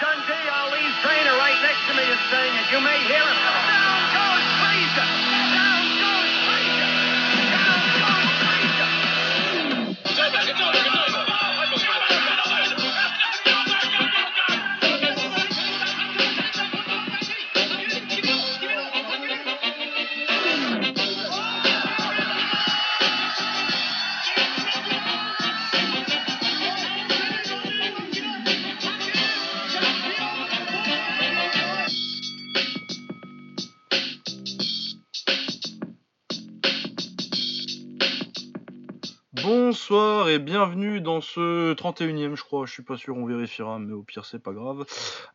Dundee, Ali's trainer, right next to me is saying it. You may hear him. Bienvenue dans ce 31e, je crois, je suis pas sûr, on vérifiera, mais au pire, c'est pas grave.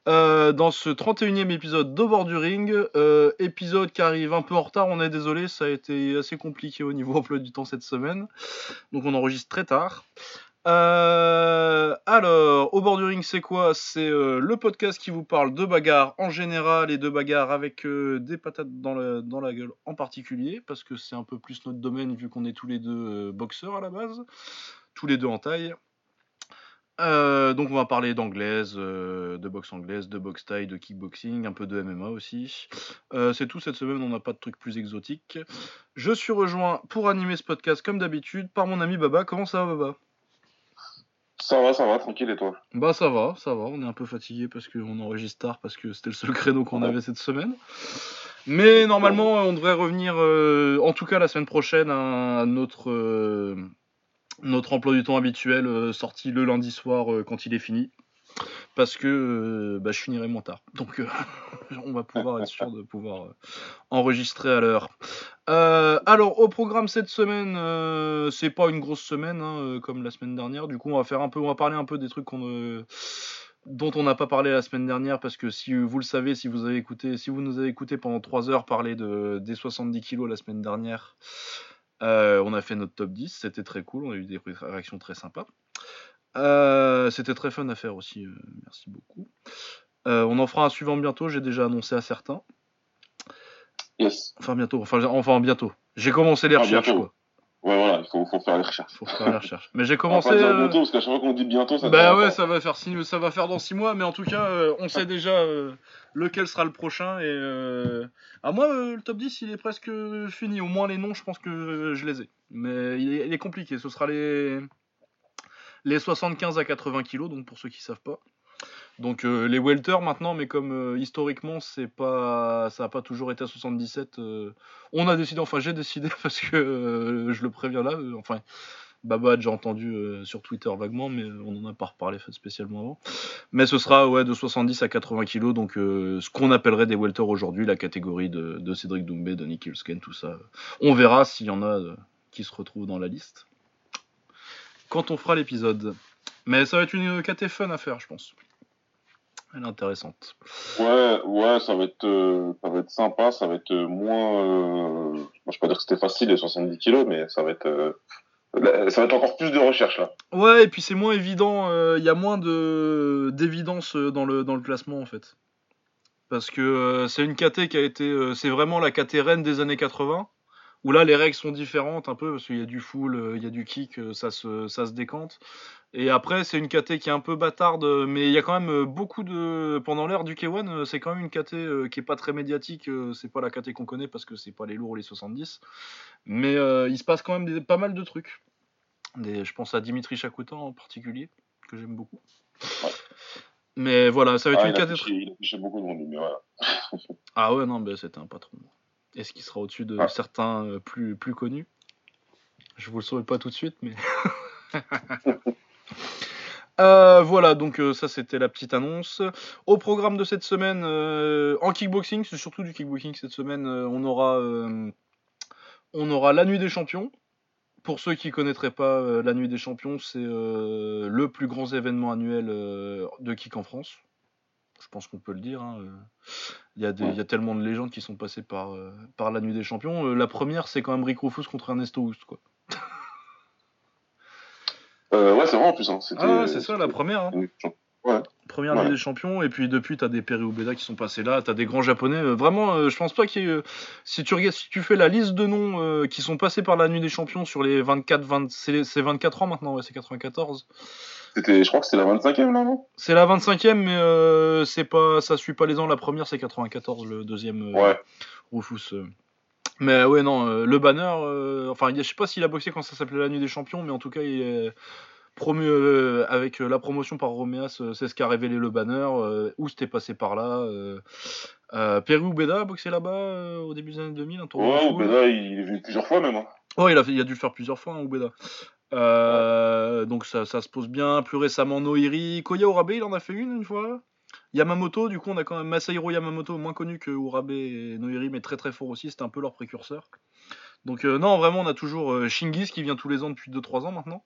Euh, dans ce 31e épisode de du Ring, euh, épisode qui arrive un peu en retard, on est désolé, ça a été assez compliqué au niveau emploi du temps cette semaine, donc on enregistre très tard. Euh, alors, au bord du ring, c'est quoi? C'est le podcast qui vous parle de bagarres en général et de bagarres avec des patates dans, la gueule en particulier, parce que c'est un peu plus notre domaine vu qu'on est tous les deux boxeurs à la base, tous les deux en taille. Euh, donc on va parler d'anglaise, euh, de boxe anglaise, de boxe taille, de kickboxing, un peu de MMA aussi. Euh, c'est tout cette semaine, on n'a pas de trucs plus exotiques. Je suis rejoint pour animer ce podcast comme d'habitude par mon ami Baba. Comment ça va Baba? Ça va, ça va, tranquille et toi? Bah ça va, ça va, on est un peu fatigué parce qu'on enregistre tard parce que c'était le seul créneau qu'on avait cette semaine. Mais normalement on devrait revenir en tout cas la semaine prochaine à notre, notre emploi du temps habituel euh, sorti le lundi soir euh, quand il est fini. Parce que euh, bah, je finirai moins tard. Donc on va pouvoir être sûr de pouvoir enregistrer à l'heure. Alors au programme cette semaine, euh, c'est pas une grosse semaine hein, comme la semaine dernière. Du coup, on va faire un peu, on va parler un peu des trucs qu'on, dont on n'a pas parlé la semaine dernière parce que si vous le savez, si vous avez écouté, si vous nous avez écouté pendant 3 heures parler de des 70 kilos la semaine dernière, euh, on a fait notre top 10, c'était très cool, on a eu des réactions très sympas. Euh, c'était très fun à faire aussi, euh, merci beaucoup. On en fera un suivant bientôt, j'ai déjà annoncé à certains. Yes. Enfin bientôt, enfin, enfin bientôt. J'ai commencé les Ah, recherches quoi. Ouais, voilà, il faut, faut faire les recherches. Faut faire les recherches. Mais j'ai On va commencé. pas dire euh, bientôt, parce qu'à chaque fois qu'on dit bientôt, ça Bah ouais, ça va faire six- ça va faire dans 6 mois, mais en tout cas, euh, on sait déjà euh, lequel sera le prochain. Et euh, à moi, le top 10, il est presque fini. Au moins les noms, je pense que je les ai. Mais il est, il est compliqué. Ce sera les les 75 à 80 kilos, donc pour ceux qui savent pas. Donc euh, les welter maintenant, mais comme euh, historiquement c'est pas, ça a pas toujours été à 77. euh, on a décidé, enfin j'ai décidé parce que euh, je le préviens là. euh, enfin Baba déjà entendu euh, sur Twitter vaguement, mais on en a pas reparlé spécialement avant. Mais ce sera ouais de 70 à 80 kilos, donc ce qu'on appellerait des welter aujourd'hui, la catégorie de, de Cédric Doumbé, de Nick Hulsken, tout ça. On verra s'il y en a qui se retrouvent dans la liste quand on fera l'épisode. Mais ça va être une KT fun à faire, je pense. Elle est intéressante. Ouais, ouais, ça va être, euh, ça va être sympa, ça va être euh, moins. Euh... Je vais pas dire que c'était facile les 70 kilos, mais ça va être, euh, ça va être encore plus de recherche là. Ouais, et puis c'est moins évident, il y a moins de d'évidence dans le, dans le classement en fait. Parce que c'est une KT qui a été. c'est vraiment la KT reine des années 80, où là les règles sont différentes un peu, parce qu'il y a du full, euh, il y a du kick, euh, ça, se, ça se décante. Et après, c'est une KT qui est un peu bâtarde, mais il y a quand même euh, beaucoup de. Pendant l'ère du K1, euh, c'est quand même une KT qui est pas très médiatique, c'est pas la KT qu'on connaît parce que c'est pas les lourds ou les 70. Mais euh, il se passe quand même des- pas mal de trucs. Des, je pense à Dimitri Chakotan en particulier, que j'aime beaucoup. Ouais. Mais voilà, ça va être Ah, une KT. affiché beaucoup de monde, mais voilà. Ah ouais, non, mais c'était un patron. Est-ce qu'il sera au-dessus de Ah. certains euh, plus, plus connus Je vous le saurai pas tout de suite, mais. Euh, voilà, donc euh, ça c'était la petite annonce. Au programme de cette semaine, euh, en kickboxing, c'est surtout du kickboxing cette semaine, on aura on aura la nuit des champions. Pour ceux qui connaîtraient pas la nuit des champions, c'est le plus grand événement annuel de kick en France. Je pense qu'on peut le dire. hein, euh. Il y, a des- il y a tellement de légendes qui sont passées par, euh, par la nuit des champions. Euh, la première, c'est quand même Rick Rufus contre Ernesto Houst, quoi. Euh, ouais, c'est vrai en plus. Hein. Ah, c'est ça, la première. hein. Première Ouais. Des Champions, et puis depuis, t'as des Perry Ubeda qui sont passés là, t'as des grands Japonais. euh, vraiment, euh, je pense pas qu'il y ait. euh, si, tu regardes, si tu fais la liste de noms qui sont passés par la Nuit des Champions sur les 24, 20, c'est c'est 24 ans maintenant, ouais, c'est 94. C'était, je crois que c'est la 25e là, non? C'est la 25e, mais euh, c'est pas, ça suit pas les ans. La première, c'est 94, le deuxième euh, Ouais. Rufus. euh. Mais ouais, non, le banner, enfin, je sais pas s'il a boxé quand ça s'appelait la nuit des champions, mais en tout cas, il est promu euh, avec euh, la promotion par Romeas, euh, c'est ce qu'a révélé le banner, euh, où c'était passé par là. Perry Oubeda a boxé là-bas au début des années 2000, un tournoi de Ouais. Oubeda, il est venu plusieurs fois même. hein. Ouais, il a, fait- il a dû le faire plusieurs fois, hein, Oubeda. Euh, Donc ça, ça se pose bien. Plus récemment, Noiri. Koya Urabe, il en a fait une une fois. Yamamoto, du coup, on a quand même Masahiro Yamamoto, moins connu que Urabe et Noiri, mais très très fort aussi. C'était un peu leur précurseur. Donc non, vraiment, on a toujours Shingis qui vient tous les ans depuis 2-3 ans maintenant.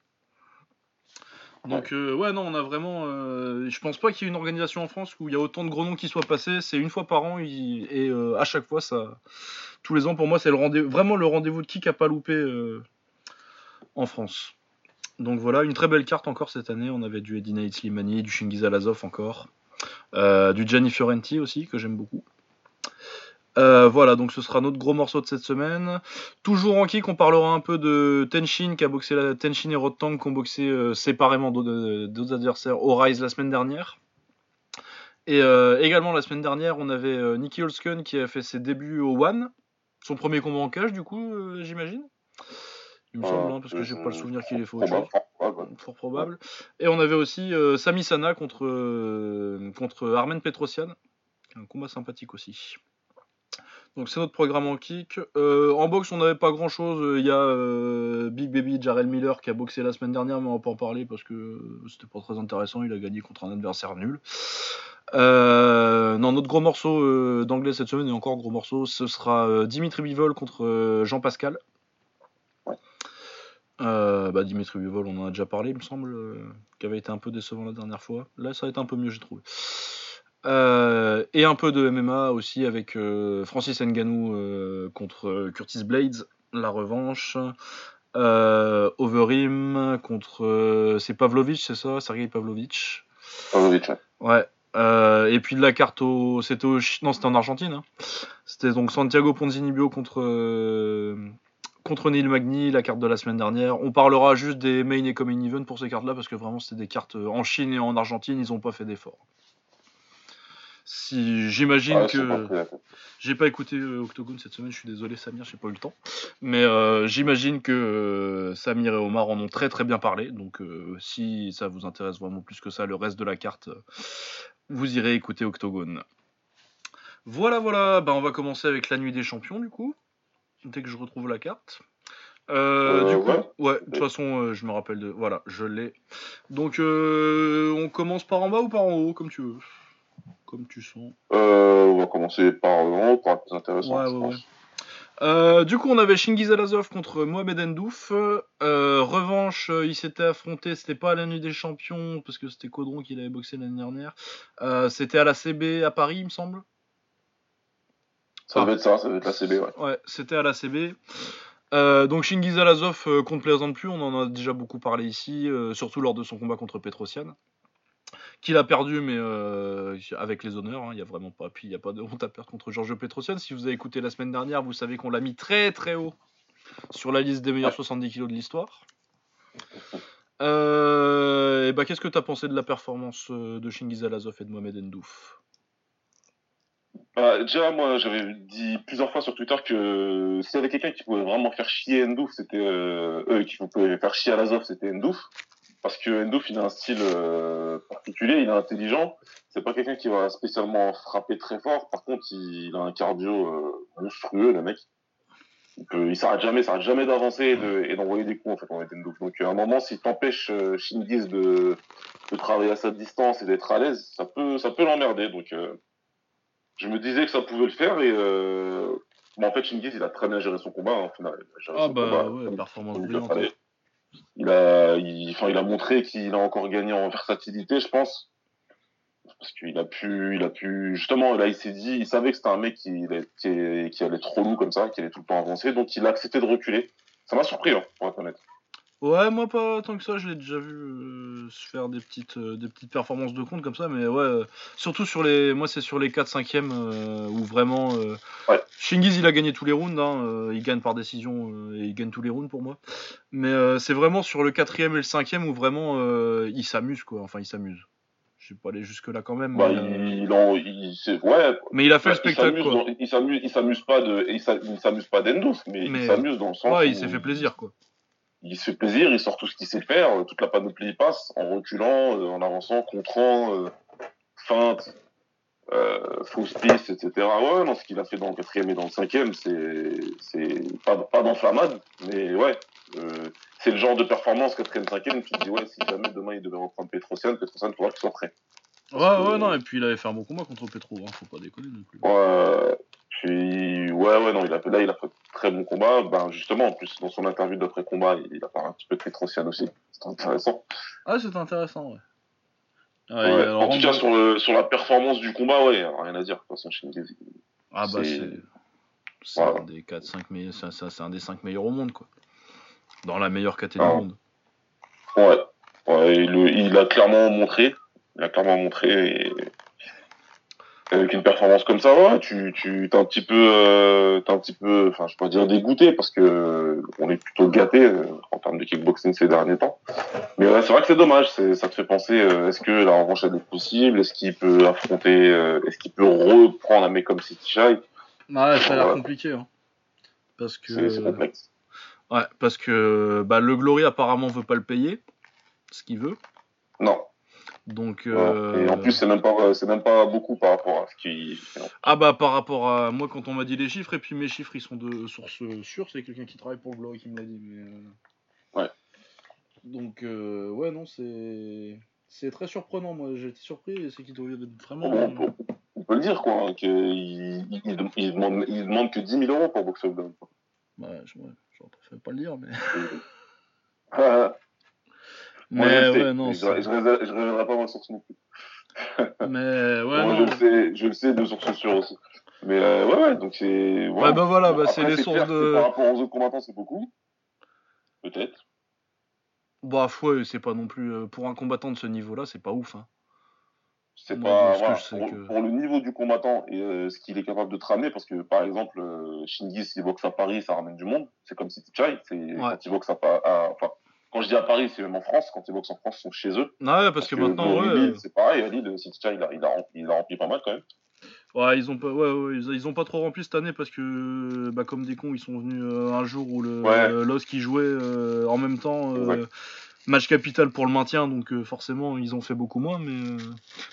Donc euh, ouais, non, on a vraiment... euh, je pense pas qu'il y ait une organisation en France où il y a autant de gros noms qui soient passés. C'est une fois par an et euh, à chaque fois, ça... Tous les ans, pour moi, c'est vraiment le rendez-vous de kick à pas euh, en France. Donc voilà, une très belle carte encore cette année. On avait du Edina Slimani, du Shingiz Alazov encore, du Gianni Fiorenti aussi, que j'aime beaucoup. Euh, voilà, donc ce sera notre gros morceau de cette semaine. Toujours en kick, on parlera un peu de Tenshin, qui a boxé la... Tenshin et Rotang qui ont boxé euh, séparément d'autres d'autres adversaires au Rise la semaine dernière. Et euh, également la semaine dernière, on avait euh, Nicky Holsken qui a fait ses débuts au One. Son premier combat en cage, du coup, euh, j'imagine. Il me semble, hein, parce que euh, j'ai pas le souvenir qu'il ait fait autre chose. Fort probable. Et on avait aussi euh, Sami Sana euh, contre Armen Petrosian. Un combat sympathique aussi. Donc c'est notre programme en kick. Euh, en boxe, on n'avait pas grand chose. Il y a euh, Big Baby Jarrell Miller qui a boxé la semaine dernière, mais on va pas en parler parce que c'était pas très intéressant. Il a gagné contre un adversaire nul. Euh, non, notre gros morceau d'anglais cette semaine, et encore gros morceau, ce sera Dimitri Bivol contre Jean Pascal. Bah, Dimitri Bivol, on en a déjà parlé, il me semble, qui avait été un peu décevant la dernière fois. Là, ça va être un peu mieux, j'ai trouvé. Euh, et un peu de MMA aussi avec euh, Francis Ngannou euh, contre Curtis Blades, la revanche. Overeem contre. c'est Pavlovich, c'est ça Sergei Pavlovich. Pavlovic, ouais. Ouais. Et puis de la carte au. C'était au... Non, c'était en Argentine. hein. C'était donc Santiago Ponzinibbio contre. Contre Neil Magny, la carte de la semaine dernière. On parlera juste des main et common event pour ces cartes-là parce que vraiment c'était des cartes en Chine et en Argentine, ils n'ont pas fait d'effort. Si j'imagine que. J'ai pas écouté euh, Octogone cette semaine, je suis désolé Samir, j'ai pas eu le temps. Mais euh, j'imagine que euh, Samir et Omar en ont très très bien parlé. Donc euh, si ça vous intéresse vraiment plus que ça, le reste de la carte, vous irez écouter Octogone. Voilà, voilà, bah, on va commencer avec la nuit des champions du coup. Dès que je retrouve la carte. Euh, du coup, ouais. ouais, de toute façon, euh, je me rappelle de. Voilà, je l'ai. Donc, euh, on commence par en bas ou par en haut, comme tu veux. Comme tu sens. Euh, on va commencer par en haut pour être plus intéressant. Ouais, je ouais, pense. ouais. Euh, du coup, on avait Shingiz Alazov contre Mohamed Ndouf. Euh, revanche, euh, il s'était affronté, c'était pas à la nuit des champions, parce que c'était Caudron qui l'avait boxé l'année dernière. Euh, c'était à la CB à Paris, il me semble. Ça Ah. devait être ça, ça devait être la CB, ouais. Ouais, c'était à la CB. Euh, donc Shingiz Alazov, euh, qu'on ne plaisante plus, on en a déjà beaucoup parlé ici, euh, surtout lors de son combat contre Petrosian. Qu'il a perdu, mais euh, avec les honneurs, hein, il n'y a vraiment pas. Puis il n'y a pas de honte à perdre contre Giorgio Petrosian. Si vous avez écouté la semaine dernière, vous savez qu'on l'a mis très très haut sur la liste des meilleurs 70 kilos de l'histoire. Euh, et bah, qu'est-ce que tu as pensé de la performance euh, de Shingiz Alazov et de Mohamed Ndouf? Bah, déjà, moi, j'avais dit plusieurs fois sur Twitter que s'il y avait quelqu'un qui pouvait vraiment faire chier Ndouf, c'était euh, eux qui pouvaient faire chier Alazov, c'était Ndouf. Parce que Ndouf, il a un style euh, particulier, il est intelligent. C'est pas quelqu'un qui va spécialement frapper très fort. Par contre, il, a un cardio euh, monstrueux, le mec. Il, peut, il s'arrête jamais, s'arrête jamais d'avancer et de- et d'envoyer des coups en fait en fait, Ndouf. Donc à un moment, s'il t'empêche euh, Shingiz de, de travailler à sa distance et d'être à l'aise, ça peut, ça peut l'emmerder. Donc euh, je me disais que ça pouvait le faire et euh... bon, en fait Shingiz il a très bien géré son combat hein, au final. Il a géré Ah son bah combat ouais, comme- performance brillante. Il a, enfin, il a montré qu'il a encore gagné en versatilité, je pense. Parce qu'il a pu, il a pu, justement, là, il s'est dit, il savait que c'était un mec qui, qui, qui allait trop lourd comme ça, qui allait tout le temps avancer, donc il a accepté de reculer. Ça m'a surpris, hein, pour être honnête. Ouais, moi pas tant que ça, je l'ai déjà vu euh, faire des petites, euh, des petites performances de compte comme ça, mais ouais, euh, surtout sur les. Moi c'est sur les 4-5ème où vraiment. euh, Ouais. Shingiz il a gagné tous les rounds, hein, euh, il gagne par décision euh, et il gagne tous les rounds pour moi. Mais euh, c'est vraiment sur le 4ème et le 5ème où vraiment euh, il s'amuse quoi, enfin il s'amuse. Je vais pas aller jusque là quand même, Bah, mais, euh, il, il en, il, ouais. mais il a fait le spectacle s'amuse quoi. dans- Il s'amuse, pas de, il s'amuse pas d'Endos, mais, Mais- il s'amuse dans le sens Ouais, il s'est fait plaisir quoi. Il se fait plaisir, il sort tout ce qu'il sait faire, euh, toute la panoplie passe, en reculant, euh, en avançant, contrant, euh, feinte, euh, fausse piste, etc. Ouais, non, ce qu'il a fait dans le quatrième et dans le cinquième, c'est, c'est pas, pas d'enflammade, mais ouais, euh, c'est le genre de performance quatrième, cinquième, tu te dis ouais, si jamais demain il devait reprendre Petrosian, Petrosian, faudra qu'il soit prêt. Ouais, ouais, non, et puis il avait fait un bon combat contre Petro, hein, faut pas déconner non plus. Ouais, puis, ouais, ouais, non, il a fait, là, il a fait très bon combat. Ben, justement, en plus, dans son interview d'après-combat, il, il a parlé un petit peu de Petrosian aussi. C'était intéressant. Ah, c'est intéressant, ouais. Ouais, Ouais, alors, en tout cas, sur, le, sur la performance du combat, ouais, rien à dire. De toute façon, Shingiz, Ah bah C'est- c'est Voilà. un des 4 5 meilleurs c'est un des 5 meilleurs au monde quoi. Dans la meilleure catégorie Ah. du monde. Ouais, ouais il, il a clairement montré. Il a clairement montré. Et... Avec une performance comme ça, ouais, tu, tu t'es un petit peu, euh, t'es un petit peu, enfin, je peux dire dégoûté parce que euh, on est plutôt gâté euh, en termes de kickboxing ces derniers temps. Mais ouais, c'est vrai que c'est dommage. C'est, ça te fait penser, euh, est-ce que la revanche elle est possible? Est-ce qu'il peut affronter euh, Est-ce qu'il peut reprendre un mec comme City Shy Ouais, ça a l'air Voilà. compliqué hein. Parce que C'est, c'est complexe. ouais, parce que bah, le Glory apparemment veut pas le payer ce qu'il veut. Non. Donc Ouais. euh, Et en plus, c'est même pas, c'est même pas beaucoup par rapport à ce qui. ah bah par rapport à moi quand on m'a dit les chiffres et puis mes chiffres ils sont de source sûre, c'est quelqu'un qui travaille pour le Glory qui me l'a dit mais euh, Ouais. Donc euh, ouais non, c'est c'est très surprenant moi, j'ai été surpris et c'est qu'il doit être vraiment On peut, on peut le dire, quoi, hein, qu'il il, demande, il demande que 10 000 euros pour Globe. quoi. Ouais, je- ouais, j'aurais préféré pas le dire, mais. Ah, moi, je Mais le sais, ouais, non. je, je, révèle- je révélerai pas ma source non plus. Mais ouais, Moi, je le sais, je le sais de sources sûres aussi. Mais euh, ouais, ouais, donc c'est. Ouais, bah voilà, bah, c'est les sources de- Par rapport aux autres combattants, c'est beaucoup. Peut-être. Bah, ouais, c'est pas non plus. euh, Pour un combattant de ce niveau-là, c'est pas ouf. Hein. C'est pas. voilà, je pour, que- pour le niveau du combattant et euh, ce qu'il est capable de te ramener, parce que par exemple, euh, Shingi, s'il boxe à Paris, ça ramène du monde. C'est comme City Chai. C'est quand il boxe à, à- Enfin, quand je dis à Paris, c'est même en France. Quand ils boxent en France, ils sont chez eux. Ah ouais, parce que maintenant, euh, c'est pareil. Lille, City Chai, il a, il, a rempli, il a rempli pas mal quand même. Ouais, ils ont pas, ouais, ouais, ils, ils ont pas trop rempli cette année parce que, bah, comme des cons, ils sont venus euh, un jour où le Ouais. euh, LOS qui jouait euh, en même temps euh, match capital pour le maintien, donc euh, forcément ils ont fait beaucoup moins, mais euh,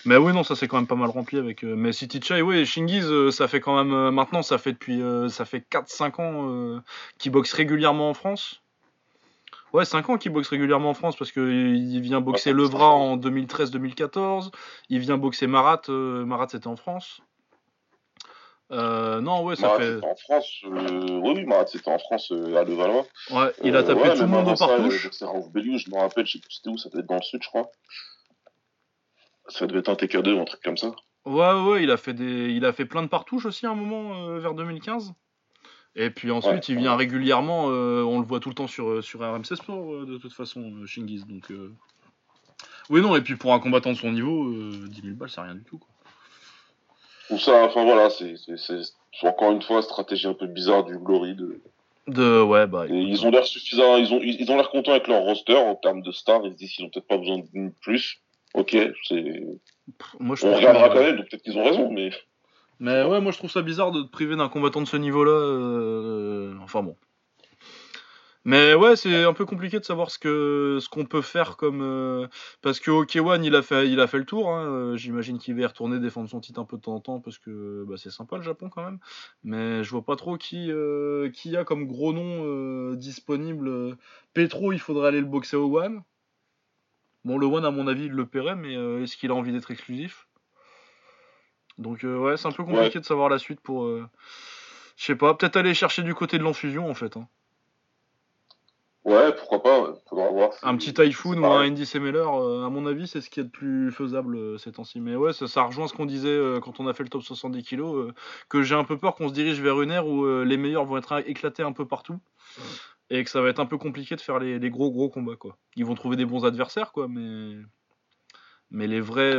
mais oui non, ça c'est quand même pas mal rempli avec. euh, mais City Chai, oui, Shingiz, euh, ça fait quand même euh, maintenant, ça fait depuis, euh, ça fait 4-5 ans euh, qu'il boxe régulièrement en France. Ouais, 5 ans qu'il boxe régulièrement en France parce que il vient boxer Levra en 2013-2014, il vient boxer Marat, euh, Marat c'était en France. Euh, non, ouais, ça Marat, fait. en France. Euh, oui, oui, Marat, c'était en France, à Levallois. Ouais, il a tapé ouais, tout le monde au partouche. C'est Raouf Belliou, je me rappelle, je sais plus c'était où, ça devait être dans le sud, je crois. Ça devait être un TK2 ou un truc comme ça. Ouais, ouais, il a fait des, il a fait plein de partouches aussi à un moment vers 2015. Et puis ensuite, Ouais, il vient régulièrement. euh, on le voit tout le temps sur euh, sur RMC Sport euh, de toute façon, Shingiz. Donc oui, non. Et puis pour un combattant de son niveau, euh, 10 000 balles, c'est rien du tout. Quoi. Ça, enfin voilà, c'est encore une fois stratégie un peu bizarre du Glory. De... De ouais, bah. Et ils ont l'air suffisants, ils ont, ils ont l'air contents avec leur roster en termes de stars. Ils se disent qu'ils ont peut-être pas besoin de plus. Ok, c'est. Moi, je On regardera que- quand même, donc peut-être qu'ils ont raison, mais. Mais ouais, moi je trouve ça bizarre de te priver d'un combattant de ce niveau-là. euh, Enfin bon. Mais ouais, c'est un peu compliqué de savoir ce que ce qu'on peut faire comme euh, parce que Okewan il a fait il a fait le tour. hein, euh, J'imagine qu'il va y retourner défendre son titre un peu de temps en temps parce que bah, c'est sympa le Japon quand même. Mais je vois pas trop qui euh, qui a comme gros nom disponible. Petro, il faudrait aller le boxer au One. Bon, le One à mon avis il le paierait, mais est-ce qu'il a envie d'être exclusif? Donc euh, ouais, c'est un peu compliqué de savoir la suite pour... euh, Je sais pas, peut-être aller chercher du côté de l'enfusion en fait. hein. Ouais, pourquoi pas, faudra voir. Un petit Typhoon ou un Andy Semeler, euh, à mon avis, c'est ce qui est de plus faisable euh, ces temps-ci. Mais ouais, ça, ça rejoint ce qu'on disait euh, quand on a fait le top 70 kg, euh, que j'ai un peu peur qu'on se dirige vers une ère où les meilleurs vont être éclatés un peu partout. et que ça va être un peu compliqué de faire les, les gros gros combats quoi. Ils vont trouver des bons adversaires quoi, mais mais les vrais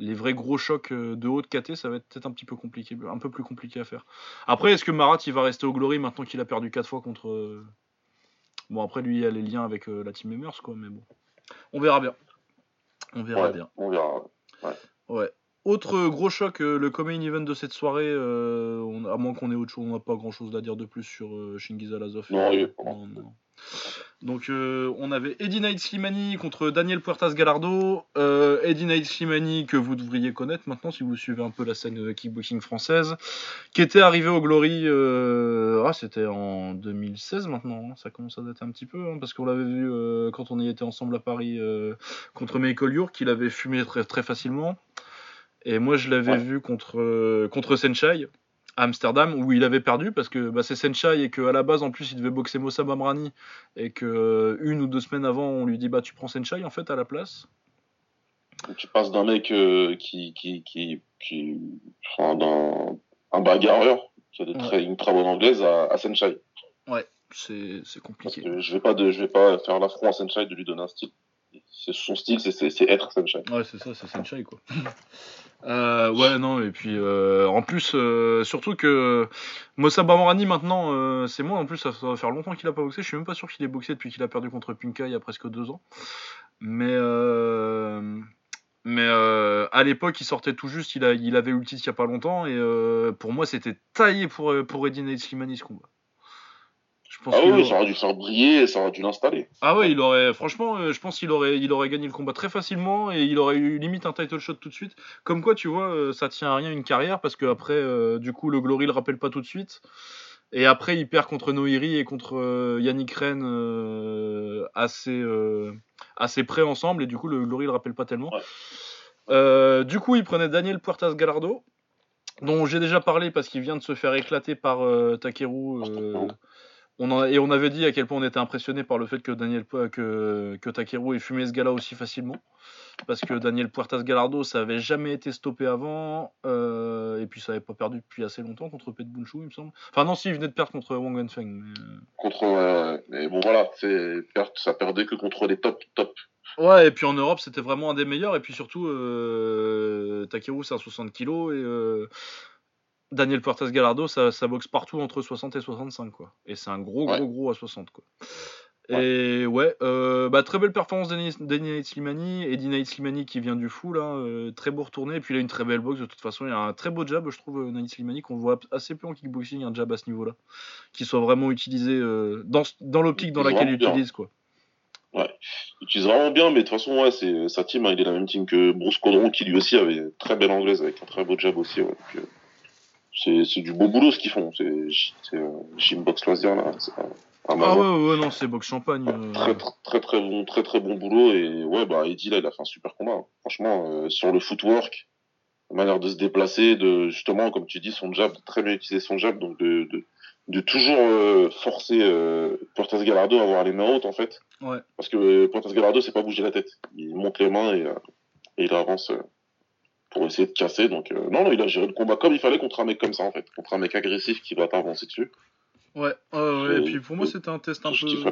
les vrais gros chocs euh, de haute KT, ça va être peut-être un petit peu compliqué, un peu plus compliqué à faire. Après, est-ce que Marat il va rester au Glory maintenant qu'il a perdu 4 fois contre. euh, Bon, après, lui, il a les liens avec euh, la Team Memers, quoi, mais bon. On verra bien. On verra Ouais, bien. on verra. Ouais. Autre gros choc, euh, le co-main event de cette soirée, euh, on- à moins qu'on ait autre chose, on n'a pas grand chose à dire de plus sur euh, Shingiz Alazov. Non, est- non, non. Donc euh, on avait Eddie Knight Slimani contre Daniel Puertas Gallardo. Euh, Eddie Knight Slimani que vous devriez connaître maintenant si vous suivez un peu la scène de kickboxing française, qui était arrivé au Glory, ah c'était en 2016 maintenant, hein, ça commence à dater un petit peu, hein, parce qu'on l'avait vu quand on y était ensemble à Paris contre Michael York, qu'il avait fumé très, très facilement. Et moi je l'avais Ouais. vu contre, euh, contre Senchai à Amsterdam où il avait perdu parce que bah, c'est Senchai et qu'à la base en plus il devait boxer Mossa Bamrani et que euh, une ou deux semaines avant on lui dit bah tu prends Senchai en fait à la place. Tu passes d'un mec euh, qui, qui, qui, qui, enfin, d'un un bagarreur qui a très, une très bonne anglaise à, à Senchai. C'est c'est Parce compliqué. je vais pas de, je vais pas faire l'affront à Senchai de lui donner un style. C'est son style, c'est, c'est, c'est être Senchai. Ouais, c'est ça, c'est Senchai quoi. Euh, ouais, non, et puis euh, en plus, euh, surtout que Mossa Bamrani maintenant, c'est moi en plus, ça, ça va faire longtemps qu'il a pas boxé. Je suis même pas sûr qu'il ait boxé depuis qu'il a perdu contre Pinka il y a presque deux ans. Mais, mais à l'époque, il sortait tout juste, il, a, il avait titre il y a pas longtemps, et pour moi, c'était taillé pour, pour Eddie Nate Slimani ce. Pense Ah oui, ça aurait dû faire briller, ça aurait dû l'installer. ah ouais, il aurait, franchement, euh, je pense qu'il aurait, il aurait gagné le combat très facilement et il aurait eu limite un title shot tout de suite. Comme quoi, tu vois, euh, ça tient à rien une carrière parce que après, euh, du coup, le Glory le rappelle pas tout de suite. Et après, il perd contre Noiri et contre euh, Yannick Ren euh, assez, assez près ensemble et du coup, le Glory le rappelle pas tellement. Ouais. Du coup, il prenait Daniel Puertas Gallardo, dont j'ai déjà parlé parce qu'il vient de se faire éclater par Takeru. On en- et on avait dit à quel point on était impressionné par le fait que Daniel que, que Takeru ait fumé ce gars-là aussi facilement. Parce que Daniel Puertas Gallardo, ça avait jamais été stoppé avant. euh, et puis ça avait pas perdu depuis assez longtemps contre Pet Bunchu, il me semble. Enfin, non, si, il venait de perdre contre Wang Wenfeng. Mais... euh, Contre, euh, mais bon voilà, ça perdait que contre les top, top. Ouais, et puis en Europe, c'était vraiment un des meilleurs. Et puis surtout, euh, Takeru, c'est un 60 kg. Et euh, Daniel Puertas Gallardo, ça, ça boxe partout entre 60 et 65. Quoi. Et c'est un gros, gros, Ouais. gros à 60. Quoi. Et ouais, euh, bah, très belle performance d'Eddie Slimani. Eddie Nate Slimani qui vient du fou, là. euh, très beau retourné. Et puis il a une très belle boxe de toute façon. Il a un très beau jab, je trouve, euh, Nate Slimani, qu'on voit assez peu en kickboxing, un jab à ce niveau-là. Qui soit vraiment utilisé euh, dans, dans l'optique dans laquelle il utilise. Quoi. Il utilise vraiment bien, mais de toute façon, ouais, c'est, sa team, hein, il est la même team que Bruce Codron, qui lui aussi avait une très belle anglaise avec un très beau jab aussi. Ouais, donc, euh, c'est, c'est du beau boulot ce qu'ils font. C'est, c'est euh, Gymbox Loisir, là. C'est un, un Ah ouais, ouais, non, c'est boxe champagne. euh. Très, très, très, très bon, très, très bon boulot. Et ouais, bah, Eddie, là, il a fait un super combat. hein. Franchement, euh, sur le footwork, la manière de se déplacer, de, justement, comme tu dis, son jab, de très bien utiliser son jab, donc de, de, de toujours euh, forcer euh, Puertas Gallardo à avoir les mains hautes, en fait. Ouais. Parce que euh, Puertas Gallardo, c'est pas bouger la tête. Il monte les mains et, euh, et il avance euh, pour essayer de casser. Donc, euh, non, non, il a géré le combat comme il fallait contre un mec comme ça, en fait. Contre un mec agressif qui va t'avancer dessus. Ouais, ouais, ouais, et puis pour moi c'était un test un peu.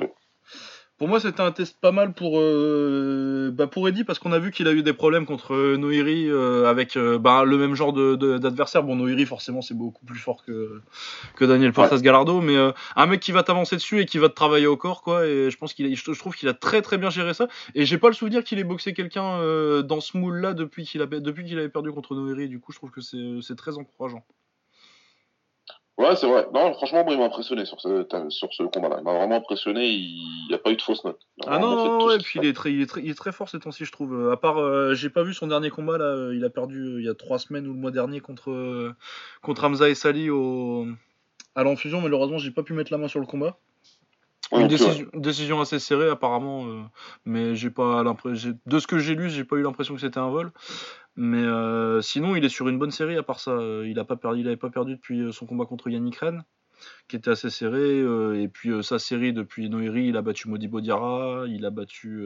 Pour moi c'était un test pas mal pour euh, bah, pour Eddie parce qu'on a vu qu'il a eu des problèmes contre euh, Noiri euh, avec euh, bah, le même genre de de- d'adversaire. Bon Noiri forcément c'est beaucoup plus fort que que Daniel Puertas Gallardo, mais euh, un mec qui va t'avancer dessus et qui va te travailler au corps quoi. Et je pense qu'il a- je je trouve qu'il a très très bien géré ça. Et j'ai pas le souvenir qu'il ait boxé quelqu'un euh, dans ce moule là depuis qu'il a depuis qu'il avait perdu contre Noiri. Du coup je trouve que c'est très encourageant. Ouais, c'est vrai. Non, franchement, moi, il m'a impressionné sur ce, sur ce combat-là. Il m'a vraiment impressionné. Il n'y a pas eu de fausse note. Ah non, non, ouais, puis il est, très, il, est très, il est très fort ces temps-ci, je trouve. Euh, À part, euh, j'ai pas vu son dernier combat, là, euh, il a perdu euh, il y a trois semaines ou le mois dernier contre, euh, contre Hamza et Sali au, à l'enfusion. Malheureusement, j'ai pas pu mettre la main sur le combat. Une ouais. décision, décision assez serrée, apparemment, euh, mais j'ai pas l'impression. De ce que j'ai lu, j'ai pas eu l'impression que c'était un vol. Mais euh, sinon, il est sur une bonne série, à part ça. Euh, Il a pas perdu, il avait pas perdu depuis euh, son combat contre Yannick Ren qui était assez serré. euh, et puis euh, sa série depuis Noiri, il a battu Modibo Diarra, il a battu.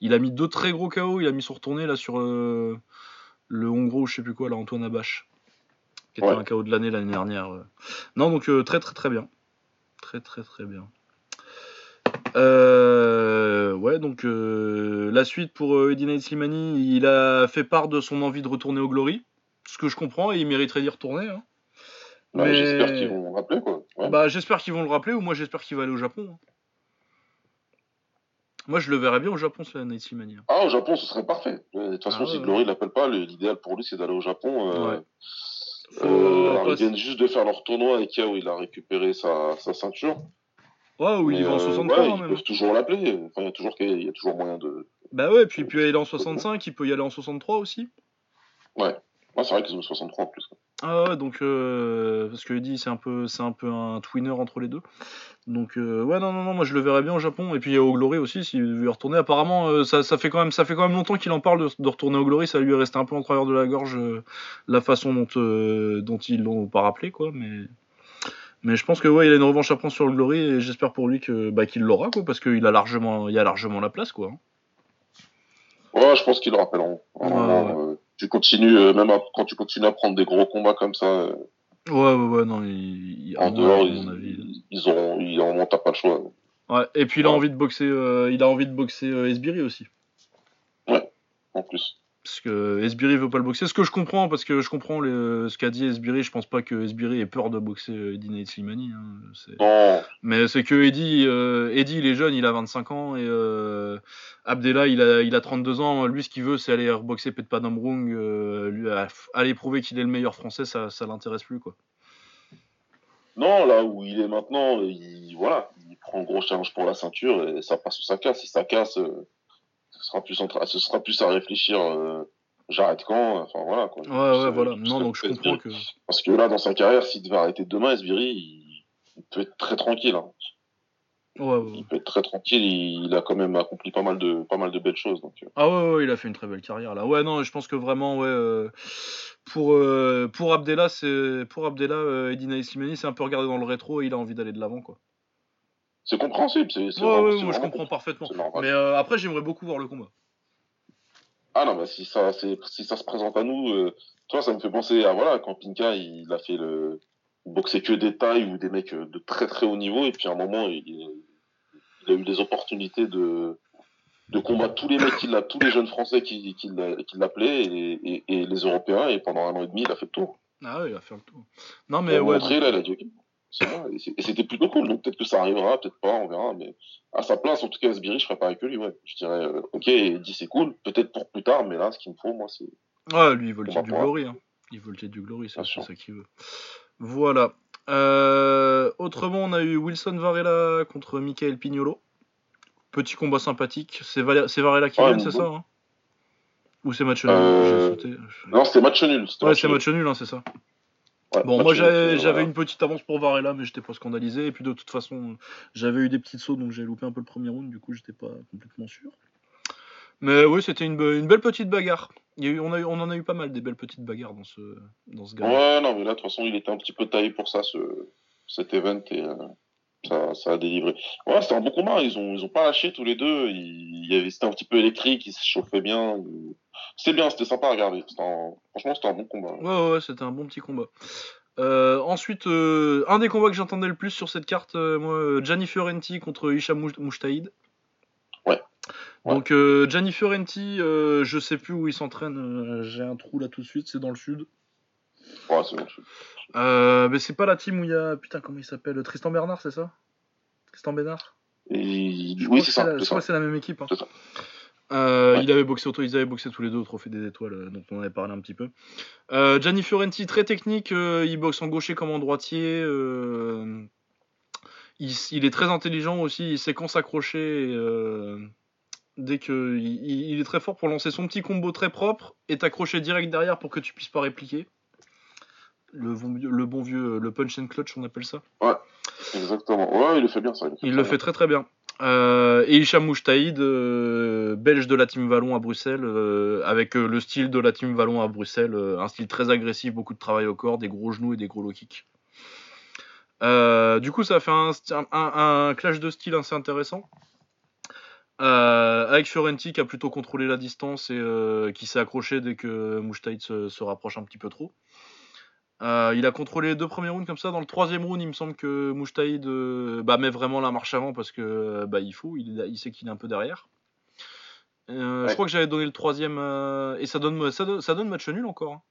il a mis deux très gros KO, il a mis son retourné là sur le Hongro, je sais plus quoi, là, Antoine Abache, qui était Ouais. un KO de l'année l'année dernière. Non, donc très très très bien. Très très très bien. Euh, ouais, donc euh, la suite pour euh, Eddie Nate Slimani, il a fait part de son envie de retourner au Glory, ce que je comprends, et il mériterait d'y retourner. hein. Mais- J'espère qu'ils vont le rappeler, quoi. Ouais. Bah, j'espère qu'ils vont le rappeler, ou moi j'espère qu'il va aller au Japon. hein. Moi, je le verrais bien au Japon, ce Nate Slimani. hein. Ah, au Japon, ce serait parfait. Euh, De toute façon, Ah, si. Glory l'appelle pas, l'idéal pour lui, c'est d'aller au Japon. euh, Ouais. Faut euh, alors, pas- ils viennent juste de faire leur tournoi avec où il a récupéré sa, sa ceinture. Ouais, ou il y va en euh, 63 ouais, hein, ils même. peuvent toujours l'appeler. Enfin, il y a toujours, il y a toujours moyen de. Bah ouais, puis il peut y aller en 65, il peut y aller en 63 aussi. Ouais. Moi, c'est vrai qu'ils ont 63 en plus. Ah ouais, donc euh, parce que Eddie c'est un peu c'est un peu un twinner entre les deux. Donc euh, ouais non non non moi je le verrais bien au Japon et puis au Glory aussi s'il veut y retourner. Apparemment euh, ça, ça fait quand même ça fait quand même longtemps qu'il en parle de, de retourner au Glory, ça lui est resté un peu en travers de la gorge euh, la façon dont euh, dont ils l'ont pas rappelé quoi mais mais je pense que ouais il a une revanche à prendre sur le Glory et j'espère pour lui que bah qu'il l'aura quoi parce qu'il a largement il y a largement la place quoi. Ouais, je pense qu'ils le rappelleront. Vraiment, euh, tu continues, euh, même à- quand tu continues à prendre des gros combats comme ça, euh, Ouais ouais ouais non il, il- en dehors, ils, avis. ils, auront, ils auront, t'as pas le choix. Ouais, et puis il a Ouais. envie de boxer, euh, il a envie de boxer euh, Esbiri aussi. En plus. Parce que Esbiri veut pas le boxer. Ce que je comprends, parce que je comprends ce qu'a dit Esbiri, je pense pas que Esbiri ait peur de boxer euh, Eddie Nate Slimani. hein, Mais c'est que Eddie, euh, Eddie, il est jeune, il a 25 ans, et euh, Abdallah, il a, il a 32 ans. Lui, ce qu'il veut, c'est aller boxer Pet Padamrung. Euh, lui, aller prouver qu'il est le meilleur français, ça, ça l'intéresse plus, quoi. non, là où il est maintenant, il, voilà, il prend un gros challenge pour la ceinture et ça passe ou ça casse. Si ça casse, euh, sera plus, ce sera plus à réfléchir. euh, J'arrête quand Enfin voilà. Quoi. Ouais, ouais, voilà. Non, donc je comprends que. Parce que là, dans sa carrière, s'il devait arrêter demain, Esbiri, il, il peut être très tranquille. hein. Ouais, ouais. Il peut être très tranquille. Il, a quand même accompli pas mal de, pas mal de belles choses. Donc, euh, Ah ouais, ouais, il a fait une très belle carrière là. Ouais, non, je pense que vraiment, ouais, euh, pour, euh, pour Abdella, c'est pour Abdella, euh, Slimani, c'est un peu regardé dans le rétro et il a envie d'aller de l'avant, quoi. C'est compréhensible. C'est, c'est Ouais, vraiment- ouais, c'est moi je comprends parfaitement. Mais euh, après, j'aimerais beaucoup voir le combat. Ah non, bah si ça, c'est, si ça se présente à nous, euh, tu vois, ça me fait penser à voilà, quand Pinka il a fait le boxait que des tailles ou des mecs de très très haut niveau, et puis à un moment il, il a eu des opportunités de de combattre tous les mecs qui l'a, tous les jeunes français qui, qui, l'a- qui l'appelaient et, et, et les Européens, et pendant un an et demi il a fait le tour. Ah ouais, il va faire le tour. Non, Mais ouais. montré, là, il a dit et, c'était plutôt cool, donc peut-être que ça arrivera, peut-être pas, on verra, mais à sa place, en tout cas, Asbiri, je ferais pareil que lui, ouais. Je dirais, euh, ok, il dit c'est cool, peut-être pour plus tard, mais là, ce qu'il me faut, moi, c'est Ouais, lui, il veut le titre du. Glory. Hein. Il veut le titre du Glory, c'est ça qu'il veut. Voilà. Euh, autrement, on a eu Wilson Varela contre Michael Pignolo. Petit combat sympathique. C'est Varela qui Ouais, gagne, c'est ça hein? Ou c'est match nul? Euh. Non, c'était match nul. c'était Ouais, c'est match nul, hein, c'est ça. Ouais, Bon, match moi j'avais voilà. une petite avance pour Varela, mais j'étais pas scandalisé. Et puis de toute façon, j'avais eu des petits sauts, donc j'ai loupé un peu le premier round, du coup j'étais pas complètement sûr. Mais oui, c'était une, be- une belle petite bagarre. Il y a eu, on, a eu- on en a eu pas mal des belles petites bagarres dans ce, dans ce gars. Ouais, non, mais là, de toute façon, il était un petit peu taillé pour ça, ce, cet event, et euh, ça, ça a délivré. Ouais, c'était un bon combat. Ils ont, ils ont pas lâché tous les deux. Il, il y avait, c'était un petit peu électrique, ils se chauffaient bien. C'était bien, c'était sympa à regarder. Un- Franchement, c'était un bon combat. Ouais, ouais, c'était un bon petit combat. Euh, ensuite, euh, un des combats que j'entendais le plus sur cette carte, euh, moi, Gianni Fiorenti contre Hicham Mouch- Mouchtaïd. Ouais. Ouais. Donc, euh, Gianni Fiorenti, je sais plus où il s'entraîne. J'ai un trou là tout de suite, c'est dans le sud. Ouais, c'est bon. Euh, mais c'est pas la team où il y a. Putain, comment il s'appelle Tristan Bernard, c'est ça? Tristan Bernard Et- Oui, c'est ça. la- Je crois que c'est la même équipe. hein. Ça. Euh, Ouais. il avait boxé, ils avaient boxé tous les deux au Trophée des Étoiles, euh, dont on avait parlé un petit peu. Euh, Gianni Fiorenti, très technique, il boxe en gaucher comme en droitier. il, il est très intelligent aussi, il sait quand s'accrocher. dès que il, il est très fort pour lancer son petit combo très propre et t'accrocher direct derrière pour que tu puisses pas répliquer. Le bon, vieux- le bon vieux, le punch and clutch, on appelle ça. Exactement. Ouais, il le fait bien, ça. Il le fait très très bien. Euh, et Hicham Mouchtaïd, euh, belge de la team Vallon à Bruxelles, euh, avec euh, le style de la team Vallon à Bruxelles, un style très agressif, beaucoup de travail au corps, des gros genoux et des gros low kicks. Du coup, ça a fait un, clash de style assez intéressant. Avec Fiorenti qui a plutôt contrôlé la distance et qui s'est accroché dès que Mouchtaïd se, se rapproche un petit peu trop. Euh, il a contrôlé les deux premiers rounds comme ça. Dans le troisième round, il me semble que Mouchtaïd euh, bah, met vraiment la marche avant parce que bah, il faut, il, il sait qu'il est un peu derrière. Euh, Je crois que j'avais donné le troisième euh, et ça donne, ça, donne, ça donne match nul encore. hein.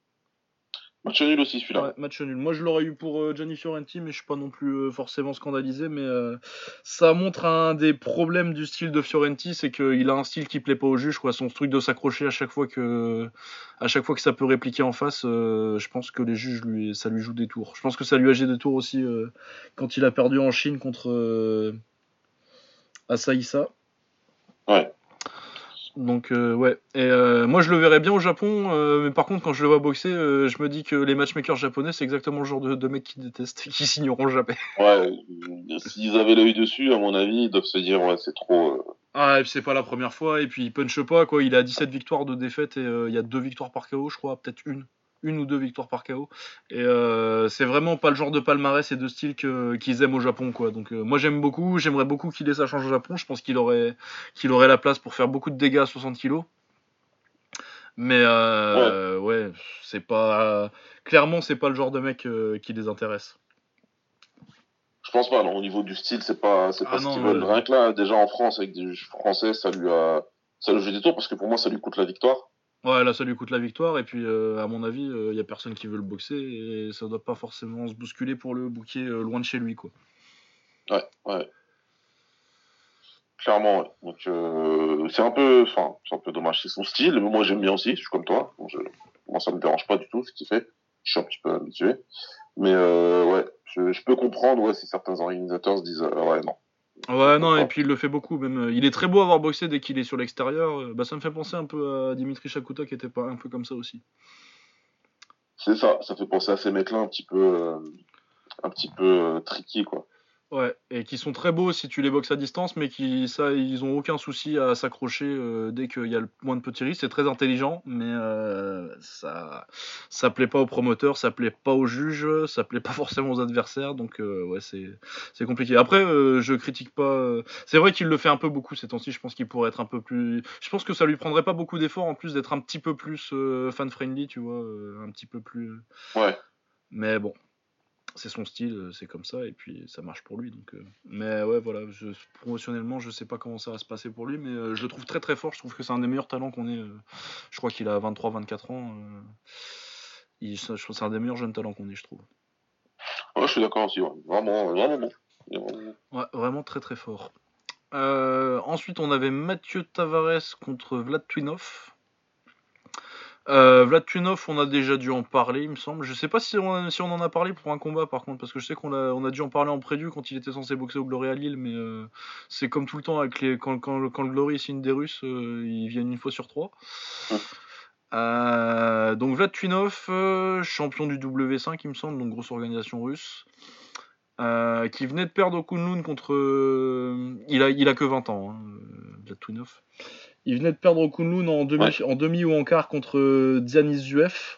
Match nul aussi celui-là. Ouais, match nul. Moi, je l'aurais eu pour euh, Gianni Fiorenti, mais je suis pas non plus euh, forcément scandalisé. Mais euh, ça montre un des problèmes du style de Fiorenti, c'est qu'il a un style qui plaît pas au juge. Quoi. Son truc de s'accrocher à chaque fois que, à chaque fois que ça peut répliquer en face, je pense que les juges lui, ça lui joue des tours. Je pense que ça lui a joué des tours aussi quand il a perdu en Chine contre Asaïsa. Ouais. Donc euh, ouais, et euh, moi je le verrais bien au Japon, euh, mais par contre quand je le vois boxer, je me dis que les matchmakers japonais c'est exactement le genre de, de mecs qui détestent, qui signeront jamais. Ouais, s'ils avaient l'œil dessus, à mon avis, ils doivent se dire, ouais, c'est trop. Ah et puis c'est pas la première fois, et puis il punch pas quoi, il a 17 victoires de défaite et il y a deux victoires par KO je crois, peut-être une, une ou deux victoires par KO. Et euh, c'est vraiment pas le genre de palmarès et de style que- qu'ils aiment au Japon quoi. Donc euh, moi j'aime beaucoup, j'aimerais beaucoup qu'il ait sa chance au Japon, je pense qu'il aurait, qu'il aurait la place pour faire beaucoup de dégâts à 60 kilos. Mais euh, ouais, c'est pas clairement c'est pas le genre de mec qui les intéresse. Je pense pas, non, au niveau du style, c'est pas, c'est pas Ah ce non, qu'ils ouais. veulent. Rien que là, déjà en France, avec des juges français, ça lui a, ça lui a joué des tours parce que pour moi, ça lui coûte la victoire. Ouais, là ça lui coûte la victoire et puis euh, à mon avis il y a personne qui veut le boxer et ça doit pas forcément se bousculer pour le bouquer euh, loin de chez lui quoi. Ouais, ouais. Clairement, ouais. Donc, euh, c'est un peu, enfin, un peu dommage. C'est son style, mais moi j'aime bien aussi, je suis comme toi. Je, moi ça me dérange pas du tout ce qu'il fait. Je suis un petit peu habitué. Mais, euh, ouais, je, je peux comprendre, ouais, si certains organisateurs se disent, euh, ouais, non. Ouais, non, et puis il le fait beaucoup. Même, euh, il est très beau à avoir boxé dès qu'il est sur l'extérieur. Euh, Bah, ça me fait penser un peu à Dimitri Shakuta qui était pas un peu comme ça aussi. C'est ça, ça fait penser à ces mecs-là un petit peu, euh, un petit peu euh, tricky, quoi. Ouais, et qui sont très beaux si tu les boxes à distance, mais qui, ça, ils ont aucun souci à s'accrocher euh, dès qu'il y a le moins de petits risques. C'est très intelligent, mais euh, ça, ça plaît pas aux promoteurs, ça plaît pas aux juges, ça plaît pas forcément aux adversaires, donc euh, ouais, c'est, c'est compliqué. Après, euh, je critique pas. C'est vrai qu'il le fait un peu beaucoup ces temps-ci. Je pense qu'il pourrait être un peu plus. Je pense que ça lui prendrait pas beaucoup d'efforts en plus d'être un petit peu plus euh, fan-friendly, tu vois, un petit peu plus. Ouais. Mais bon, c'est son style, euh, c'est comme ça, et puis ça marche pour lui. Donc, euh, Mais ouais, voilà, je, promotionnellement, je sais pas comment ça va se passer pour lui, mais euh, je le trouve très très fort. Je trouve que c'est un des meilleurs talents qu'on ait. euh, je crois qu'il a 23-24 ans. il- c'est un des meilleurs jeunes talents qu'on ait, je trouve. Ouais, je suis d'accord aussi, ouais. Vraiment, vraiment vraiment. Ouais, vraiment très très fort. Ensuite, on avait Mathieu Tavares contre Vlad Twinov. Euh, Vlad Twinov, on a déjà dû en parler, il me semble. Je sais pas si on, si on en a parlé pour un combat, par contre, parce que je sais qu'on a, on a dû en parler en prévu quand il était censé boxer au Glory à Lille, mais euh, c'est comme tout le temps avec les, quand, quand, le- quand le Glory signe des Russes, euh, ils viennent une fois sur trois. Ouais. Euh, donc Vlad Twinov, euh, champion du W5, il me semble, donc grosse organisation russe. Qui venait de perdre au Kunlun contre. il, a, il a que 20 ans, hein, Vlad Twinov. Il venait de perdre au Kunlun en demi, Ouais. en demi ou en quart contre euh, Dzianis Zuev.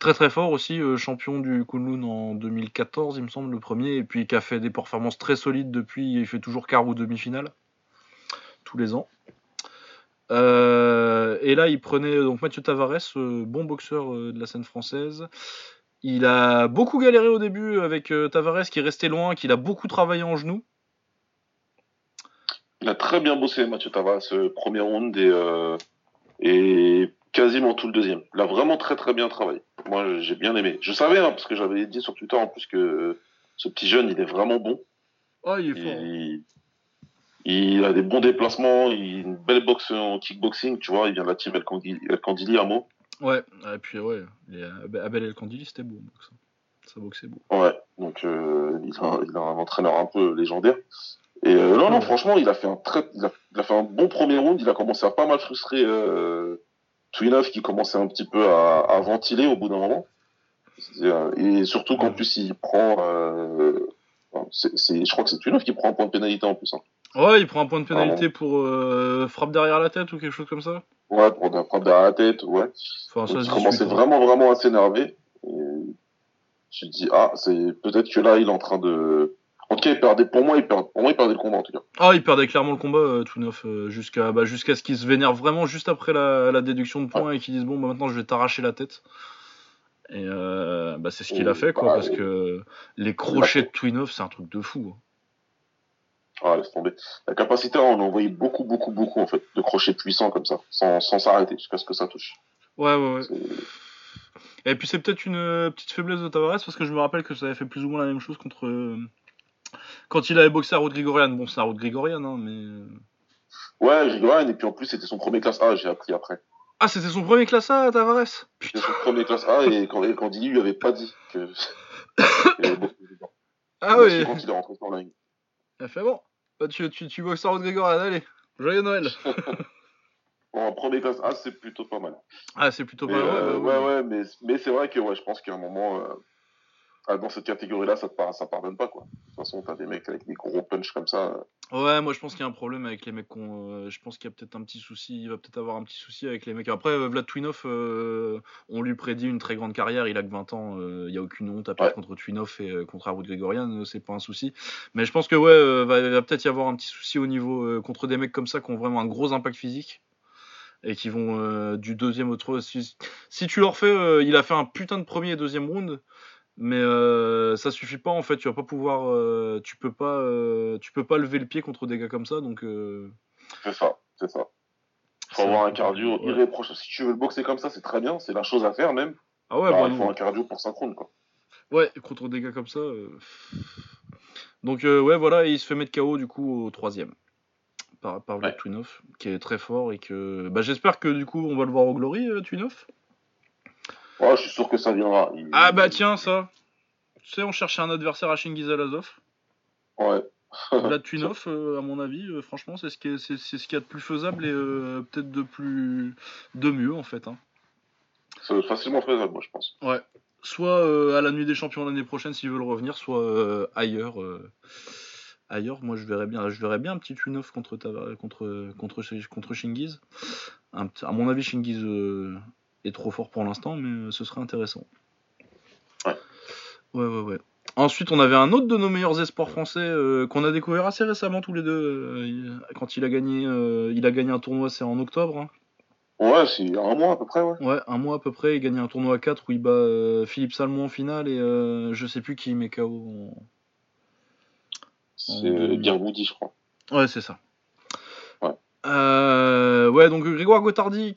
Très très fort aussi, euh, champion du Kunlun en 2014, il me semble, le premier, et puis qui a fait des performances très solides depuis. Il fait toujours quart ou demi-finale, tous les ans. Euh, et là, il prenait donc Mathieu Tavares, euh, bon boxeur de la scène française. Il a beaucoup galéré au début avec Tavares qui est resté loin, qu'il a beaucoup travaillé en genou. Il a très bien bossé, Mathieu Tavares, ce premier round et, euh, et quasiment tout le deuxième. Il a vraiment très très bien travaillé. Moi, j'ai bien aimé. Je savais, hein, parce que j'avais dit sur Twitter en plus que ce petit jeune, il est vraiment bon. Oh, il Il, il a des bons déplacements, il a une belle boxe en kickboxing, tu vois. Il vient de la team El Candili, El Candili à Meaux. Ouais, et puis ouais, Abel El Kandili, c'était beau. boxe. Ça boxait beau. Ouais, donc euh, il, a, il a un entraîneur un peu légendaire. Et euh, non, non, franchement, il a fait un très, il a, il a fait un bon premier round. Il a commencé à pas mal frustrer euh, Twinov qui commençait un petit peu à, à ventiler au bout d'un moment. Euh, Et surtout qu'en plus il prend, euh, c'est, c'est- je crois que c'est Twinov qui prend un point de pénalité en plus. Hein. Ouais, il prend un point de pénalité pour euh, frappe derrière la tête ou quelque chose comme ça. Ouais, pour un frappe derrière la tête, ouais. Enfin, ça Donc, il commençait discute, hein. vraiment, vraiment à s'énerver. Et Je me dis, ah, c'est peut-être que là, il est en train de. En tout cas, il perdait, pour moi, il perdait, pour moi, il perdait le combat, en tout cas. Ah, il perdait clairement le combat, euh, Twinov, euh, jusqu'à bah, jusqu'à ce qu'il se vénère vraiment juste après la, la déduction de points et qu'il dise bon, bah, maintenant je vais t'arracher la tête. Et euh, bah, c'est ce qu'il a Et fait, quoi, voilà, parce que les crochets de Twinov, c'est un truc de fou. hein. Ah, laisse tomber. La capacité à en envoyer beaucoup, beaucoup, beaucoup, en fait, de crochets puissants comme ça, sans sans s'arrêter jusqu'à ce que ça touche. Ouais, ouais, ouais. Et puis c'est peut-être une euh, petite faiblesse de Tavares, parce que je me rappelle que ça avait fait plus ou moins la même chose contre. Euh, Quand il avait boxé à Road Grigorian. Bon, c'est à Road Grigorian, hein, mais. euh, Ouais, Grigorian, et puis en plus, c'était son premier classe A, j'ai appris après. Ah, c'était son premier classe A, Tavares? C'était son premier classe A, et quand, quand Dini lui avait pas dit que. Ah su Quand il est rentré sur la ligne. Il a fait bon. Bah, tu, tu, tu boxes à Road Grigorian, allez. Joyeux Noël Bon, premier classe A, c'est plutôt pas mal. Ah, c'est plutôt pas euh, ouais, bah, ouais, oui. ouais, mais, mais c'est vrai que ouais, je pense qu'à un moment, euh, dans cette catégorie-là, ça, ça pardonne pas, quoi. De toute façon, t'as des mecs avec des gros punch comme ça. euh, Ouais, moi je pense qu'il y a un problème avec les mecs qu'on. euh, je pense qu'il y a peut-être un petit souci. Il va peut-être avoir un petit souci avec les mecs. Après, euh, Vlad Twinov, euh, on lui prédit une très grande carrière. Il a que 20 ans. euh, Il y a aucune honte à perdre Ouais. contre Twinov et euh, contre Arwood Grigorian. euh, c'est pas un souci. Mais je pense que ouais, va, va peut-être y avoir un petit souci au niveau. contre des mecs comme ça qui ont vraiment un gros impact physique. Et qui vont euh, du deuxième au troisième. Si, si tu leur fais. euh, il a fait un putain de premier et deuxième round. Mais euh, ça suffit pas en fait, tu vas pas pouvoir, euh, tu peux pas, euh, tu peux pas lever le pied contre des gars comme ça, donc. euh, C'est ça, c'est ça. Faut avoir un cardio ouais. irréprochable. Si tu veux le boxer comme ça, c'est très bien, c'est la chose à faire même. Ah ouais, Bah, bah il faut non. un cardio pour synchrone, quoi. ouais, contre des gars comme ça. Donc ouais, voilà, et il se fait mettre KO du coup au troisième par par Ouais. Twinov, qui est très fort et que, bah j'espère que du coup on va le voir au Glory, euh, Twinov. Ouais, je suis sûr que ça viendra. Il- Ah bah tiens ça, tu sais, on cherchait un adversaire à Shingiz Alazov. Ouais. Vlad Twinov, euh, à mon avis, euh, franchement, c'est ce qu'il y a de plus faisable et euh, peut-être de plus, de mieux en fait. hein. C'est facilement faisable, moi, je pense. soit euh, à la nuit des champions l'année prochaine s'ils veulent revenir, soit ailleurs. ailleurs, moi je verrais bien, je verrais bien un petit Twin-off contre, contre, contre, contre Shingiz. Un à mon avis, Shingiz est trop fort pour l'instant, mais euh, ce serait intéressant. Ouais. Ouais, ouais, ouais. Ensuite, on avait un autre de nos meilleurs espoirs français euh, qu'on a découvert assez récemment tous les deux. euh, quand il a gagné, euh, il a gagné un tournoi, c'est en octobre. hein. Ouais, c'est un mois à peu près, ouais. Ouais, un mois à peu près, il gagnait un tournoi à 4 où il bat Philippe Salmon en finale et je sais plus qui il met KO. en- C'est En- Birboudi, je crois. Ouais, c'est ça. Ouais. Euh, ouais, donc Grégoire Gotardi,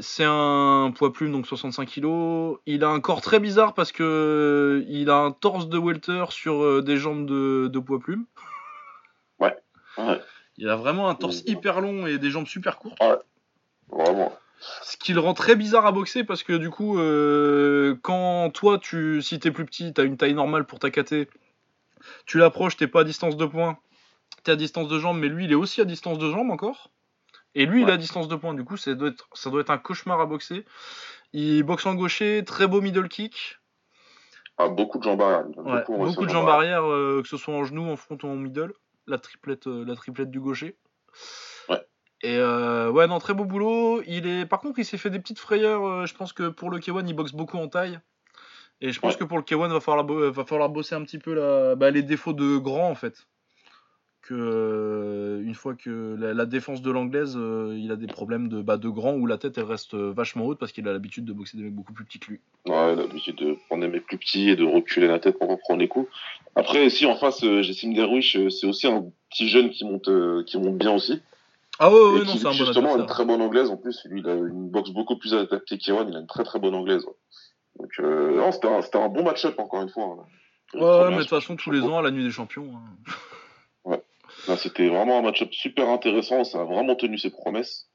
c'est un poids plume, donc 65 kg. Il a un corps très bizarre parce que il a un torse de welter sur euh, des jambes de, de poids plume. Ouais. Il a vraiment un torse Ouais. hyper long et des jambes super courtes. Vraiment. Ce qui le rend très bizarre à boxer parce que du coup, euh, quand toi, tu, si t'es plus petit, t'as une taille normale pour ta KT, tu l'approches, t'es pas à distance de poing, t'es à distance de jambe, mais lui, il est aussi à distance de jambe encore. Et lui, il est Ouais. à distance de poing, du coup, ça doit, être, ça doit être un cauchemar à boxer. Il boxe en gaucher, très beau middle kick, Ah, beaucoup de jambes arrière. Il ouais, beaucoup, de jambes arrière, euh, que ce soit en genou, en front ou en middle, la triplette, euh, la triplette du gaucher. Ouais. Et euh, ouais, non, très beau boulot. Il est, par contre, il s'est fait des petites frayeurs. je pense que pour le K1, il boxe beaucoup en taille. Et je pense Ouais. que pour le K1, va falloir, va falloir bosser un petit peu la, bah, les défauts de grand en fait. Que euh, une fois que la, la défense de l'anglaise, euh, il a des problèmes de, bah, de grand où la tête elle reste euh, vachement haute parce qu'il a l'habitude de boxer des mecs beaucoup plus petits que lui. Ouais, il a l'habitude de prendre des mecs plus petits et de reculer la tête pour reprendre les coups. Après, si en face, euh, Jessim Derwish, euh, c'est aussi un petit jeune qui monte, qui monte bien aussi. Ah ouais, ouais, non, c'est un bon justement a une très bonne anglaise en plus. Lui, il a une boxe beaucoup plus adaptée qu'Iwan. Il a une très très bonne anglaise. ouais. Donc, non, c'était un, bon match-up encore une fois. hein. Ouais, mais de toute façon, tous les ans, à la nuit des champions. hein. C'était vraiment un match-up super intéressant. Ça a vraiment tenu ses promesses.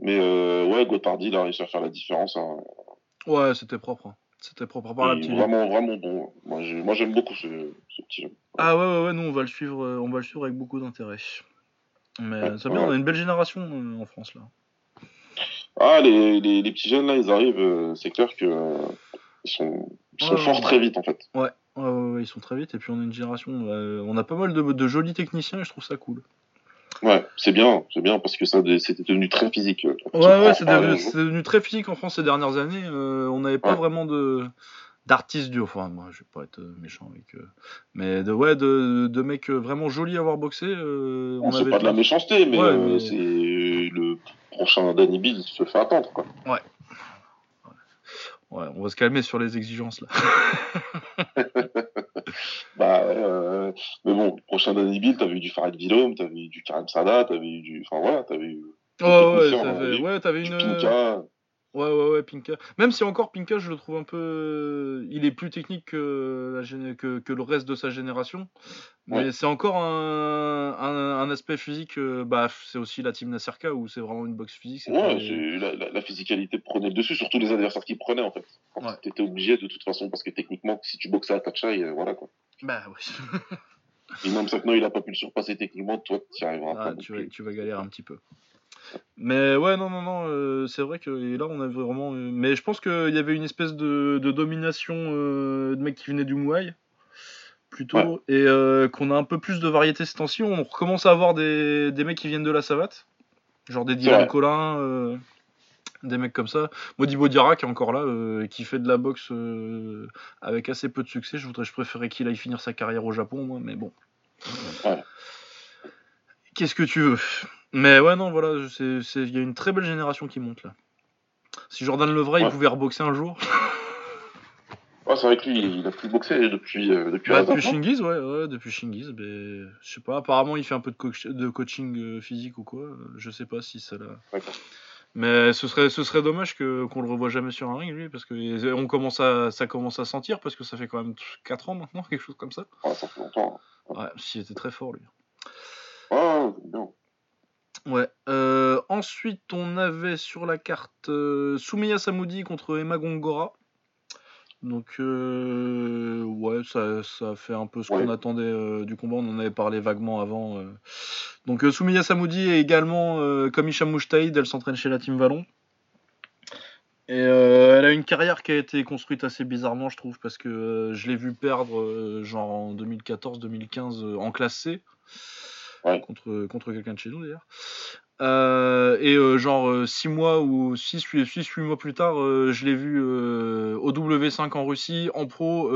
Mais euh, ouais, Gotardi, il a réussi à faire la différence. hein. Ouais, c'était propre. hein. C'était propre par vraiment, vraiment bon. Moi, j'ai- moi, j'aime beaucoup ce, ce petit jeune. Ah ouais, ouais, ouais, nous on va le suivre, euh, on va le suivre avec beaucoup d'intérêt. Mais Ouais, c'est bien, ouais. on a une belle génération euh, en France là. Ah, les, les, les petits jeunes là, ils arrivent. euh, c'est clair que ils sont, ils sont Ouais, forts ouais. très vite en fait. Ouais, ouais, ouais, ouais, ils sont très vite et puis on a une génération, euh, on a pas mal de, de jolis techniciens et je trouve ça cool. Ouais, c'est bien, c'est bien parce que ça, c'était devenu très physique. euh, Ouais, c'est devenu, très physique en France ces dernières années. euh, on n'avait pas Ouais. vraiment de d'artistes du, enfin moi je vais pas être euh, méchant avec, eux, mais de ouais de, de mecs euh, vraiment jolis à voir boxer. euh, Bon, on c'est avait pas de la méchanceté, euh, mais- c'est le prochain Danny Bill se fait attendre quoi. Ouais, on va se calmer sur les exigences là. bah, euh, mais bon, prochain Danny Bill, t'avais eu du Farid Vilom, t'avais eu du Karim Sada, t'avais eu du. Enfin voilà, t'avais eu. Oh, ouais, t'avais ouais, t'avais une. Pinka. Ouais, ouais, ouais, Pinka. Même si encore Pinka, je le trouve un peu. Il est plus technique que, la que, que le reste de sa génération. Mais c'est encore un, un, aspect physique. Euh, bah, c'est aussi la team Nasserka où c'est vraiment une boxe physique. Ouais, la, la, physicalité prenait le dessus, surtout les adversaires qui prenaient en fait. Ouais. T'étais obligé de toute façon, parce que techniquement, si tu boxes à Tachai, euh, voilà quoi. Bah oui. Et même maintenant, il a pas pu le surpasser techniquement, toi, tu y arriveras ah, Tu vas, tu vas galérer un petit peu. Mais ouais, non, non, non, euh, c'est vrai que là, on avait vraiment. Euh, mais je pense qu'il y avait une espèce de, de domination euh, de mecs qui venaient du Muay, plutôt, et qu'on a un peu plus de variété ces temps-ci. On recommence à avoir des, des, mecs qui viennent de la savate, genre des Dylan Collin, des mecs comme ça. Modibo Diarra qui est encore là, qui fait de la boxe avec assez peu de succès. Je voudrais, je préférais qu'il aille finir sa carrière au Japon, moi, mais bon. Qu'est-ce que tu veux? Mais ouais, non, voilà, il y a une très belle génération qui monte là. Si Jordan Levray il pouvait reboxer un jour. Ouais, c'est vrai que lui, il a plus boxé depuis. Euh, depuis, bah, depuis Shingiz, ouais, ouais, depuis Shingiz. Mais, je sais pas, apparemment il fait un peu de, de coaching euh, physique ou quoi. Je sais pas si ça l'a. Mais ce serait, ce serait dommage que, qu'on le revoie jamais sur un ring, lui, parce que on commence à, ça commence à sentir, parce que ça fait quand même 4 ans maintenant, quelque chose comme ça. Ouais, ça fait longtemps. Hein. Ouais, s'il était très fort, lui. Ouais, bien. Ouais. Euh, ensuite, on avait sur la carte euh, Soumiya Samoudi contre Emma Gongora. Donc, euh, ouais, ça, ça, fait un peu ce qu'on attendait du combat. On en avait parlé vaguement avant. Donc, Soumiya Samoudi est également, comme Hicham Mouchtaïd, elle s'entraîne chez la Team Vallon. Et elle a une carrière qui a été construite assez bizarrement, je trouve, parce que je l'ai vu perdre, genre en 2014-2015 en classe Contre, contre quelqu'un de chez nous d'ailleurs. Euh, et euh, genre 6 euh, mois ou 6 8 mois plus tard, je l'ai vu au W5 en Russie, en pro,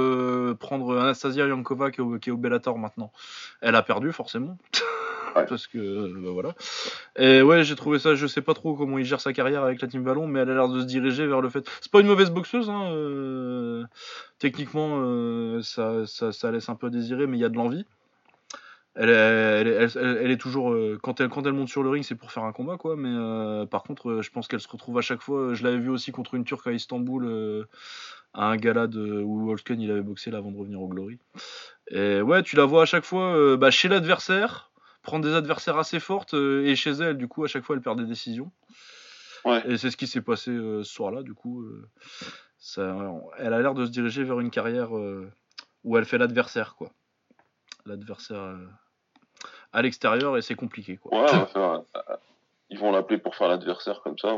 prendre Anastasia Yankova qui est, au, Bellator maintenant. Elle a perdu forcément. Parce que bah, voilà. Et ouais, j'ai trouvé ça, je sais pas trop comment il gère sa carrière avec la Team Ballon, mais elle a l'air de se diriger vers le fait. C'est pas une mauvaise boxeuse, hein, techniquement, ça, ça, ça, laisse un peu désirer, mais il y a de l'envie. Elle, elle, est toujours euh, quand elle quand elle monte sur le ring c'est pour faire un combat quoi mais euh, par contre euh, je pense qu'elle se retrouve à chaque fois je l'avais vu aussi contre une turque à Istanbul à un gala de, où Holken il avait boxé là avant de revenir au Glory. Et ouais tu la vois à chaque fois bah, chez l'adversaire prendre des adversaires assez fortes et chez elle du coup à chaque fois elle perd des décisions. Et c'est ce qui s'est passé ce soir là du coup ça, elle a l'air de se diriger vers une carrière où elle fait l'adversaire quoi. L'adversaire à l'extérieur et c'est compliqué. Quoi. Ouais, euh, ils vont l'appeler pour faire l'adversaire comme ça,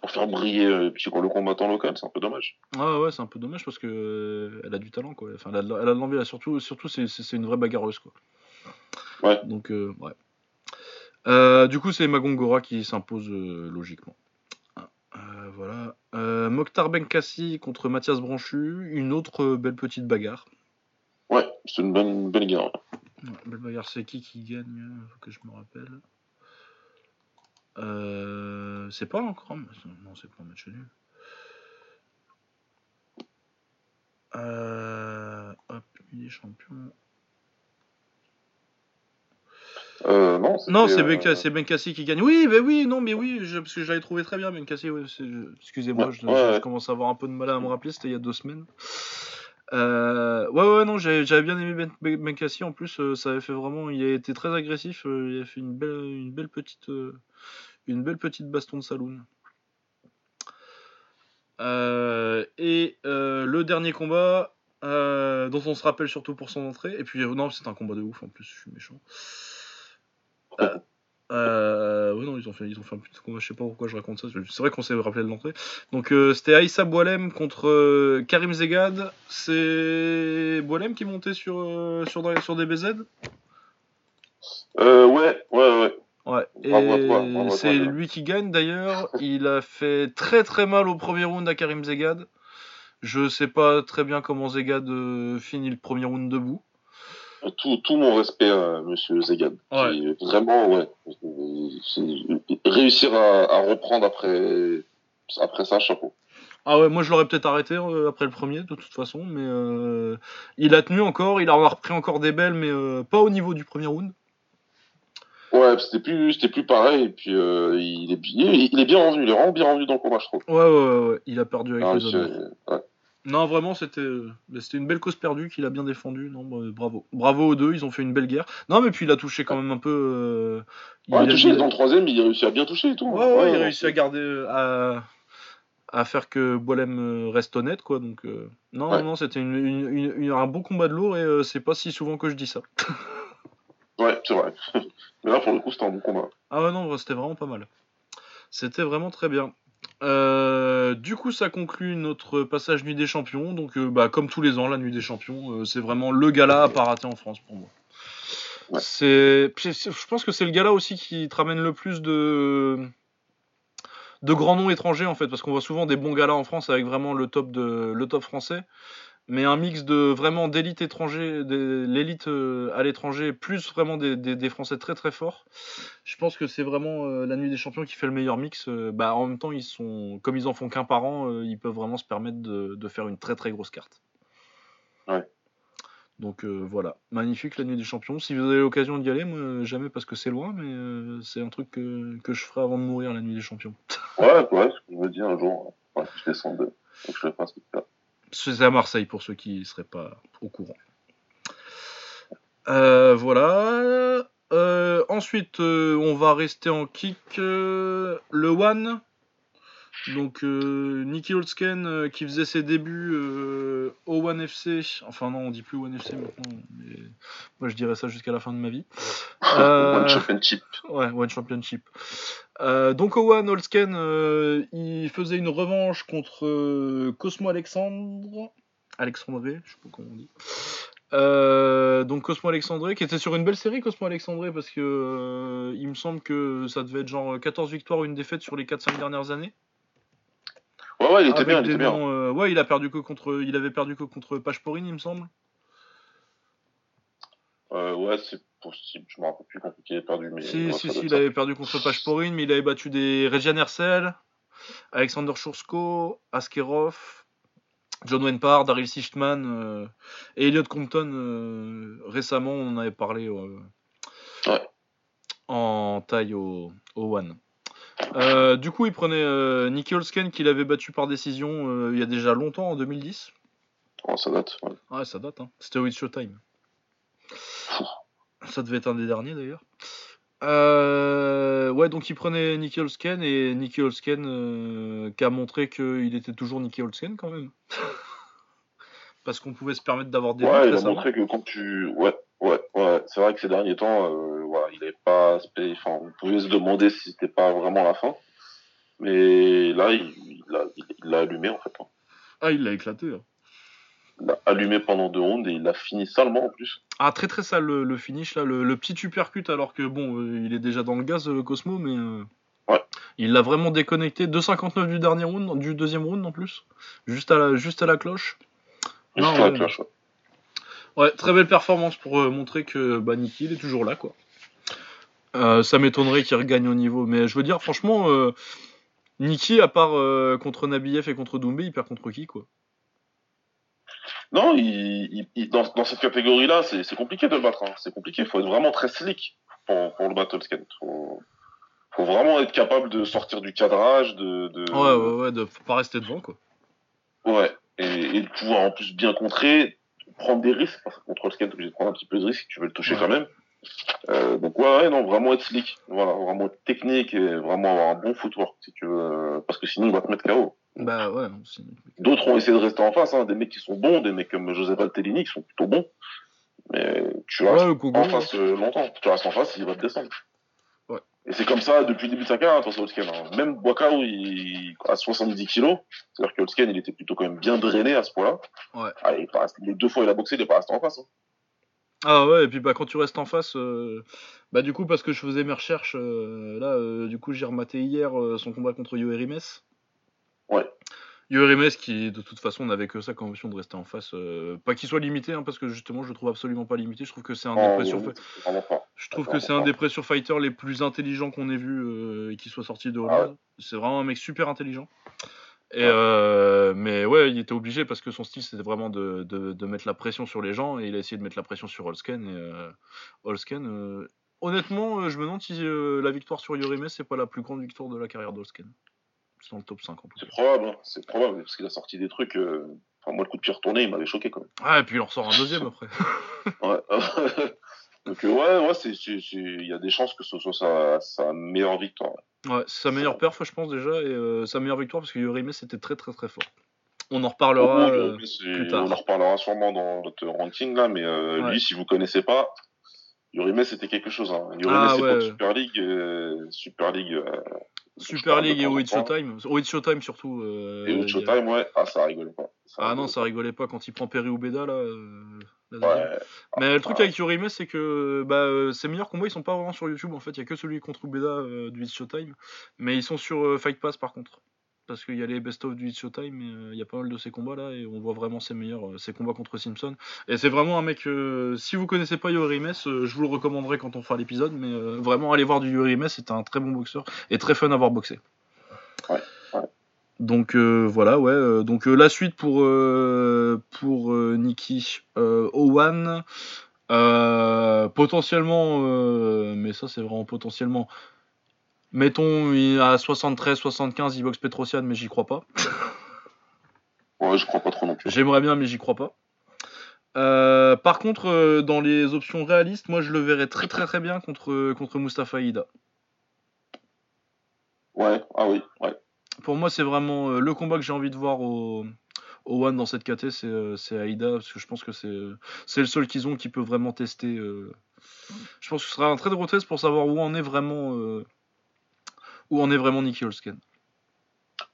pour faire briller euh, le combattant local, c'est un peu dommage. Ah ouais, c'est un peu dommage parce que euh, elle a du talent, quoi. Enfin, elle a, de l'envie, surtout, surtout c'est, une vraie bagarreuse, quoi. Ouais. Donc, ouais. du coup, c'est Magongora qui s'impose logiquement. voilà. Mokhtar Benkassi contre Mathias Branchu, une autre belle petite bagarre. Ouais, c'est une bonne, bonne guerre. Belle c'est qui qui gagne Faut que je me rappelle. Euh, c'est pas encore. Non, c'est pas un match nul. Euh, hop, il est champion. Euh, non, non c'est euh... Benkassi qui gagne. Oui, mais oui, non, mais oui, parce que je l'avais trouvé très bien, Benkassi. Excusez-moi, je, je, commence à avoir un peu de mal à me rappeler, c'était il y a deux semaines. Euh, ouais, ouais, non, j'avais bien aimé Ben, ben Cassi. En plus, euh, ça avait fait vraiment. Il a été très agressif. Euh, il a fait une belle, une belle petite, une belle petite baston de saloon. et le dernier combat, dont on se rappelle surtout pour son entrée. Et puis, non, c'est un combat de ouf. En plus, je suis méchant. Euh, oui, non, ils ont fait, ils ont fait un petit combat, je sais pas pourquoi je raconte ça. C'est vrai qu'on s'est rappelé de l'entrée. Donc, euh, c'était Aïssa Boalem contre euh, Karim Zegad. C'est Boalem qui montait sur, euh, sur, sur DBZ euh, Ouais, ouais, ouais. Ouais, et c'est lui qui gagne d'ailleurs. Il a fait très très mal au premier round à Karim Zegad. Je sais pas très bien comment Zegad finit le premier round debout tout, tout mon respect à Monsieur Zegan. Vraiment, ouais. Réussir à, à, reprendre après, après ça, chapeau. Ah ouais, moi je l'aurais peut-être arrêté euh, après le premier, de toute façon, mais euh, il a tenu encore, il en a repris encore des belles, mais euh, pas au niveau du premier round. Ouais, c'était plus, c'était plus pareil, et puis euh, il, est, il, il est bien rendu, il est vraiment bien rendu dans le combat, je trouve. Ouais, ouais, ouais, il a perdu avec Ah, les honneurs. ouais. Non, vraiment, c'était mais c'était une belle cause perdue qu'il a bien défendue. Non, bah, bravo. Bravo aux deux, ils ont fait une belle guerre. Non, mais puis il a touché quand même un peu. euh, il Ouais, a- touché, dans le troisième, il a réussi à bien toucher et tout. Ouais, ouais, il a réussi à garder, euh, à, à faire que Boilem euh, reste honnête, quoi. Donc, euh, non, non, c'était une, une- une- une- un bon combat de lourd et euh, c'est pas si souvent que je dis ça. Ouais, c'est vrai. Mais là, pour le coup, c'était un bon combat. Ah ouais, non, c'était vraiment pas mal. C'était vraiment très bien. Euh, du coup, ça conclut notre passage Nuit des Champions. Donc, euh, bah, comme tous les ans, la Nuit des Champions, euh, c'est vraiment le gala à pas rater en France pour moi. Ouais. C'est, puis c'est- je pense que c'est le gala aussi qui te ramène le plus de de grands noms étrangers en fait, parce qu'on voit souvent des bons galas en France avec vraiment le top de le top français, mais un mix de vraiment d'élite étranger, de l'élite euh, à l'étranger, plus vraiment des, des, des Français très très forts. Je pense que c'est vraiment euh, la nuit des champions qui fait le meilleur mix. Euh, bah, en même temps, ils sont comme ils en font qu'un par an, euh, ils peuvent vraiment se permettre de, de faire une très très grosse carte. Ouais. Donc voilà, magnifique la nuit des champions. Si vous avez l'occasion d'y aller, moi jamais parce que c'est loin, mais c'est un truc que, que je ferai avant de mourir la nuit des champions. Ouais, ouais, ce que je me dis un jour, ouais, je descends de. Donc je le ça. C'est à Marseille pour ceux qui ne seraient pas au courant. Euh, voilà. Euh, ensuite, euh, on va rester en kick. le One. Donc, euh, Nicky Holtzken euh, qui faisait ses débuts euh, au One FC. Enfin, non, on dit plus One FC maintenant. Mais moi, je dirais ça jusqu'à la fin de ma vie. Euh, One Championship. Ouais, One Championship. Euh, donc Owen Holtzken, euh, il faisait une revanche contre euh, Cosmo Alexandre. Alexandré, je sais pas comment on dit. Euh, donc Cosmo Alexandré, qui était sur une belle série, Cosmo Alexandré, parce que euh, il me semble que ça devait être genre 14 victoires, une défaite sur les 4-5 dernières années. Ouais, ouais, il était bien, il des était bien. noms, euh, ouais, il a perdu que contre, il avait perdu que contre Pashporin, il me semble. Euh, ouais, c'est possible. Je me rappelle plus quand il est perdu. Mais Si, ouais, si, si, il ça. avait perdu contre Pashporin, mais il avait battu des Regian Hersel, Alexander Shursko, Askerov, John Wenpar, Daryl Sichtman euh, et Elliot Compton. euh, récemment, on en avait parlé Ouais. en taille au, au One. Euh, du coup, il prenait euh, Nicky Holzken qu'il avait battu par décision euh, il y a déjà longtemps, en 2010. Ouais, ça date. ouais. Ouais, ça date, hein. C'était au It's Showtime. Ça devait être un des derniers d'ailleurs. Euh, ouais, donc il prenait Nicky Holzken et Nicky Holzken euh, qui a montré qu'il était toujours Nicky Holzken quand même. Parce qu'on pouvait se permettre d'avoir des Ouais, il a montré que quand tu. Ouais, ouais, ouais. C'est vrai que ces derniers temps, il avait pas. Enfin, on pouvait se demander si c'était pas vraiment la fin. Mais là, il l'a il, il l'a allumé en fait. hein. Ah, il l'a éclaté. hein. Il l'a allumé pendant deux rounds et il l'a fini salement en plus. Ah, très très sale le, le finish là, le, le petit uppercut alors que bon, euh, il est déjà dans le gaz le Cosmo, mais euh, Ouais. il l'a vraiment déconnecté. 2,59 du dernier round, du deuxième round en plus, juste à la, juste à la cloche. Juste Non, sur la ouais. cloche, ouais. Ouais, très belle performance pour euh, montrer que bah, Nicky il est toujours là quoi. Euh, ça m'étonnerait qu'il regagne au niveau, mais je veux dire franchement, euh, Nicky à part euh, contre Nabiev et contre Doumbé, il perd contre qui quoi? Non, il, il- il- dans, dans cette catégorie-là, c'est compliqué de le battre. hein. C'est compliqué. Il faut être vraiment très slick pour, pour le battle scan. Faut, faut vraiment être capable de sortir du cadrage, de, de Ouais, ouais, ouais, de faut pas rester devant quoi. ouais, et, et de pouvoir en plus bien contrer, prendre des risques. Parce que contre le scan, t'es obligé de prendre un petit peu de risque. Tu veux le toucher Ouais. quand même. Euh, donc ouais, ouais, non, vraiment être slick. Voilà, vraiment être technique et vraiment avoir un bon footwork si tu veux, euh, parce que sinon il va te mettre KO. Bah ouais, D'autres ont essayé de rester en face, hein, des mecs qui sont bons, des mecs comme Joseph Altellini qui sont plutôt bons. Mais tu restes ouais, Kogo, en face euh, longtemps. Tu restes en face, il va te descendre. Ouais. Et c'est comme ça depuis le début de sa carrière, hein, attention. Hein. Même Boakao, il... à 70 kilos, c'est-à-dire que Holtzken, il était plutôt quand même bien drainé à ce point-là. Ouais. Ah, il est pas Les deux fois il a boxé, il est pas resté en face. Hein. Ah ouais, et puis bah quand tu restes en face, euh, bah du coup parce que je faisais mes recherches, euh, là euh, du coup j'ai rematé hier son combat contre Yoerimes. Ouais. Yoerimes qui de toute façon n'avait que ça comme option de rester en face, pas qu'il soit limité hein, parce que justement je le trouve absolument pas limité, je trouve que c'est un des Oh, pressure oui, c'est vraiment fort. je trouve que D'accord, c'est un d'accord. des pressure fighters les plus intelligents qu'on ait vu et qui soit sorti de Hollande. Ah ouais. C'est vraiment un mec super intelligent. Et euh, mais ouais, il était obligé parce que son style c'était vraiment de, de, de mettre la pression sur les gens et il a essayé de mettre la pression sur Holsken. Et euh, Holsken, euh, honnêtement, euh, je me demande si la victoire sur Yorime c'est pas la plus grande victoire de la carrière d'Holsken. C'est dans le top 5 en tout C'est probable, hein, c'est probable, parce qu'il a sorti des trucs. Enfin, moi, le coup de pied retourné, il m'avait choqué quand même. Ah, et puis il en ressort un deuxième après. Ouais. Donc, euh, ouais, ouais, c'est, il y a des chances que ce soit sa, sa meilleure victoire. Ouais, sa meilleure perf, je pense déjà, et euh, sa meilleure victoire parce que Yorime c'était très très très fort. On en reparlera. Oh, euh, plus tard. On en reparlera sûrement dans notre ranking là, mais euh, Ouais. lui, si vous connaissez pas, Yorime c'était quelque chose. Hein. Yorime, Ah, c'est ouais. Super League, Super League Super League et temps. Showtime. Oid Showtime surtout. euh, Et a- Showtime, ouais, ah ça rigolait pas. Ça Ah non, ça rigolait pas quand il prend Perry ou Beda là. Euh. Ouais. Mais le truc avec Yorime, c'est que bah, euh, ses meilleurs combats ils sont pas vraiment sur YouTube en fait. Il y a que celui contre Ubeda euh, du It's Showtime. Mais ils sont sur euh, Fight Pass par contre. Parce qu'il y a les best-of du It's Showtime, mais euh, il y a pas mal de ces combats là et on voit vraiment ses meilleurs, euh, ses combats contre Simpson. Et c'est vraiment un mec, euh, si vous connaissez pas Yorime, euh, je vous le recommanderai quand on fera l'épisode, mais euh, vraiment allez voir du Yorime, c'est un très bon boxeur et très fun à voir boxer. Ouais. Donc euh, voilà, ouais. euh, donc euh, la suite pour pour Nikki Owan, euh, potentiellement, mais ça c'est vraiment potentiellement. Mettons à 73-75 il boxe Petrosian, mais j'y crois pas. Ouais, je crois pas trop non plus. J'aimerais bien, mais j'y crois pas. Par contre, dans les options réalistes, moi je le verrais très très très bien contre contre Mustafa Ida. Ouais, ah oui, ouais. Pour moi, c'est vraiment euh, le combat que j'ai envie de voir au, au One dans cette KT, c'est euh, Aïda, parce que je pense que c'est euh, c'est le seul qu'ils ont qui peut vraiment tester. Je pense que ce sera un très gros test pour savoir où en est vraiment où en est vraiment Nicky Holsken.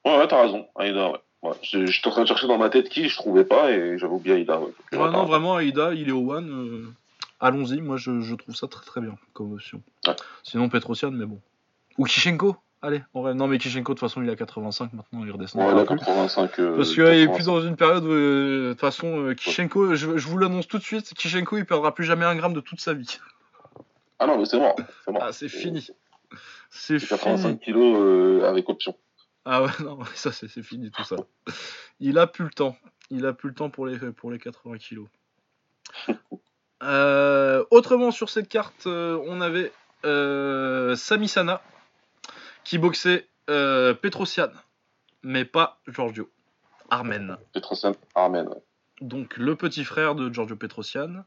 Ouais, ouais, t'as raison. Aïda, ouais. ouais. J'étais en train de chercher dans ma tête qui, je trouvais pas, et j'avais oublié Aïda. Ouais, non, vraiment, Aïda, il est au One. euh, Allons-y, moi je, je trouve ça très très bien comme option. Ouais. Sinon Petrosian, mais bon. Ou Kishenko Allez, on rêve. Non, mais Kishenko, de toute façon, il est à 85 maintenant, il redescend. Ouais, là, plus. 85. euh, Parce qu'il est 85. plus dans une période où, euh, de toute façon, euh, Kishenko, je, je vous l'annonce tout de suite, Kishenko, il perdra plus jamais un gramme de toute sa vie. Ah non, mais c'est mort. C'est mort. Ah, c'est fini. C'est fini. 85 kilos euh, avec option. Ah ouais, non, ça, c'est fini tout ça. Il a plus le temps. Il a plus le temps pour les, pour les 80 kilos. Euh, autrement, sur cette carte, euh, on avait euh, Sami Sana qui boxait euh, Petrosian, mais pas Giorgio. Armen. Petrosian Armen. ouais. donc le petit frère de Giorgio Petrosian,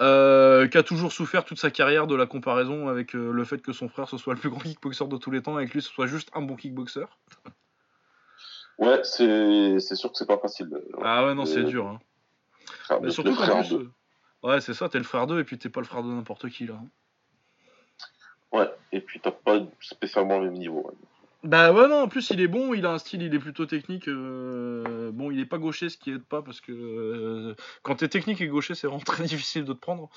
euh, qui a toujours souffert toute sa carrière de la comparaison avec euh, le fait que son frère ce soit le plus grand kickboxer de tous les temps et que lui ce soit juste un bon kickboxer. Ouais, c'est sûr que c'est pas facile. de- Ah ouais non c'est Euh, dur. Hein. Mais surtout frère plus, euh, ouais c'est ça, t'es le frère d'eux et puis t'es pas le frère de n'importe qui là. hein. Ouais, et puis t'as pas spécialement le même niveau. ouais. Bah ouais non en plus il est bon, il a un style, il est plutôt technique. euh, Bon il est pas gaucher ce qui aide pas parce que euh, quand t'es technique et gaucher c'est vraiment très difficile de te prendre.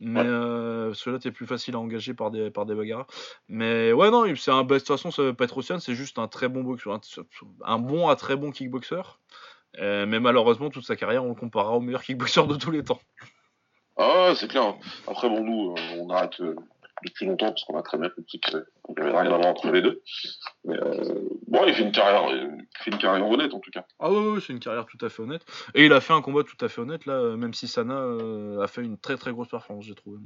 Mais Ouais. euh, parce que là t'es plus facile à engager par des par des bagarres. Mais ouais non c'est un bah, de toute façon ce Petrosian c'est juste un très bon boxeur, un, un bon à très bon kickboxer. Mais malheureusement toute sa carrière on le comparera au meilleur kickboxer de tous les temps. Ah, ouais, c'est clair. Après, bon, nous, on arrête depuis longtemps parce qu'on a très bien compris qu'il n'y avait rien à voir entre les deux. Mais euh, bon, il fait une carrière, euh, il fait une carrière honnête en tout cas. Ah ouais, ouais, c'est une carrière tout à fait honnête. Et il a fait un combat tout à fait honnête là, euh, même si Sana euh, a fait une très très grosse performance, j'ai trouvé.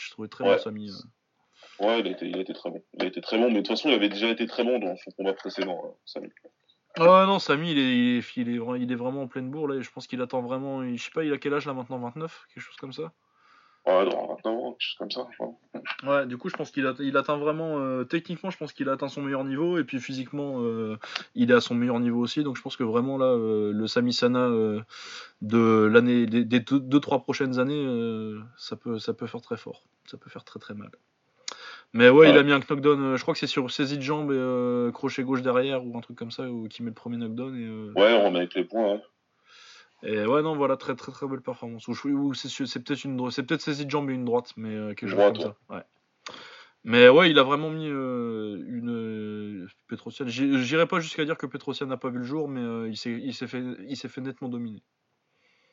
J'ai trouvé très Ouais. bon Sami. euh. Ouais, il a, été, il a été très bon. Il a été très bon, mais de toute façon, il avait déjà été très bon dans son combat précédent. euh, Samy. Ah non, Sami, il est, il, est, il, est, vra- il est vraiment en pleine bourre là. Et je pense qu'il attend vraiment. Je sais pas, il a quel âge là maintenant 29 Quelque chose comme ça? Ouais, dans 29 ans, quelque chose comme ça. je crois. Ouais, du coup, je pense qu'il a- il atteint vraiment. euh, techniquement, je pense qu'il a atteint son meilleur niveau. Et puis physiquement, euh, il est à son meilleur niveau aussi. Donc je pense que vraiment là, euh, le Sami Sana de l'année, des, des deux, deux, trois prochaines années, ça, peut, ça peut faire très fort. Ça peut faire très très mal. Mais ouais, il a mis un knockdown. je crois que c'est sur saisie de jambe et crochet gauche derrière ou un truc comme ça, où, qui met le premier knockdown. Et, Ouais, on remet avec les points. hein. Et ouais, non, voilà, très très très belle performance. Ou, ou c'est peut-être une c'est peut-être saisie de jambe et une droite, mais euh, quelque chose comme ça. Ouais. Mais ouais, il a vraiment mis euh, une euh, Petrosian. J'irai pas jusqu'à dire que Petrosian n'a pas vu le jour, mais euh, il s'est fait il s'est fait nettement dominer.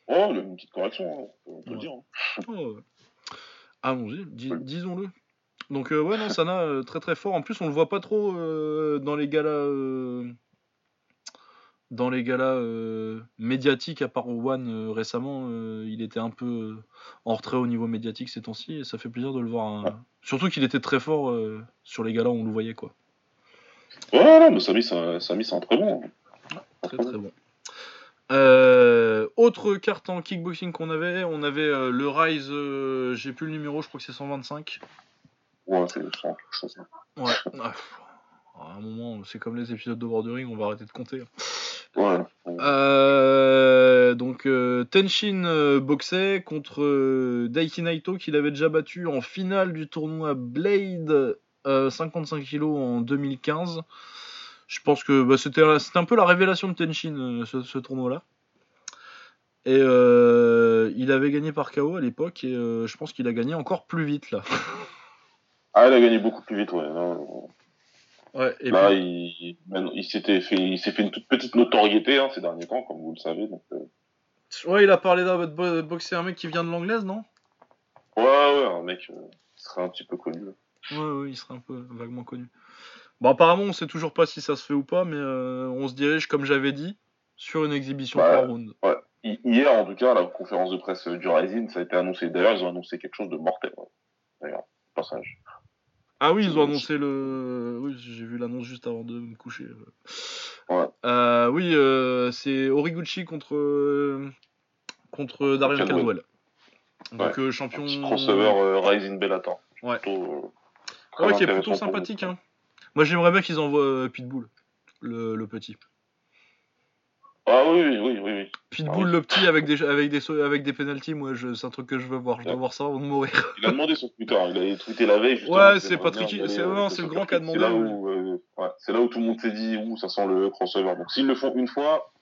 Oh, il a une petite correction, hein, on peut Ouais. le dire. hein. Oh, ouais. Allons-y, dis- disons-le. Donc euh, ouais, non, Sana euh, très très fort. En plus, on le voit pas trop dans les galas. Dans les galas euh, médiatiques, à part One euh, récemment, euh, il était un peu en retrait au niveau médiatique ces temps-ci, et ça fait plaisir de le voir. hein. Ouais. Surtout qu'il était très fort sur les galas où on le voyait, quoi. Ouais, mais Samy, c'est un, Samy, c'est un très bon. Très très bon. Autre carte en kickboxing qu'on avait, on avait le Rise, j'ai plus le numéro, je crois que c'est 125. Ouais, c'est c'est quelque chose. Ouais. À un moment, c'est comme les épisodes de Bordering, on va arrêter de compter. Ouais. Euh, donc euh, Tenshin euh, boxait contre Daiki Naito qu'il avait déjà battu en finale du tournoi Blade euh, 55 kg en 2015. Je pense que bah, c'était un- peu la révélation de Tenshin ce, ce tournoi-là. Et euh, il avait gagné par KO à l'époque et euh, je pense qu'il a gagné encore plus vite là. Ah, il a gagné beaucoup plus vite, ouais. Non, Ouais, et Là, puis- il, s'était fait, il s'est fait une toute petite notoriété hein, ces derniers temps, comme vous le savez. Donc, euh, ouais, il a parlé d'un de bo- boxer un mec qui vient de l'anglaise, non? Ouais, ouais, un mec euh, qui serait un petit peu connu. Ouais, ouais, il serait un peu vaguement connu. Bon, apparemment, on sait toujours pas si ça se fait ou pas, mais euh, on se dirige, comme j'avais dit, sur une exhibition trois rounds. Hi- Hier, en tout cas, à la conférence de presse du Rising, ça a été annoncé. D'ailleurs, ils ont annoncé quelque chose de mortel. ouais. D'ailleurs, passage. Ah oui, ils ont annoncé le. Oui, j'ai vu l'annonce juste avant de me coucher. Ouais. Euh, oui, euh, c'est Origuchi contre contre Darian Caldwell. Caldwell. Donc euh, champion. Un petit crossover Rising Bellator. Ouais. Plutôt, Ah ouais, qui est plutôt sympathique. Hein. Moi, j'aimerais bien qu'ils envoient Pitbull, le, le petit. Ah oui, oui, oui, oui. Pitbull, Ah le petit, avec des avec des avec des penalties, moi, je, c'est un truc que je veux voir. Je dois Ouais. voir ça avant de mourir. Il a demandé sur Twitter. Il a tweeté la veille. justement, Ouais, c'est Patrick- c'est- euh, le grand qui a demandé, C'est là, où, euh, ouais, là où tout le monde s'est dit, ouh, ça sent le crossover. Donc s'ils le font une fois,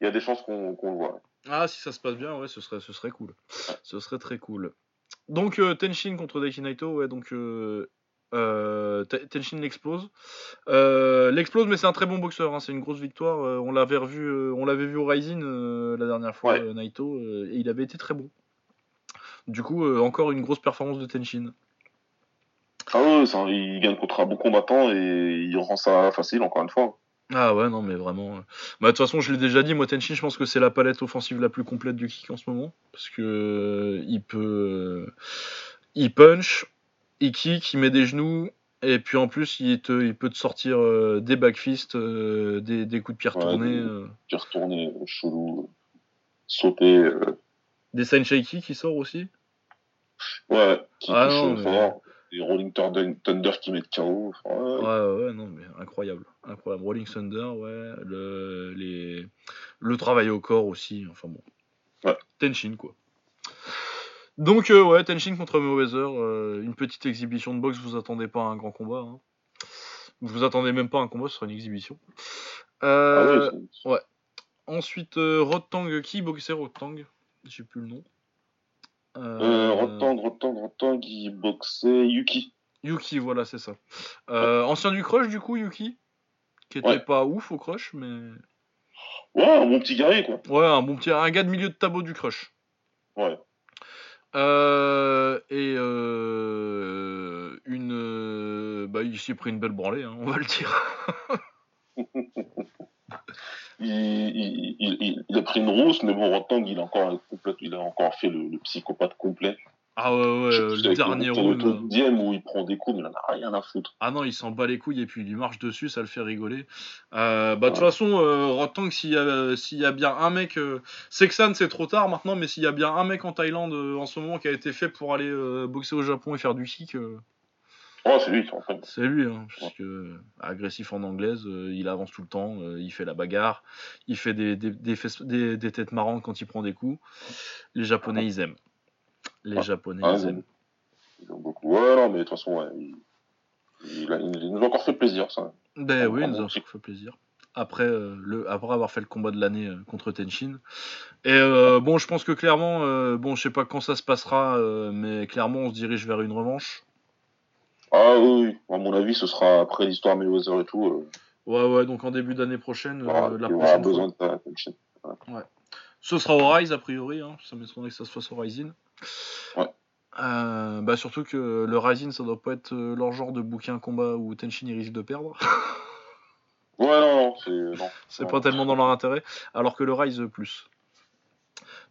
il y a des chances qu'on qu'on le voit. Ah, si ça se passe bien, ouais, ce serait, ce serait cool. Ce serait très cool. Donc, euh, Tenshin contre Daiki Naito, ouais, donc euh, Te- Tenshin l'explose. Euh, l'explose, mais c'est un très bon boxeur, hein, c'est une grosse victoire. euh, on l'avait revu, euh, on l'avait vu au Rising la dernière fois, Ouais. Naito, et il avait été très bon. Du coup, encore une grosse performance de Tenshin. Ah ouais, il gagne contre un bon combattant et il rend ça facile, encore une fois. Ah ouais, non, mais vraiment. Bah, de toute façon, je l'ai déjà dit, moi, Tenshin, je pense que c'est la palette offensive la plus complète du kick en ce moment. Parce que il peut. il punch, il kick, il met des genoux. Et puis en plus, il, te, il peut te sortir euh, des backfists, euh, des, des coups de pied Ouais, retournés, des- Puis retourner, euh, chelou, sauter. euh, des sign shaky qui sort aussi? ouais, qui Ah touche non, mais- fort. Des Rolling Thunder, qui mettent KO. Ouais, Ouais, ouais, ouais, non, mais incroyable. Incroyable. Rolling Thunder, ouais. Le, les, le travail au corps aussi. Enfin bon. Ouais. Tenshin, quoi. Donc, euh, ouais, Tenshin contre Mayweather. euh, une petite exhibition de boxe. Vous attendez pas à un grand combat. Hein. Vous attendez même pas à un combat, ce sera une exhibition. Ah Euh, ouais, c'est- ensuite, euh, Rotang, qui boxait Rotang J'ai plus le nom. euh, Rotang, Rotang, Rotang, il boxait Yuki. Yuki, voilà, c'est ça. Ancien du Crush, du coup, Yuki? Qui était Ouais. pas ouf au Crush, mais. Ouais, un bon petit guerrier, quoi. Ouais, un bon petit, un gars de milieu de tableau du crush. Ouais. Euh, et euh, une, euh, bah, il s'est pris une belle branlée, hein, on va le dire. Il, il, il, a pris une rousse, mais bon, Rotang, il a encore, il a encore fait le psychopathe complet. Ah ouais, le dernier round. Le deuxième où il prend des coups, mais il en a rien à foutre. Ah non, il s'en bat les couilles et puis il lui marche dessus, ça le fait rigoler. Euh, bah de toute façon, euh, Rotang, s'il y, a- s'il y a bien un mec, euh, Sexan c'est trop tard maintenant, mais s'il y a bien un mec en Thaïlande euh, en ce moment qui a été fait pour aller euh, boxer au Japon et faire du kick, Oh, c'est lui, en fait. C'est lui, hein, parce que agressif en anglaise, il avance tout le temps, il fait la bagarre, il fait des, des, des, fesses- des- des têtes marrantes quand il prend des coups. Les Japonais, ils aiment. Les Ah. Japonais, Ah, ils ils aiment. Ils ont beaucoup. Ouais, non, mais de toute façon, ouais, il, il, a- il nous a encore fait plaisir, ça. Ben Ah, oui, il bon, nous a bon. fait plaisir. Après, euh, le, après avoir fait le combat de l'année euh, contre Tenshin. Et euh, bon, je pense que clairement, euh, bon, je sais pas quand ça se passera, mais clairement, on se dirige vers une revanche. Ah oui, à mon avis, ce sera après l'histoire Mayweather et tout. Ouais, ouais, donc en début d'année prochaine, euh, la aura prochaine besoin de ta Tenshin. Ce sera au Rise a priori, hein. ça m'étonnerait que ça se fasse au Rising. Ouais. Euh, bah surtout que le Rising ça doit pas être euh, leur genre de bouquin combat où Tenshin il risque de perdre. Ouais, non, non, c'est. Pas tellement dans leur intérêt, alors que le Rise plus.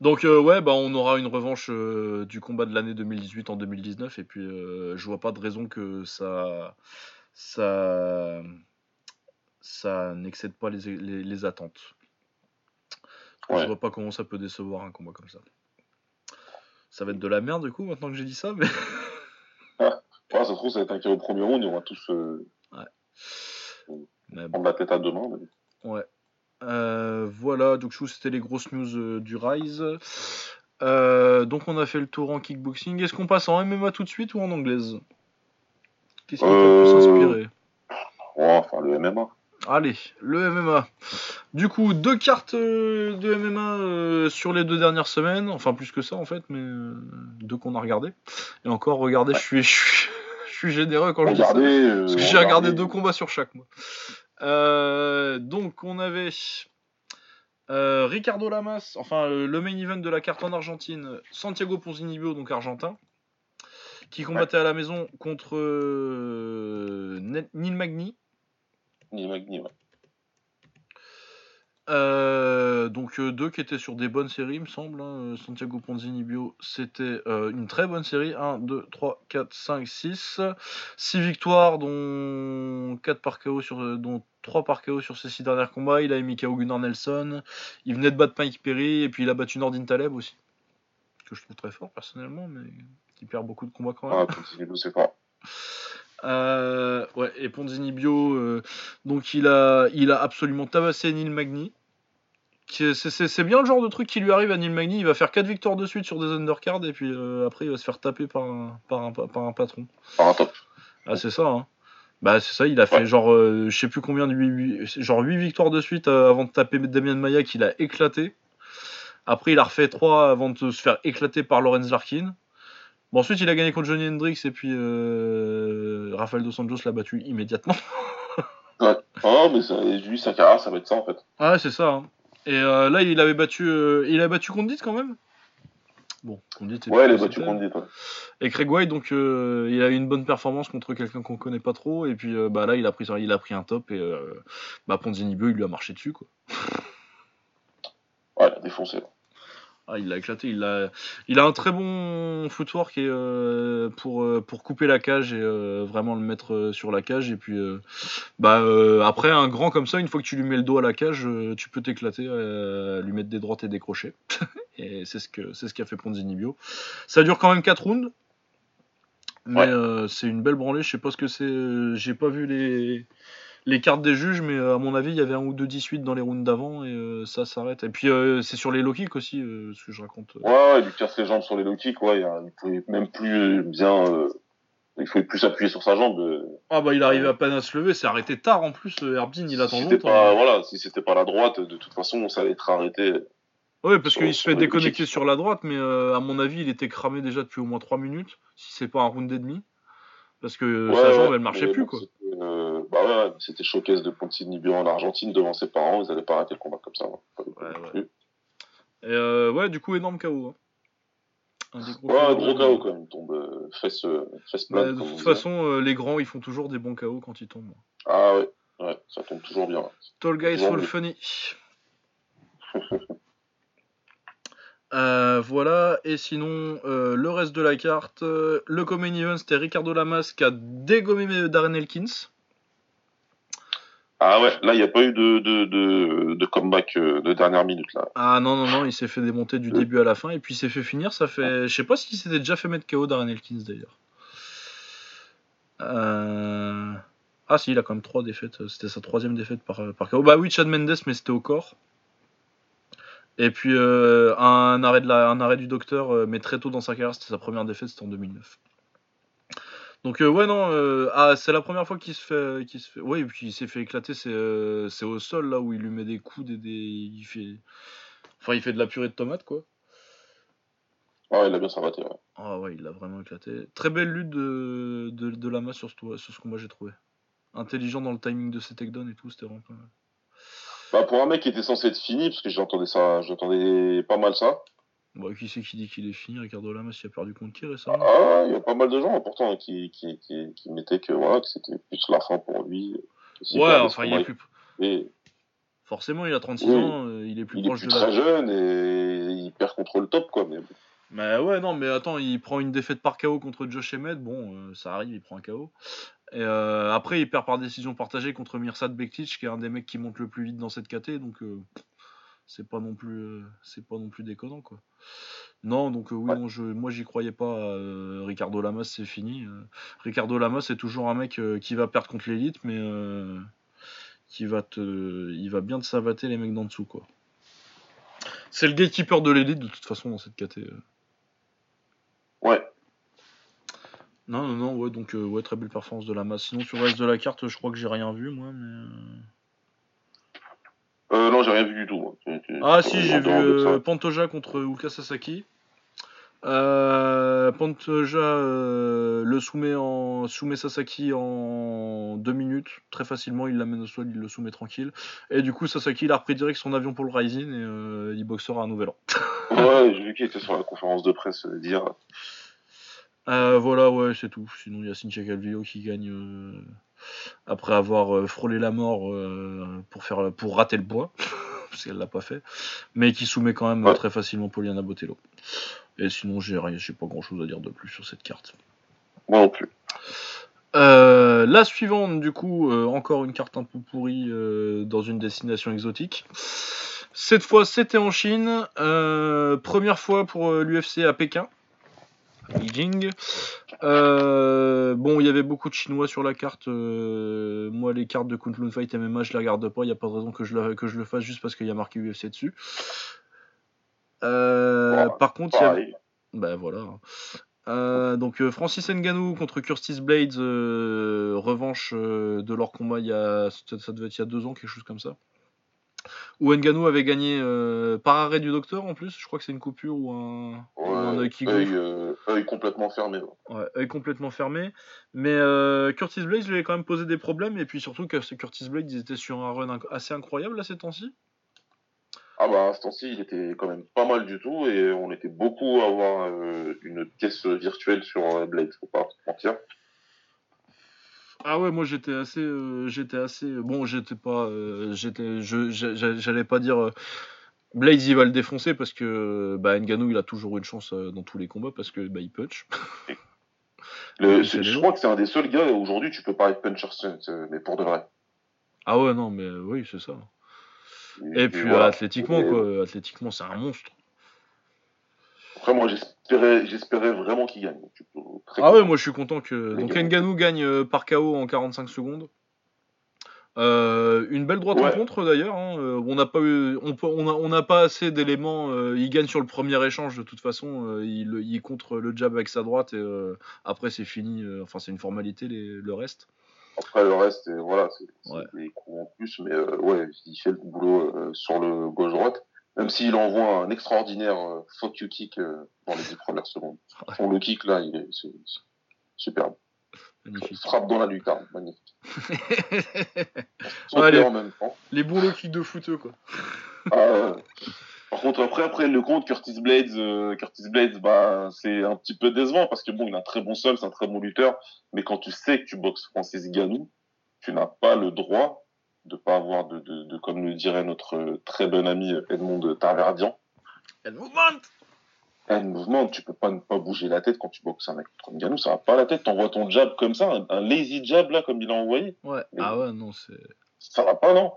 Donc euh, ouais, bah on aura une revanche euh, du combat de l'année 2018 en 2019 et puis je vois pas de raison que ça ça ça n'excède pas les, les, les attentes. Je vois pas comment ça peut décevoir un combat comme ça. Ça va être de la merde du coup maintenant que j'ai dit ça, mais Ouais, ça se trouve, ça va être un au premier round, on va tous euh, mais bon. prendre la tête à deux mains. mais- Ouais. Euh, voilà, donc je trouve que c'était les grosses news euh, du Rise. Euh, donc on a fait le tour en kickboxing. Est-ce qu'on passe en MMA tout de suite ou en anglaise? Qu'est-ce qui t'a le plus Euh, inspiré? Ouais, enfin, le MMA. Allez, le MMA. Du coup, deux cartes euh, de MMA euh, sur les deux dernières semaines. Enfin, plus que ça en fait, mais euh, deux qu'on a regardé. Et encore, regardez, je suis, je suis, je suis généreux quand je dis ça. Parce que j'ai regardé deux combats sur chaque, moi. Euh, donc, on avait euh, Ricardo Lamas, enfin le main event de la carte en Argentine, Santiago Ponzinibbio, donc argentin, qui combattait à la maison contre euh, Ne- Neil Magny. Ni Magni, ouais. Euh, donc euh, deux qui étaient sur des bonnes séries, il me semble. hein. Santiago Ponzinibbio, c'était euh, une très bonne série. 1, 2, 3, 4, 5, 6. 6 victoires, dont 4 par KO sur, euh, dont 3 par KO sur ses 6 derniers combats. Il a mis KO Gunnar Nelson. Il venait de battre Mike Perry. Et puis il a battu Nordin Taleb aussi. Que je trouve très fort personnellement, mais qui perd beaucoup de combats quand même. Ah, continue, c'est pas. Euh, ouais, et Ponzinibbio, euh, donc il a, il a absolument tabassé Neil Magny. C'est bien le genre de truc qui lui arrive à Neil Magny. Il va faire 4 victoires de suite sur des undercards et puis euh, après il va se faire taper par un, par un, par un patron. Par un top. Ah, c'est ça, hein. Bah, c'est ça, il a fait Ouais. genre, je sais plus combien de 8, genre 8 victoires de suite avant de taper Damien Maya qu'il a éclaté. Après, il a refait 3 avant de se faire éclater par Lorenz Larkin. Bon, ensuite, il a gagné contre Johnny Hendrix et puis euh, Rafael Dos Anjos l'a battu immédiatement. Ah, mais ça, lui, ça va être ça, en fait. Ouais, c'est ça. hein. Et euh, là, il avait battu, euh, il a battu Condit quand même? Bon, Condit. Ouais, plus les ce que battus c'était. qu'on dit, toi. Et Craig White, donc, euh, il a eu une bonne performance contre quelqu'un qu'on connaît pas trop. Et puis, bah là, il a pris, il a pris un top et bah, Ponzinibbio, il lui a marché dessus, quoi. Ouais, il a défoncé. là. Ah, il l'a éclaté. Il a, il a un très bon footwork et, euh, pour, euh, pour couper la cage et euh, vraiment le mettre sur la cage. Et puis, bah, après, un grand comme ça, une fois que tu lui mets le dos à la cage, tu peux t'éclater, lui mettre des droites et des crochets. et c'est ce c'est ce qu'a fait Ponzinibbio. Ça dure quand même 4 rounds. Mais Ouais. c'est une belle branlée. Je sais pas ce que c'est. J'ai pas vu les, les cartes des juges, mais euh, à mon avis, il y avait un ou deux 18 dans les rounds d'avant et euh, ça s'arrête. Et puis, euh, c'est sur les low kicks aussi, euh, ce que je raconte. Ouais, ouais, il casse les jambes sur les low kicks, ouais, il, pouvait même plus bien. il faut plus appuyer sur sa jambe. Ah bah il arrivait à peine à se lever, c'est arrêté tard en plus, Herbin il attend si longtemps. pas, voilà, si c'était pas la droite, de toute façon, ça allait être arrêté. Ouais parce qu'il se fait déconnecter sur la droite, mais à mon avis il était cramé déjà depuis au moins 3 minutes, si c'est pas un round et demi. Parce que Ouais, sa jambe ouais, elle marchait plus quoi. euh, bah ouais, c'était showcase de Ponzinibbio en Argentine devant ses parents, ils allaient pas arrêter le combat comme ça. hein. Et euh, ouais du coup énorme KO. hein. Un des gros Ouais, KO. gros KO quand même, il tombe euh, fesse, fesse Bah, plate. de toute façon euh, les grands ils font toujours des bons KO quand ils tombent. Ah ouais, ouais, ça tombe toujours bien. Tall guys fall funny. Euh, voilà, et sinon, euh, le reste de la carte, euh, le Common Event, c'était Ricardo Lamas qui a dégommé Darren Elkins. Ah ouais, là, il n'y a pas eu de, de, de, de comeback de dernière minute, là. Ah non, non, non, il s'est fait démonter du début à la fin, et puis il s'est fait finir, ça fait... Je sais pas s'il s'était déjà fait mettre KO Darren Elkins d'ailleurs. Ah si, il a quand même trois défaites, c'était sa troisième défaite par, par KO. Bah oui, Chad Mendes, mais c'était au corps. Et puis euh, un, arrêt de la, un arrêt du docteur, euh, mais très tôt dans sa carrière, c'était sa première défaite, c'était en 2009. Donc euh, ouais non, euh, ah, c'est la première fois qu'il se fait, qu'il se fait, ouais, et puis il s'est fait éclater, c'est, euh, c'est au sol là où il lui met des coups, des, des- il fait, enfin il fait de la purée de tomate quoi. Ouais, il a bien s'arrêté, ouais. Ah ouais, il l'a vraiment éclaté. Très belle lutte de, de, de Lama sur ce, sur ce combat j'ai trouvé. Intelligent dans le timing de ses takedowns et tout, c'était vraiment pas mal. Bah, pour un mec qui était censé être fini, parce que j'entendais ça, j'entendais pas mal ça. Bon, qui c'est qui dit qu'il est fini, Ricardo Lamas, il a perdu contre qui récemment Ah, il y a pas mal de gens, pourtant, qui, qui, qui, qui mettaient que, voilà, que c'était plus la fin pour lui. Ouais, enfin, il est plus. Et Forcément, il a 36 Oui. ans, euh, il est plus il est plus de la. très jeune et il perd contre le top, quoi. Mais. Mais ouais, non, mais attends, il prend une défaite par KO contre Josh Emmett. Bon, euh, ça arrive, il prend un KO. Et euh, après, il perd par décision partagée contre Mirsad Bektic, qui est un des mecs qui monte le plus vite dans cette KT. Donc, euh, c'est pas non plus, euh, c'est pas non plus déconnant, quoi. Non, donc euh, oui, Ouais. non, je, moi j'y croyais pas. Ricardo Lamas, c'est fini. Ricardo Lamas, c'est toujours un mec qui va perdre contre l'élite, mais qui va te, il va bien te savater les mecs d'en dessous, quoi. C'est le gatekeeper de l'élite de toute façon dans cette KT. euh. Ouais. Non, non, non, ouais, donc euh, ouais, très belle performance de la masse. Sinon, sur le reste de la carte, je crois que j'ai rien vu, moi, mais. euh, Euh, non, j'ai rien vu du tout. moi. Ah, si, j'ai vu euh, Pantoja contre Uka Sasaki. Euh, Pantoja le soumet, en, soumet Sasaki en deux minutes, très facilement, il l'amène au sol, il le soumet tranquille. Et du coup, Sasaki, il a repris direct son avion pour le Rising et il boxera un nouvel an. Ouais, j'ai vu qu'il était sur la conférence de presse d'hier. Euh, voilà, ouais, c'est tout. Sinon, il y a Cynthia Calvillo qui gagne euh, après avoir euh, frôlé la mort pour, faire, pour rater le bois, parce qu'elle l'a pas fait, mais qui soumet quand même Ouais. très facilement Poliana Botello. Et sinon, j'ai rien, j'ai pas grand chose à dire de plus sur cette carte. Moi non plus. La suivante, du coup, encore une carte un peu pourrie dans une destination exotique. Cette fois, c'était en Chine. Première fois pour l'UFC à Pékin. Euh, bon, il y avait beaucoup de Chinois sur la carte. euh, moi, les cartes de Kunlun Fight MMA, je les regarde pas. Il n'y a pas de raison que je, la- que je le fasse juste parce qu'il y a marqué UFC dessus. Euh, Ouais, par contre, il y a- Pareil. bah voilà. Donc Francis Ngannou contre Curtis Blades, revanche de leur combat il y a, ça devait être il y a deux ans, quelque chose comme ça. Où Ngannou avait gagné euh, par arrêt du docteur en plus, je crois que c'est une coupure ou un, ou un Ouais, œil qui œil, gonfle. euh, œil complètement fermé. ouais. Ouais, œil complètement fermé. Mais euh, Curtis Blades lui avait quand même posé des problèmes et puis surtout que Curtis Blades ils étaient sur un run inc- assez incroyable là ces temps-ci. Ah bah à ce temps-ci, il était quand même pas mal du tout et on était beaucoup à avoir une pièce virtuelle sur euh, Blade, faut pas se mentir. Ah ouais, moi j'étais assez, euh, j'étais assez, bon, j'étais pas, euh, j'étais, je, j'allais pas dire euh, Blaze il va le défoncer parce que bah Ngannou il a toujours une chance euh, dans tous les combats parce que bah il punch. Le- c'est- je crois que c'est un des seuls gars aujourd'hui tu peux parler de puncher Stunt, euh, mais pour de vrai. Ah ouais non mais euh, oui c'est ça. Et puis voilà. euh, athlétiquement quoi, athlétiquement c'est un monstre. Après moi j'espérais, j'espérais vraiment qu'il gagne. Très Ah ouais moi je suis content que donc. Ngannou gagne euh, par KO en 45 secondes. Euh, une belle droite Ouais. en contre d'ailleurs. hein. Euh, on n'a pas eu, on pas assez d'éléments. il gagne sur le premier échange de toute façon. il, il contre le jab avec sa droite et euh, après c'est fini. enfin c'est une formalité les- le reste. Après le reste, voilà, c'est Ouais. des coups en plus, mais euh, ouais, il fait le boulot sur le gauche-droite. Même s'il envoie un extraordinaire euh, fuck you kick euh, dans les dix premières secondes. Ouais. Son le kick là, il est c'est- c'est superbe. Magnifique. Frappe dans la lucarne, magnifique. Ouais, les- en même temps. les bons low kicks de footeux quoi. Ah. Par contre, après, après le compte, Curtis Blades, euh, Curtis Blades, bah, c'est un petit peu décevant parce que bon, il a un très bon sol, c'est un très bon lutteur, mais quand tu sais que tu boxes Francis Ngannou, tu n'as pas le droit de pas avoir de, de, de comme le dirait notre très bon ami Edmond Taverdian, And movement un mouvement, tu peux pas ne pas bouger la tête quand tu boxes un mec contre Ngannou, ça va pas la tête, t'envoies ton jab comme ça, un, un lazy jab là, comme il a envoyé, Ouais. Mais- Ah ouais non c'est. ça va pas, non?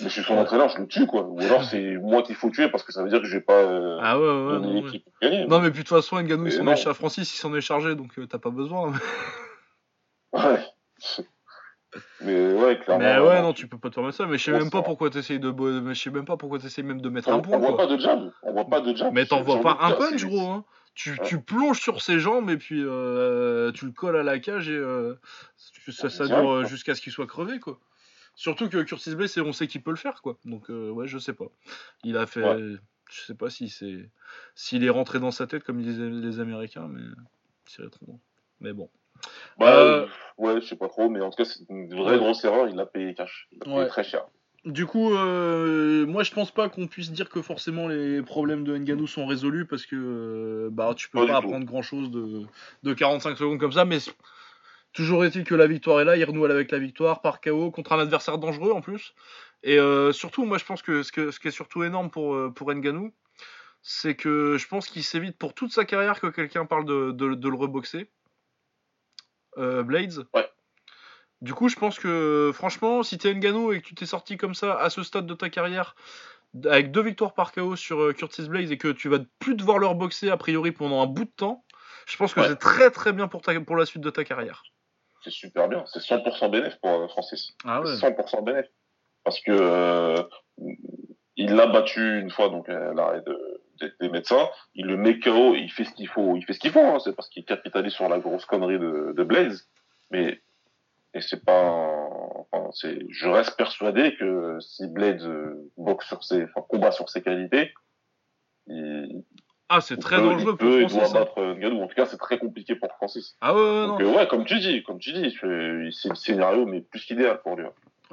Mais je suis son Ouais. entraîneur, je le tue, quoi. Ou alors c'est moi qu'il faut tuer parce que ça veut dire que je vais pas euh, Ah ouais ouais. non, ouais. gagner. Non mais puis de toute façon Ngannou il Mais s'en est chargé. Francis il s'en est chargé donc euh, t'as pas besoin. Ouais. Mais ouais, clairement. Mais ouais, non, tu peux pas te permettre ça. Mais je sais même pas pourquoi t'essayes de, je sais même pas pourquoi t'essayes même de mettre On, un on point. voit quoi. pas de jab. On voit pas de jab. Mais t'en vois pas un punch, gros. Hein. Tu, Ouais. tu plonges sur ses jambes et puis euh, tu le colles à la cage et euh, ça, ça dure jusqu'à ce qu'il soit crevé, quoi. Surtout que Curtis Blade, c'est- on sait qu'il peut le faire, quoi. Donc euh, ouais, je sais pas. Il a fait, Ouais. je sais pas si c'est, s'il est rentré dans sa tête comme disaient les Américains, mais c'est trop. Mais bon. Bah, Euh, ouais, je sais pas trop, mais en tout cas, c'est une vraie Ouais. grosse erreur. Il l'a payé cash. Il l'a payé Ouais. très cher. Du coup, euh, moi je pense pas qu'on puisse dire que forcément les problèmes de Ngannou sont résolus parce que euh, bah tu peux Pas apprendre grand chose de, de 45 secondes comme ça, mais Toujours est-il que la victoire est là, il renoue avec la victoire par KO contre un adversaire dangereux en plus. Et euh, surtout, moi je pense que ce, que ce qui est surtout énorme pour, pour Nganou, c'est que je pense qu'il s'évite pour toute sa carrière que quelqu'un parle de, de, de le reboxer. Euh, Blades. Ouais. Du coup, je pense que franchement, si t'es Nganou et que tu t'es sorti comme ça à ce stade de ta carrière, avec deux victoires par KO sur euh, Curtis Blades et que tu vas plus devoir le reboxer a priori pendant un bout de temps, je pense que Ouais. c'est très très bien pour, ta, pour la suite de ta carrière. C'est super bien. C'est 100% bénéf pour euh, Francis. Ah C'est 100% bénéf. Parce que euh, il l'a battu une fois, donc euh, l'arrêt de, des, médecins. Il le met KO, il fait ce qu'il faut. Il fait ce qu'il faut. Hein. C'est parce qu'il capitalise sur la grosse connerie de, de Blaze. Mais et c'est pas. un- Enfin, c'est. Je reste persuadé que si Blaze euh, boxe sur ses, enfin, combat sur ses qualités, il, Ah, c'est très peut, dangereux il pour peut doit hein. battre euh, Ngannou. En tout cas, c'est très compliqué pour Francis. Ah ouais, ouais, non. Donc euh, ouais, comme tu dis, comme tu dis, c'est c'est le scénario mais plus qu'idéal pour lui.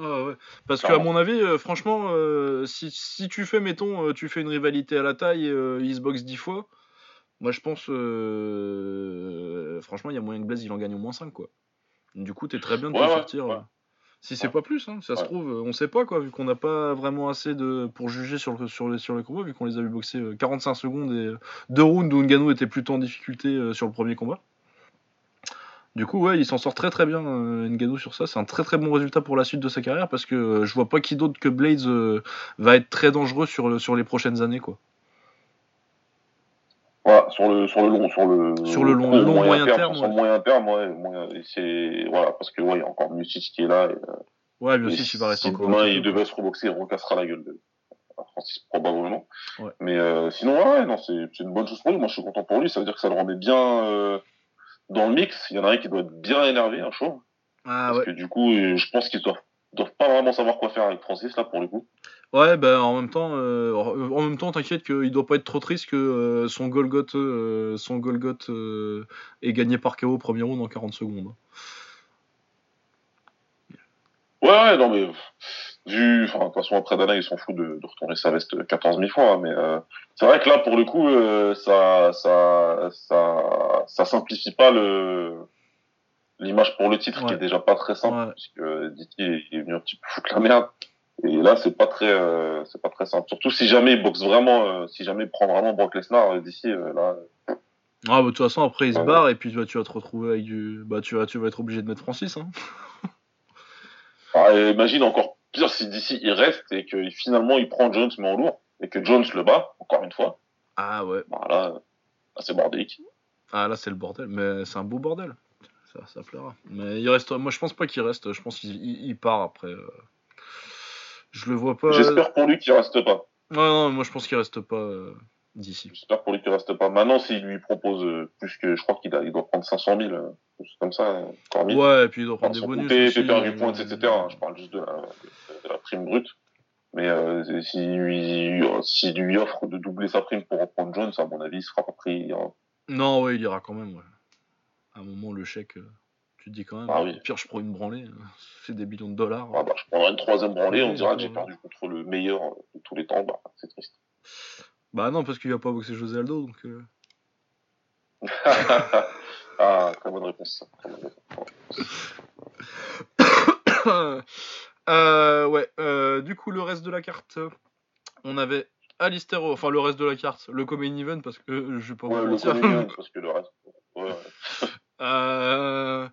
Ah ouais. Parce qu'à Clairement. mon avis, euh, franchement, euh, si, si tu fais, mettons, euh, tu fais une rivalité à la taille, il se boxe 10 fois, moi je pense, franchement, il y a moyen que Blaze il en gagne au moins 5 quoi. Du coup, t'es très bien de Ouais, te ouais, sortir. Si c'est pas plus, hein, ça se trouve, on sait pas quoi, vu qu'on n'a pas vraiment assez de pour juger sur le sur les sur les combats, vu qu'on les a vu boxer euh, 45 secondes et deux rounds où Ngannou était plutôt en difficulté sur le premier combat. Du coup, ouais, il s'en sort très très bien, euh, Ngannou, sur ça. C'est un très très bon résultat pour la suite de sa carrière parce que euh, je vois pas qui d'autre que Blades euh, va être très dangereux sur, sur les prochaines années, quoi. Voilà, sur le sur le long sur le Sur le long- moyen terme, sur le ouais. moyen terme, ouais, c'est voilà parce que ouais, il y a encore Miocic qui est là. Et, Ouais, lui et aussi, il va rester si encore. demain il devait se reboxer, il recassera la gueule de Francis probablement. Ouais. Mais euh, sinon ouais, ouais, non, c'est c'est une bonne chose pour lui. Moi, je suis content pour lui. Ça veut dire que ça le remet bien euh, dans le mix. Il y en a un qui doit être bien énervé, un chaud, Ah parce ouais. que du coup, euh, je pense qu'ils doivent doivent pas vraiment savoir quoi faire avec Francis là pour le coup. Ouais, bah en même temps, euh, en même temps, t'inquiète qu'il doit pas être trop triste que euh, son Golgoth, euh, son Golgoth euh, est gagné par KO au premier round en 40 secondes. Ouais, ouais, non, mais vu, enfin, de toute façon, après Dana, il s'en fout de, de retourner sa veste 14 000 fois, hein, mais euh, c'est vrai que là, pour le coup, euh, ça, ça, ça, ça simplifie pas le l'image pour le titre, qui est déjà pas très simple, Ouais. puisque Dicky est, venu un petit peu foutre la merde. Et là, c'est pas très, euh, c'est pas très simple. Surtout si jamais il boxe vraiment, si jamais il prend vraiment Brock Lesnar d'ici, là. Ah bah de toute façon après il se barre et puis bah, tu vas te retrouver avec du bah tu vas tu vas être obligé de mettre Francis hein. Ah, imagine encore pire si d'ici il reste et que finalement il prend Jones mais en lourd et que Jones le bat encore une fois. Ah ouais. Bah là, là, c'est bordélique. Ah là c'est le bordel mais c'est un beau bordel. Ça ça plaira. Mais il reste moi je pense pas qu'il reste, je pense qu'il il- il part après euh. Je le vois pas J'espère pour lui qu'il reste pas. Ouais, non, moi je pense qu'il reste pas euh, d'ici. J'espère pour lui qu'il reste pas. Maintenant, s'il lui propose euh, plus que, je crois qu'il il doit prendre 500 000, euh, comme ça, encore 1000. Ouais, et puis il doit prendre des bonus compter aussi. euh, points, etc. hein. Je parle juste de la, de la prime brute. Mais euh, s'il lui, s'il lui offre de doubler sa prime pour reprendre Jones, à mon avis, il sera pas pris. hein. Non, ouais, il ira quand même, ouais. À un moment, le chèque, tu te dis quand même, Ah oui. pire, je prends une branlée, euh, c'est des millions de dollars. Ah bah, je prendrai une troisième branlée, on dira que j'ai perdu contre le meilleur de tous les temps. Bah, c'est triste. Bah non, parce qu'il va pas boxer José Aldo, donc... euh, ah, très bonne réponse. Très bonne réponse. Euh, ouais, euh, du coup, le reste de la carte, on avait Alistair, enfin le reste de la carte, le Common Event, parce que euh, je vais pas Ouais, vous le mentir. comédien, parce que le reste. Ouais, ouais. Euh,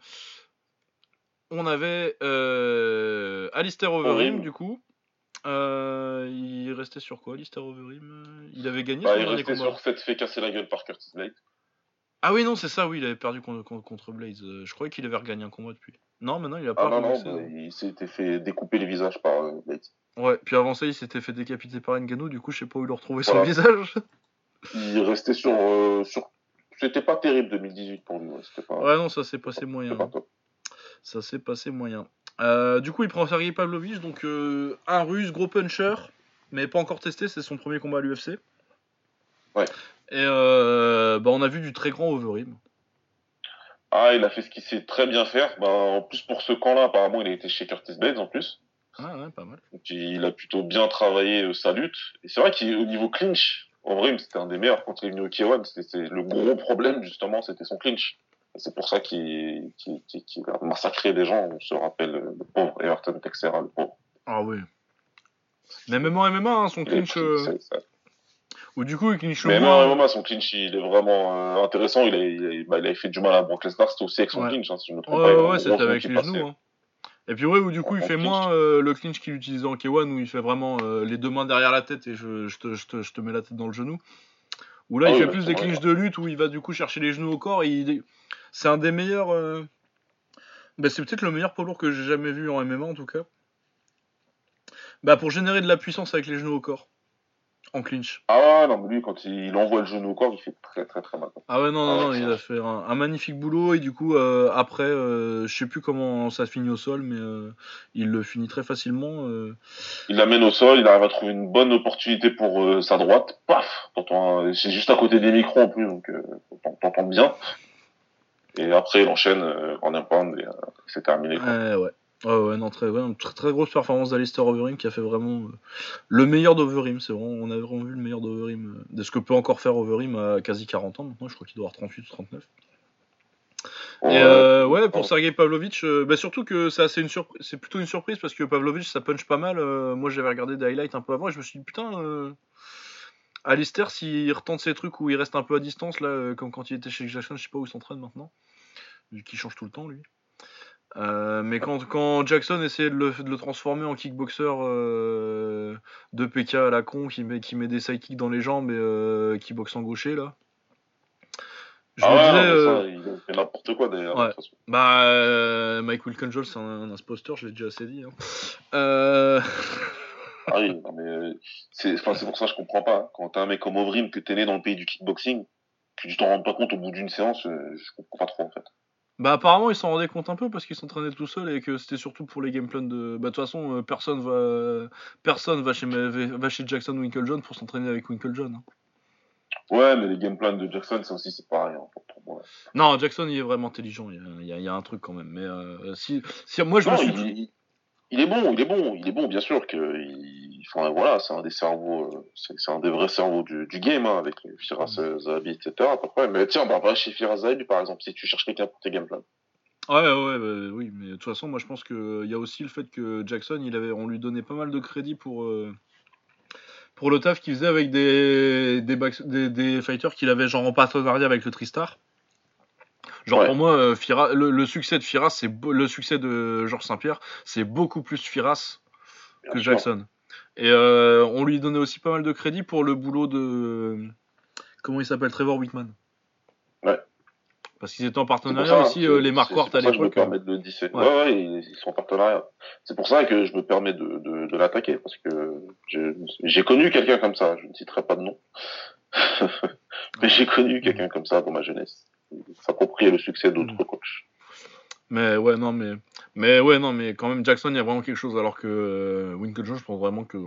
on avait euh, Alistair Overeem. du coup. Euh, il restait sur quoi, Alistair Overeem Il avait gagné Bah, son il restait combat. sur cette fait casser la gueule par Curtis Blade. Ah oui, non, c'est ça, oui, il avait perdu contre, contre, Blaze. Euh, Je croyais qu'il avait regagné un combat depuis. Non, maintenant il a pas Ah non, non, bah, il s'était fait découper les visages par euh, Blade. Ouais, puis avant ça, il s'était fait décapiter par Ngannou, du coup, je sais pas où il a retrouvé son visage. Il restait sur. euh, sur... C'était pas terrible 2018 pour lui. Ouais, c'était pas, Ouais, non, ça s'est passé moyen. pas. Ça s'est passé moyen. Euh, du coup, il prend Sergei Pavlovich, donc euh, un russe, gros puncher, mais pas encore testé, c'est son premier combat à l'UFC. Ouais. Et euh, bah, on a vu du très grand Overeem. Ah, il a fait ce qu'il sait très bien faire. Bah, en plus, pour ce camp-là, apparemment, il a été chez Curtis Blades en plus. Ah ouais, pas mal. Donc, il a plutôt bien travaillé sa lutte. Et c'est vrai qu'au niveau clinch, vrai, c'était un des meilleurs contre il est venu au K1. C'était c'est le gros problème, justement, c'était son clinch. C'est pour ça qu'il qu'il a massacré des gens. On se rappelle le pauvre Everton Texera, le pauvre. Ah oui. Mais même en MMA, hein, son clinch. euh, Ou du coup, il clinch le Mais même en MMA, son clinch, il est vraiment euh, intéressant. Il a, il, a, bah, il a fait du mal à Brock Lesnar, c'était aussi avec son Ouais. clinch, hein, si je me trompe Ouais, pas. Ouais, c'était avec les passait. genoux. Hein. Et puis ouais, où du coup, il fait clinch. moins euh, le clinch qu'il utilisait en K1, où il fait vraiment euh, les deux mains derrière la tête et je, je te, je, te, je te mets la tête dans le genou. Où là, Ah il oui, fait plus des clinches de lutte, où il va du coup chercher les genoux au corps. Et il... C'est un des meilleurs. euh, Bah, c'est peut-être le meilleur poids lourd que j'ai jamais vu en MMA en tout cas. Bah, pour générer de la puissance avec les genoux au corps. En clinch. Ah non, mais lui, quand il envoie le genou au corps, il fait très très très mal. Ah ouais, non, non, Ah non, il a fait un, un magnifique boulot et du coup, euh, après, euh, je sais plus comment ça finit au sol, mais euh, il le finit très facilement. Il l'amène au sol, il arrive à trouver une bonne opportunité pour sa droite. Paf T'entends, C'est juste à côté des micros en plus, donc euh, t'en- t'entends bien. Et après, il enchaîne euh, en un pound et euh, c'est terminé. quoi. Ouais, ouais. Non, très, ouais, une très, très grosse performance d'Alistair Overeem qui a fait vraiment euh, le meilleur d'Overeem. C'est vraiment, on a vraiment vu le meilleur d'Overeem, euh, de ce que peut encore faire Overeem à quasi 40 ans maintenant. Je crois qu'il doit avoir 38 ou 39. Et Ouais. euh, ouais, pour. Sergei Pavlovich, euh, bah surtout que c'est assez une c'est plutôt une surprise parce que Pavlovich ça punch pas mal. moi j'avais regardé des highlights un peu avant et je me suis dit putain, Alistair s'il retente ces trucs où il reste un peu à distance là, euh, comme quand il était chez Jackson, je sais pas où il s'entraîne maintenant, vu qu'il change tout le temps lui. Euh, mais quand, quand Jackson essayait de le, de le transformer en kickboxer euh, de PK à la con, qui met, qui met des sidekicks dans les jambes et euh, qui boxe en gaucher là. Je Ah me ouais, disais, non, mais ça, il fait n'importe quoi d'ailleurs. Ouais. bah, c'est un, un imposteur, je l'ai déjà assez dit. hein. Ah oui, non, mais euh, c'est pour ça que je comprends pas. hein. Quand t'as un mec comme Ovrim, que t'es né dans le pays du kickboxing, que tu t'en rends pas compte au bout d'une séance, euh, je comprends pas trop en fait. Bah, apparemment, il s'en rendait compte un peu parce qu'il s'entraînait tout seul et que c'était surtout pour les game plans de. Bah, de toute façon, euh, personne va, personne va chez, va chez Jackson Winklejohn pour s'entraîner avec Winklejohn. hein. Ouais, mais les game plans de Jackson, ça aussi c'est pareil. hein, pour- moi. Non, Jackson, il est vraiment intelligent. Il y a, il y a- il y a un truc quand même. Mais euh, si, si, moi, je Non, me suis. il, il- est bon, il est bon, il est bon, bien sûr que, il, enfin voilà, c'est un des cerveaux, euh, c'est un des vrais cerveaux du, du game, hein, avec Firas euh, Zahabi, etc. à peu près. Mais tiens, bah va chez Firas Zahabi par exemple, si tu cherches quelqu'un pour tes game plans. Ouais, ouais, bah, oui, mais de toute façon, moi je pense qu'il y a aussi le fait que Jackson, il avait, on lui donnait pas mal de crédit pour, euh, pour le taf qu'il faisait avec des, des, des fighters qu'il avait genre en partenariat avec le Tristar. Genre Ouais. pour moi, euh, Fira- le, le succès de Firas, c'est le succès de Georges Saint-Pierre, c'est beaucoup plus Firas Bien que sûr. Jackson. Et euh, on lui donnait aussi pas mal de crédit pour le boulot de. Comment il s'appelle Trevor Whitman. Ouais. Parce qu'ils étaient en partenariat ça aussi, euh, les c'est à pour ça que Je me l'époque. permets de le disser. Ouais. Ouais, ouais, ils, ils sont en partenariat. C'est pour ça que je me permets de, de, de l'attaquer, parce que j'ai connu quelqu'un comme ça, je ne citerai pas de nom. Mais j'ai connu quelqu'un comme ça dans ma jeunesse. Il s'appropriait le succès d'autres Mhm. coachs. Mais ouais, non, mais. Mais ouais, non, mais quand même, Jackson, il y a vraiment quelque chose. Alors que euh, Winklejohn, je pense vraiment que.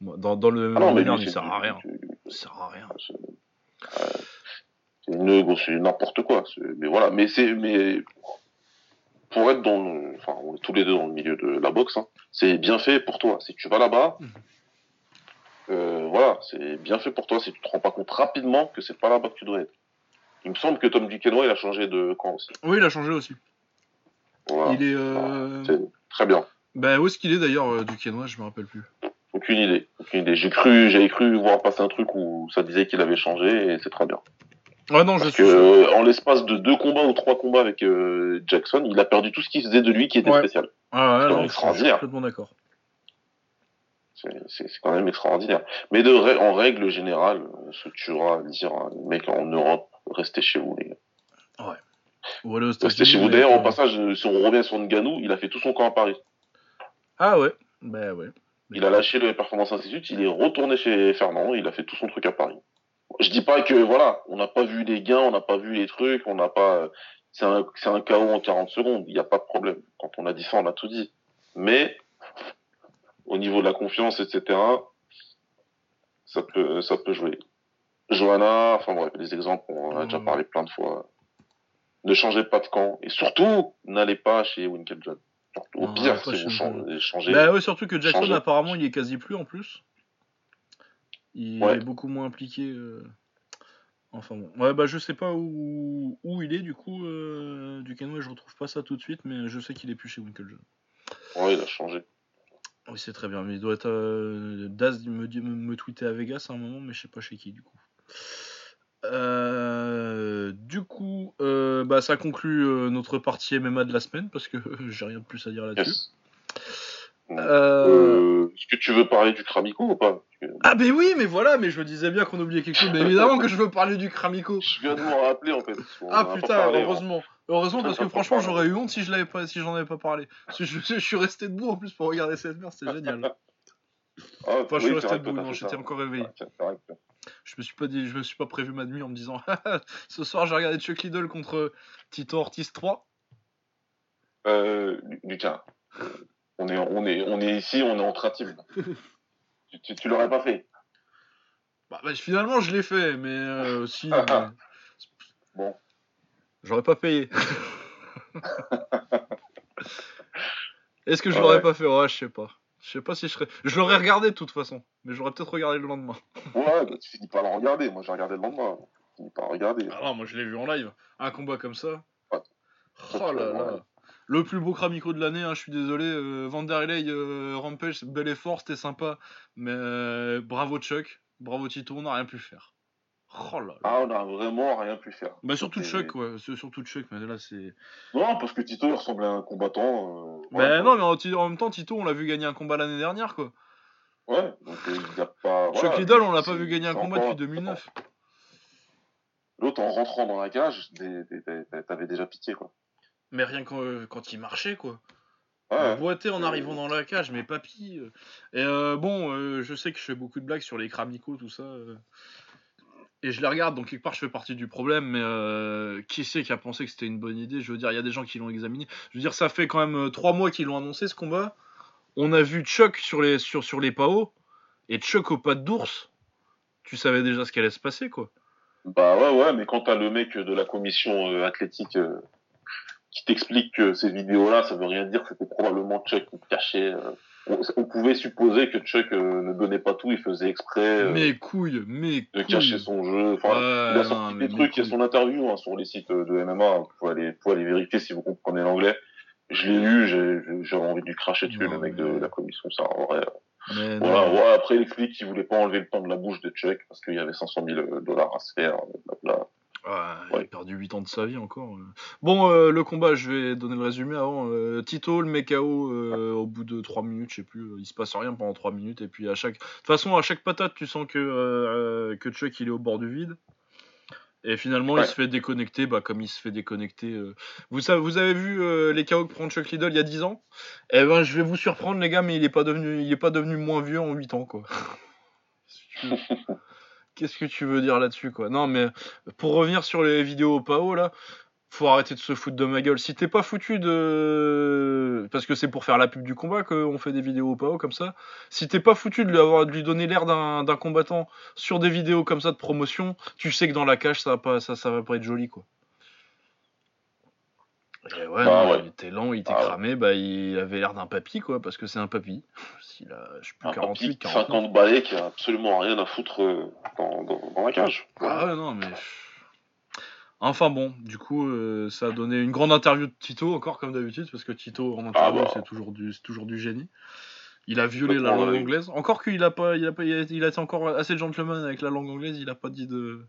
Dans, dans le Ah non, mais il sert à rien. Il sert à rien. c'est euh, n'importe quoi. Mais voilà, mais c'est mais pour être dans le, enfin, on est tous les deux dans le milieu de la boxe, hein, c'est bien fait pour toi. Si tu vas là-bas, Mhm. euh, voilà, c'est bien fait pour toi. Si tu te rends pas compte rapidement que c'est pas là-bas que tu dois être. Il me semble que Tom Duquesnoy, il a changé de camp aussi. Oui, il a changé aussi. Voilà. Il est. Euh... Très bien. Bah, où est-ce qu'il est d'ailleurs, euh, du Kennois Je me rappelle plus. Aucune idée. Aucune idée. J'ai cru, j'avais cru voir passer un truc où ça disait qu'il avait changé et c'est très bien. Ouais, non, je Parce suis que euh, en l'espace de deux combats ou trois combats avec euh, Jackson, il a perdu tout ce qui faisait de lui qui était Ouais. spécial. Ah, ouais, c'est non, je suis extraordinaire. complètement d'accord. C'est quand même extraordinaire. Mais de en règle générale, se tuera à dire, hein, mecs en Europe, restez chez vous, les gars. Ou aller aux Restez chez vous. D'ailleurs, au passage, euh, si on revient sur Nganou, il a fait tout son camp à Paris. Ah ouais. Bah ouais. Il a lâché le Performance Institute, il est retourné chez Fernand, il a fait tout son truc à Paris. Je dis pas que, voilà, on n'a pas vu les gains, on n'a pas vu les trucs, on n'a pas... C'est un, un KO en 40 secondes, il n'y a pas de problème. Quand on a dit ça, on a tout dit. Mais, au niveau de la confiance, etc., ça peut, ça peut jouer. Johanna, enfin bref, des exemples, on en a déjà Mhm. parlé plein de fois. Ne changez pas de camp. Et surtout, n'allez pas chez Winklejohn. Au Non, pire, si vous changez, changez Bah ouais, surtout que Jackson, changer. apparemment, il est quasi plus en plus. Il Ouais. est beaucoup moins impliqué. euh. Enfin bon. Ouais, bah je sais pas où, où il est du coup, euh, du Kenway, je retrouve pas ça tout de suite, mais je sais qu'il est plus chez Winklejohn. Ouais, il a changé. Oui, c'est très bien, mais il doit être. euh, Daz me, me, tweeter à Vegas à un moment, mais je sais pas chez qui du coup. Euh, du coup, euh, bah, ça conclut euh, notre partie MMA de la semaine parce que j'ai rien de plus à dire là-dessus. Euh, Euh, Est-ce que tu veux parler du Kramiko ou pas? Ah, mais oui, mais voilà, mais je me disais bien qu'on oubliait quelque chose, mais évidemment que je veux parler du Kramiko. Je viens de m'en rappeler en fait. Ah putain, parlé, hein. heureusement. Heureusement parce que franchement j'aurais eu honte si je l'avais pas si j'en avais pas parlé. Je, je- je suis resté debout en plus pour regarder cette merde, c'était génial. Ah, Enfin je suis c'est resté debout, non, j'étais encore réveillé. C'est que- Je me suis pas dit, je me suis pas prévu ma nuit en me disant ce soir j'ai regardé Chuck Liddell contre Tito Ortiz 3. Euh, Lucas, on est, on est, on est ici, on est en train team. tu, tu, tu l'aurais pas fait. Bah, bah, finalement je l'ai fait, mais euh, si. Ah, mais- ah. Bon. J'aurais pas payé. Est-ce que je Ouais. l'aurais pas fait? Ouais, je sais pas. Je sais pas si je serais. Je l'aurais regardé de toute façon, mais j'aurais peut-être regardé le lendemain. Ouais, bah, tu finis par le regarder. Moi, j'ai regardé le lendemain. Tu finis par le regarder. Ah non, moi je l'ai vu en live. Un combat comme ça. Ouais. Oh là là. Le plus beau Kramiko de l'année, hein, je suis désolé. Euh, Vanderlei, euh, Rampage, bel effort, c'était sympa. Mais euh, bravo Chuck, bravo Tito, on n'a rien pu faire. Oh là là. Ah, on a vraiment rien pu faire. bah surtout Chuck, ouais. Surtout Chuck, mais là c'est. Non, parce que Tito, il ressemblait à un combattant. euh, Mais voilà, non, mais en, même temps, Tito, on l'a vu gagner un combat l'année dernière, quoi. Ouais, donc euh, il n'y a pas. Chuck Liddell, on l'a pas vu gagner un combat depuis 2009. L'autre, en rentrant dans la cage, t'avais déjà pitié, quoi. Mais rien quand, euh, quand il marchait, quoi. Ouais, boiter en arrivant dans la cage, mais papy. euh. Et euh, bon, euh, je sais que je fais beaucoup de blagues sur les Kramiko, tout ça. euh. Et je les regarde, donc quelque part je fais partie du problème, mais qui c'est qui a pensé que c'était une bonne idée? Je veux dire, il y a des gens qui l'ont examiné. Je veux dire, ça fait quand même trois mois qu'ils l'ont annoncé ce combat. On a vu Chuck sur les, sur, sur les PAO, et Chuck au pas d'ours. Tu savais déjà ce qui allait se passer, quoi. Bah ouais, ouais, mais quand t'as le mec de la commission athlétique qui t'explique que ces vidéos-là, ça veut rien dire, c'était probablement Chuck qui cachait. euh, on, on pouvait supposer que Chuck euh, ne donnait pas tout, il faisait exprès euh, Mes couilles, mes de couilles. cacher son jeu. Enfin, il a sorti des trucs, il y a son interview hein, sur les sites euh, de MMA, hein, vous pouvez aller, vous pouvez aller vérifier si vous comprenez l'anglais. Je l'ai lu, j'avais envie de lui cracher dessus, Non, le mec mais- de la commission, ça, en vrai. Mais Voilà, ouais, après, il explique qu'il voulait pas enlever le temps de la bouche de Chuck parce qu'il y avait 500 000 dollars à se faire. Ouais, il a perdu 8 ans de sa vie encore. euh. Bon, euh, le combat, je vais donner le résumé avant. Euh, Tito, le mec KO euh, au bout de 3 minutes, je sais plus, il se passe rien pendant 3 minutes. Et puis à chaque. De toute façon, à chaque patate, tu sens que, que Chuck il est au bord du vide. Et finalement, il se fait déconnecter, bah, comme il se fait déconnecter. euh. Vous, savez, vous avez vu euh, les KO que prend Chuck Liddell il y a 10 ans? Eh ben, je vais vous surprendre, les gars, mais il est pas devenu, il est pas devenu moins vieux en 8 ans, quoi. Qu'est-ce que tu veux dire là-dessus, quoi? Non, mais pour revenir sur les vidéos au PAO, là, faut arrêter de se foutre de ma gueule. Si t'es pas foutu de. Parce que c'est pour faire la pub du combat qu'on fait des vidéos au PAO comme ça. Si t'es pas foutu de lui, avoir, de donner l'air d'un d'un combattant sur des vidéos comme ça de promotion, tu sais que dans la cage, ça va pas, ça, ça va pas être joli, quoi. Et ouais, Bah non, ouais. il était lent, il était Ah ouais. cramé, bah il avait l'air d'un papy, quoi, parce que c'est un papy. S'il a, je sais plus, Un 48, papy de 49. 50 balais qui a absolument rien à foutre euh, dans, dans, dans la cage. Ah ouais, non, mais. Enfin bon, du coup, euh, ça a donné une grande interview de Tito, encore comme d'habitude, parce que Tito en interview, Ah bah. c'est toujours du, toujours du génie. Il a violé la Complètement, langue anglaise. Encore qu'il a pas, il a pas, il a, il a été encore assez gentleman avec la langue anglaise. Il a pas dit de,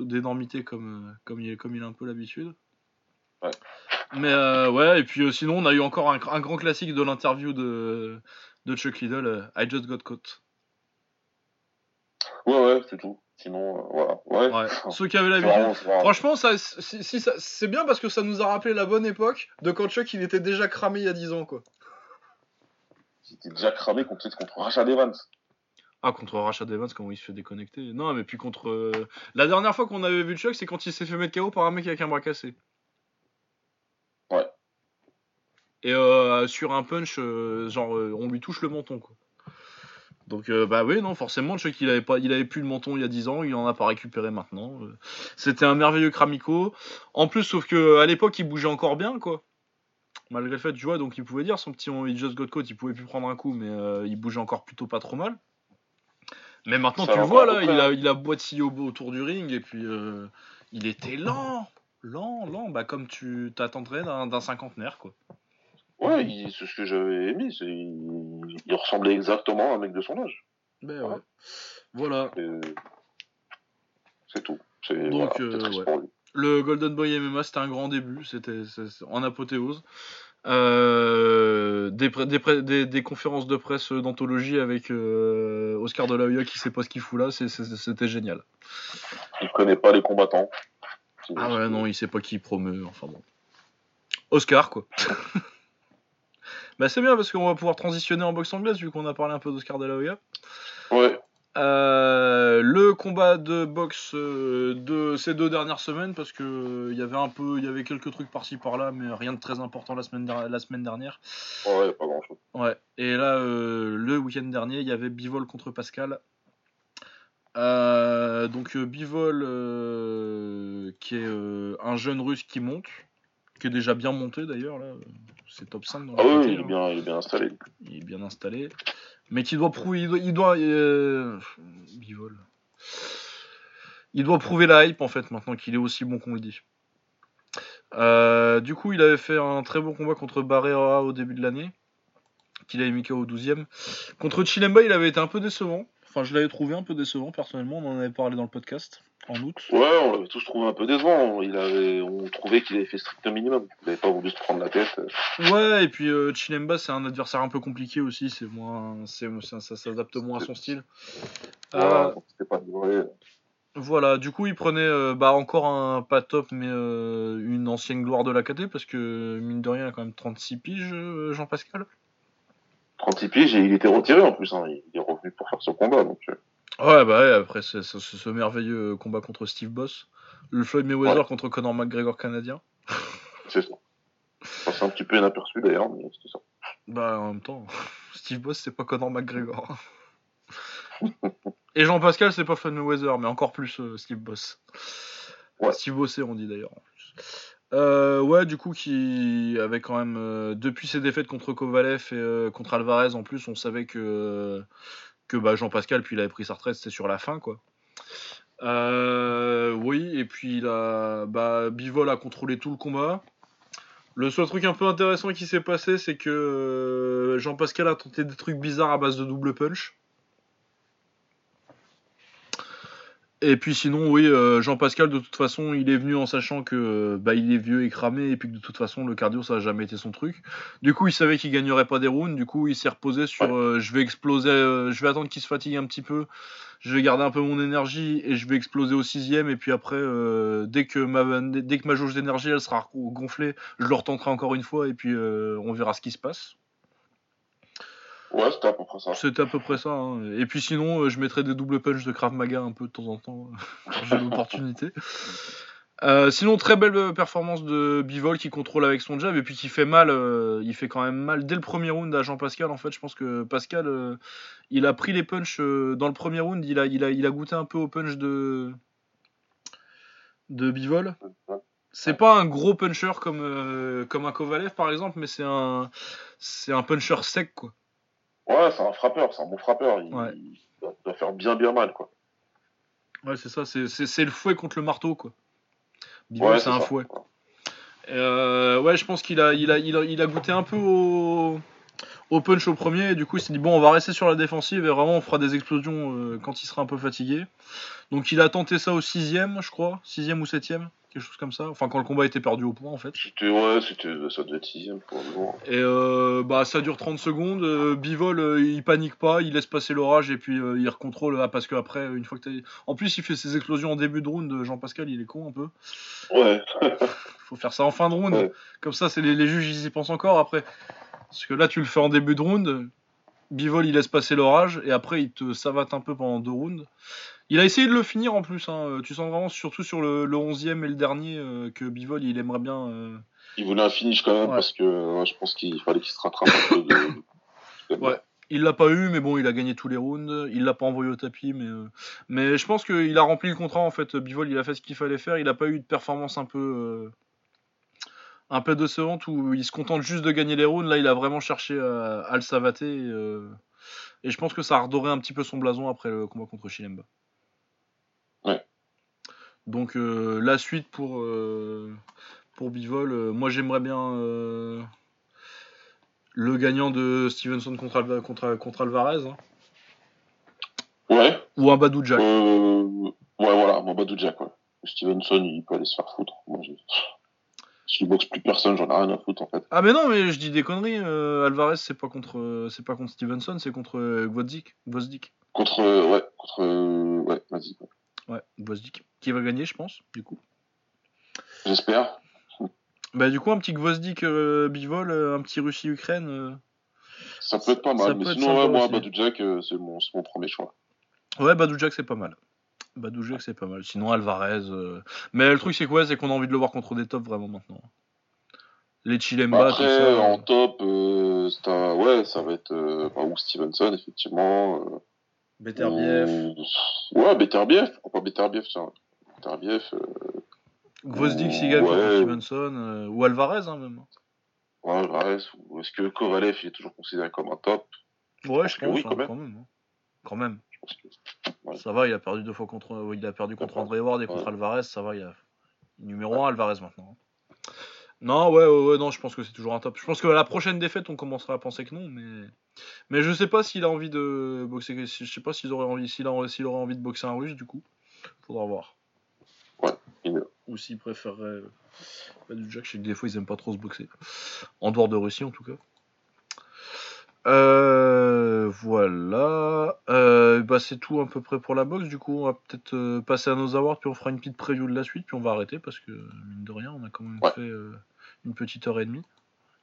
d'énormité comme, comme il, comme il a un peu l'habitude. Ouais. Mais euh, ouais, et puis euh, sinon, on a eu encore un, un grand classique de l'interview de, de Chuck Liddell, euh, I just got caught. Ouais, ouais, c'est tout. Sinon, voilà. Ouais. Ouais. Ceux qui avaient C'est l'habitude. Franchement, ça, si, si ça- c'est bien parce que ça nous a rappelé la bonne époque de quand Chuck il était déjà cramé il y a 10 ans quoi. C'était déjà cramé contre, contre Rashad Evans. Ah contre Rashad Evans comment il se fait déconnecter. Non mais puis contre la dernière fois qu'on avait vu Chuck c'est quand il s'est fait mettre KO par un mec avec un bras cassé. Ouais. Et euh, sur un punch euh, genre euh, on lui touche le menton quoi. Donc euh, bah oui non forcément Chuck il avait pas il avait plus le menton il y a 10 ans il en a pas récupéré maintenant. C'était un merveilleux Kramiko. En plus sauf que à l'époque il bougeait encore bien quoi. Malgré le fait tu vois donc il pouvait dire son petit il just got caught il pouvait plus prendre un coup mais euh, il bougeait encore plutôt pas trop mal. Mais maintenant, Ça tu le vois, là, il a, il a boitillé au- autour du ring, et puis euh, il était lent, lent, lent, bah comme tu t'attendrais d'un d'un cinquantenaire, quoi. Ouais, il- c'est ce que j'avais mis. c'est- Il, il ressemblait exactement à un mec de son âge. Ben ouais. Voilà, C'est tout. C'est Donc, voilà, euh, ouais. le Golden Boy MMA, c'était un grand début, c'était en apothéose. Euh, des, pré- des, pré- des, des conférences de presse d'anthologie avec euh, Oscar de la Hoya qui sait pas ce qu'il fout là, c'est- c'est- c'était génial. Il connaît pas les combattants. Ah ouais, non, il sait pas qui il promeut, enfin bon. Oscar, quoi. bah c'est bien parce qu'on va pouvoir transitionner en boxe anglaise vu qu'on a parlé un peu d'Oscar de la Hoya. Ouais, Euh, le combat de boxe euh, de ces deux dernières semaines parce que euh, il y avait un peu, il y avait quelques trucs par-ci par-là, mais rien de très important la semaine, der- la semaine dernière. ouais, pas grand chose. Ouais. Et là, euh, le week-end dernier, il y avait Bivol contre Pascal. Euh, donc euh, Bivol, euh, qui est euh, un jeune russe qui monte, qui est déjà bien monté d'ailleurs là. C'est top 5 dans Ah oui, KT, il est hein. bien, il est bien installé. Il est bien installé. Mais qui doit prouver. Il doit. Il doit euh, Bivol. Il doit prouver la hype en fait maintenant qu'il est aussi bon qu'on le dit. Euh, du coup, il avait fait un très bon combat contre Barrera au début de l'année. Qu'il avait mis KO au 12ème. Contre Chilemba, il avait été un peu décevant. Enfin, je l'avais trouvé un peu décevant personnellement. On en avait parlé dans le podcast en août. Ouais, on l'avait tous trouvé un peu décevant. Il avait, on trouvait qu'il avait fait strict minimum. Il n'avait pas voulu se prendre la tête. Ouais, et puis euh, Chilemba, c'est un adversaire un peu compliqué aussi. C'est moins, c'est, ça, ça s'adapte moins à son style. Voilà, Euh, pas. Voilà, du coup, il prenait euh, bah, encore un pas top, mais euh, une ancienne gloire de la KT, parce que mine de rien, il a quand même 36 piges, euh, Jean-Pascal. 36 piges et il était retiré en plus. Hein. Il est revenu pour faire ce combat. Donc, euh, Ouais, bah ouais, après ce, ce- ce merveilleux combat contre Steve Boss. Le Floyd Mayweather Ouais. contre Conor McGregor canadien. c'est ça. C'est un petit peu inaperçu d'ailleurs, mais c'était ça. Bah en même temps, Steve Boss, c'est pas Conor McGregor. Et Jean-Pascal, c'est pas Floyd Mayweather, mais encore plus euh, Steve Boss. Ouais. Steve Bossé, on dit d'ailleurs. en plus. Euh, ouais, du coup, qui avait quand même. euh, depuis ses défaites contre Kovalev et euh, contre Alvarez, en plus, on savait que, que bah, Jean-Pascal, puis il avait pris sa retraite, c'était sur la fin, quoi. Euh, oui, et puis a, bah, Bivol a contrôlé tout le combat. Le seul truc un peu intéressant qui s'est passé, c'est que Jean-Pascal a tenté des trucs bizarres à base de double punch. Et puis sinon, oui, euh, Jean-Pascal, de toute façon, il est venu en sachant que euh, bah, il est vieux et cramé, et puis que de toute façon, le cardio, ça n'a jamais été son truc. Du coup, il savait qu'il gagnerait pas des rounds, du coup, il s'est reposé sur euh, je vais exploser, euh, je vais attendre qu'il se fatigue un petit peu, je vais garder un peu mon énergie, et je vais exploser au sixième, et puis après, euh, dès, que ma, dès que ma jauge d'énergie, elle sera gonflée, je le retenterai encore une fois, et puis euh, on verra ce qui se passe. Ouais, c'était à peu près ça. C'était à peu près ça. hein. Et puis sinon, euh, je mettrais des double punch de Krav Maga un peu de temps en temps, euh, quand j'ai l'opportunité. Euh, sinon, très belle performance de Bivol qui contrôle avec son jab et puis qui fait mal. il fait quand même mal dès le premier round à Jean-Pascal. En fait, je pense que Pascal, il a pris les punchs euh, dans le premier round. Il a, il, a, il a goûté un peu au punch de, de Bivol. C'est pas un gros puncher comme, comme un Kovalev par exemple, mais c'est un, c'est un puncher sec quoi. Ouais, c'est un frappeur, c'est un bon frappeur. Il, Ouais. il doit, doit faire bien, bien mal, quoi. Ouais, c'est ça, c'est- le fouet contre le marteau, quoi. Bivol, Ouais, c'est un ça. fouet. Euh, ouais, je pense qu'il a, il a, il a, il a goûté un peu au, au punch au premier, et du coup, il s'est dit, bon, on va rester sur la défensive, et vraiment, on fera des explosions euh, quand il sera un peu fatigué. Donc, il a tenté ça au sixième, je crois, sixième ou septième, quelque chose comme ça. Enfin, quand le combat était perdu au point, en fait. C'était, ouais, c'était, ça devait être sixième pour le moment. Et euh, bah, ça dure 30 secondes. euh, Bivol, il panique pas, il laisse passer l'orage et puis il recontrôle. ah, parce qu'après, une fois que t'as. En plus, il fait ses explosions en début de round. Jean-Pascal, il est con un peu. Ouais, faut faire ça en fin de round. Ouais. Comme ça, c'est les, les juges, ils y pensent encore après. Parce que là, tu le fais en début de round. Bivol, il laisse passer l'orage et après, il te savate un peu pendant deux rounds. Il a essayé de le finir en plus. hein. Tu sens vraiment, surtout sur le, le 11e et le dernier, euh, que Bivol, il aimerait bien. euh, il voulait un finish quand même Ouais. parce que ouais, je pense qu'il fallait qu'il se rattrape un peu de. de- Ouais. Il l'a pas eu, mais bon, il a gagné tous les rounds. Il l'a pas envoyé au tapis, mais euh, mais je pense qu'il a rempli le contrat en fait. Bivol, il a fait ce qu'il fallait faire. Il a pas eu de performance un peu un peu décevante où il se contente juste de gagner les rounds. Là, il a vraiment cherché à, à le savater. et, euh, Et je pense que ça a redoré un petit peu son blason après le combat contre Chilemba. Ouais. Donc euh, la suite pour, euh, pour Bivol, euh, moi j'aimerais bien euh, le gagnant de Stevenson contre, Alva- contre, contre Alvarez. hein. Ouais. Ou un Badou Jack. Euh, ouais, voilà, mon Badou Jack, ouais. Stevenson, il peut aller se faire foutre. Moi, je... Si boxe plus personne, j'en ai rien à foutre, en fait. Ah mais non mais je dis des conneries. euh, Alvarez c'est pas contre euh, c'est pas contre Stevenson, c'est contre euh, Gvozdik. Gvozdik. Contre, euh, ouais, contre, euh, ouais, vas-y. ouais. Ouais, Gvozdik. Qui va gagner je pense du coup. J'espère. Bah du coup un petit Gvozdik euh, Bivol, un petit Russie-Ukraine. euh, Ça peut être pas mal, mais sinon, ouais, moi, aussi. Badou Jack, euh, c'est mon, mon premier choix. Ouais, Badou Jack, c'est pas mal. Badou Jack, c'est pas mal. Sinon, Alvarez. euh, Mais le truc, c'est quoi? C'est qu'on a envie de le voir contre des tops vraiment maintenant. Les Chilemba, Après, tout ça. euh, en top, euh, c'est un- ouais, ça va être euh, bah, ou Stevenson, effectivement. euh, Beterbiev. ou- Ouais, Beterbiev, pourquoi pas Beterbiev, tiens. Beterbiev, euh, Gvozdik, contre Ouais. Stevenson. euh, Ou Alvarez, hein, même. ouais, Alvarez, ou est-ce que Kovalev, il est toujours considéré comme un top? Ouais, pense je que pense, oui, hein, quand même. quand même. hein. Quand même. Je pense que- ouais. Ça va, il a perdu deux fois contre. euh, Il a perdu contre. André Ward et contre Ouais. Alvarez. Ça va, il a. Numéro 1, Alvarez maintenant. Non, ouais, ouais, ouais, non, je pense que c'est toujours un top. Je pense que à la prochaine défaite, on commencera à penser que non, mais. Mais je sais pas s'il a envie de boxer. Je sais pas s'il aurait envie, s'il aurait envie de boxer un russe, du coup. Faudra voir. Ouais, Ou s'il préférerait. euh, Pas du Jack, je sais que des fois ils aiment pas trop se boxer. En dehors de Russie en tout cas. Euh, voilà. Euh, bah, c'est tout à peu près pour la boxe. Du coup, on va peut-être euh, passer à nos awards, puis on fera une petite preview de la suite, puis on va arrêter parce que, mine de rien, on a quand même Ouais. fait euh, une petite heure et demie.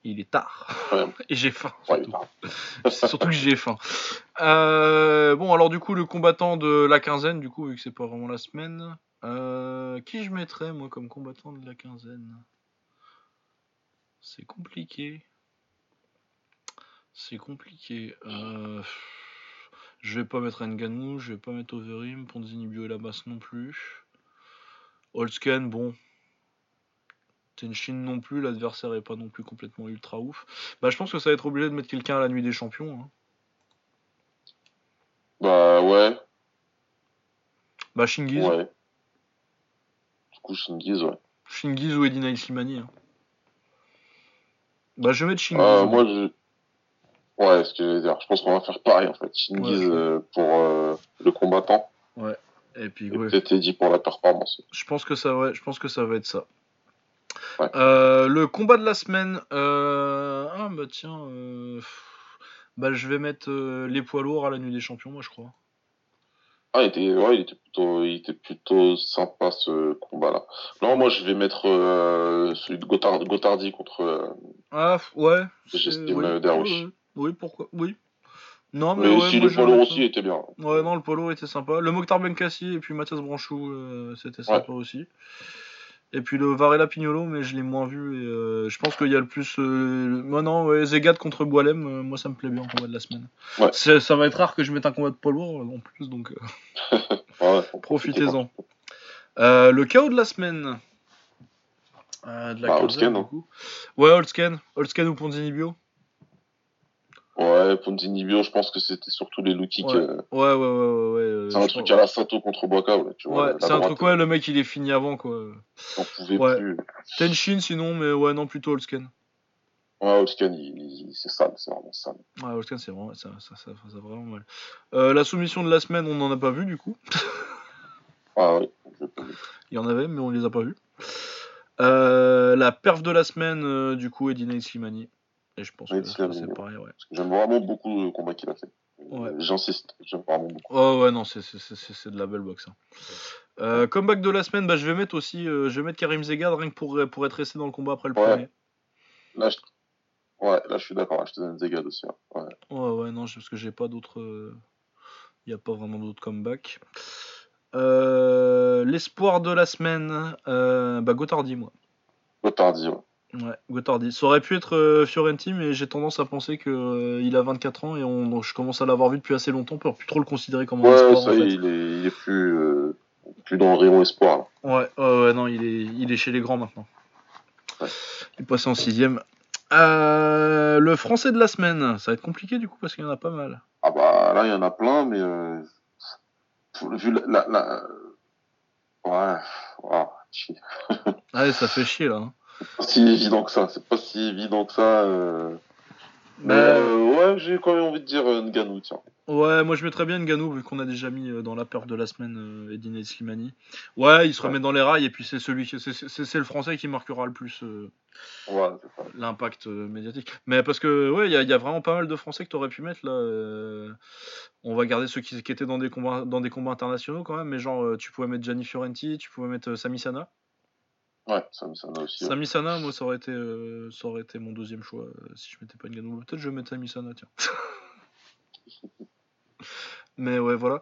Il est tard. Ouais. et j'ai faim. surtout. Surtout que j'ai faim. Euh, bon, alors du coup, le combattant de la quinzaine, du coup, vu que c'est pas vraiment la semaine, euh, qui je mettrais, moi, comme combattant de la quinzaine? C'est compliqué. C'est compliqué. Euh, je vais pas mettre Nganou, je vais pas mettre Overeem, Ponzini Bio et Lamas non plus. Holtzken, bon. Tenshin non plus, l'adversaire est pas non plus complètement ultra ouf. Bah, je pense que ça va être obligé de mettre quelqu'un à la nuit des champions. hein. bah ouais, Bah, Shingiz. ouais. Du coup, Shingiz, ouais. Shingiz ou Edina Islimani. hein. Bah, je vais mettre Shingiz. Euh, moi, je... Ouais, ce que j'allais dire. Je pense qu'on va faire pareil, en fait. Shingiz Ouais, euh, pour euh, le combattant, Et puis, ouais. peut-être pour la performance. Je pense que ça, ouais, je pense que ça va être ça. Ouais. Euh, le combat de la semaine. euh, Ah bah tiens. euh, Bah je vais mettre les poids lourds à la nuit des champions, moi je crois. Ah, il était, ouais, il était plutôt, il était plutôt sympa ce combat-là. Non, moi, je vais mettre celui de Gotthard, Gothardi contre. Ah ouais. J'estime, Darwish. Oui, pourquoi Oui. Non mais, Mais ouais, si moi, le mettre aussi était bien. Ouais non le lourd était sympa. Le Mokhtar Benkassi et puis Mathias Branchou euh, c'était sympa aussi. Et puis le Varela Pignolo mais je l'ai moins vu et euh, je pense qu'il y a le plus. Euh... Moi non ouais, Zegat contre Boilem, euh, moi ça me plaît bien en combat de la semaine. Ouais. Ça va être rare que je mette un combat de poids lourd en plus donc. Ouais, Profitez-en. Le chaos de la semaine. De la Bah, du hein. Ouais, Holtzken. Holtzken ou Ponzini Bio. Ouais, Ponzini Bio, je pense que c'était surtout les low kicks. Ouais. euh, Ouais, ouais, ouais, ouais. ouais, euh, c'est un truc à la Sato contre Boaka, ouais, tu vois. Ouais, c'est un droite, truc, ouais, le mec il est fini avant quoi. On pouvait Ouais. plus. Tenshin sinon, mais ouais, non, plutôt Holtzken. Ouais, Holtzken, il, il- c'est sale, c'est vraiment sale. Ouais, Holtzken c'est vraiment, ça, ça, ça, ça, vraiment mal. Euh, la soumission de la semaine, on n'en a pas vu du coup. Ah ouais. je- Il y en avait, mais on les a pas vus. Euh, la perf de la semaine, euh, du coup, Edina Slimani. Et je pense Ouais, que c'est pareil, ouais. Parce que j'aime vraiment beaucoup le combat qu'il a fait. Ouais. J'insiste, j'aime vraiment beaucoup. Oh ouais non c'est de la belle boxe. hein. Euh, comeback de la semaine, bah, je vais mettre aussi euh, je vais mettre Karim Zegad rien que pour, pour être resté dans le combat après le premier. Là, je... Ouais, là, je suis d'accord, je te donne Zegad aussi. hein. Ouais. Ouais ouais non parce que j'ai pas d'autres il y a pas vraiment d'autres comeback. Euh, L'espoir de la semaine, bah Gotardi moi. Gotardi, ouais. Ouais, Gotardi. Ça aurait pu être euh, Fiorenti, mais j'ai tendance à penser que euh, il a 24 ans et on, donc je commence à l'avoir vu depuis assez longtemps pour plus trop le considérer comme un Ouais, espoir. ça en fait. il est, il est plus, euh, plus dans le rayon espoir. Là. Ouais, ouais, non, il est, il est chez les grands maintenant. Ouais. Il est passé en sixième. Euh, le français de la semaine, ça va être compliqué du coup parce qu'il y en a pas mal. Ah bah là, il y en a plein, mais vu la, la, Ouais, ouais, chier. Ouais, ça fait chier là. hein. C'est pas si évident que ça. C'est pas si évident que ça. Euh... Mais Bah, euh, ouais, j'ai quand même envie de dire euh, Ngannou, tiens. Ouais, moi je mettrais bien Ngannou vu qu'on a déjà mis euh, dans la peur de la semaine euh, Edine Slimani. Ouais, il se Ouais. remet dans les rails et puis c'est celui qui c'est- c'est c'est le français qui marquera le plus euh, Ouais, c'est ça. l'impact euh, médiatique. Mais parce que ouais, il y, a- il y a vraiment pas mal de français que t'aurais pu mettre là. euh, On va garder ceux qui, qui étaient dans des combats dans des combats internationaux quand même, mais genre euh, tu pouvais mettre Gianni Fiorenti, tu pouvais mettre euh, Sami Sana. Ouais, aussi. Sami Sana, moi ça aurait été euh, ça aurait été mon deuxième choix euh, si je mettais pas Ngannou. Peut-être je vais mettre Sami Sana, tiens. Mais ouais, voilà.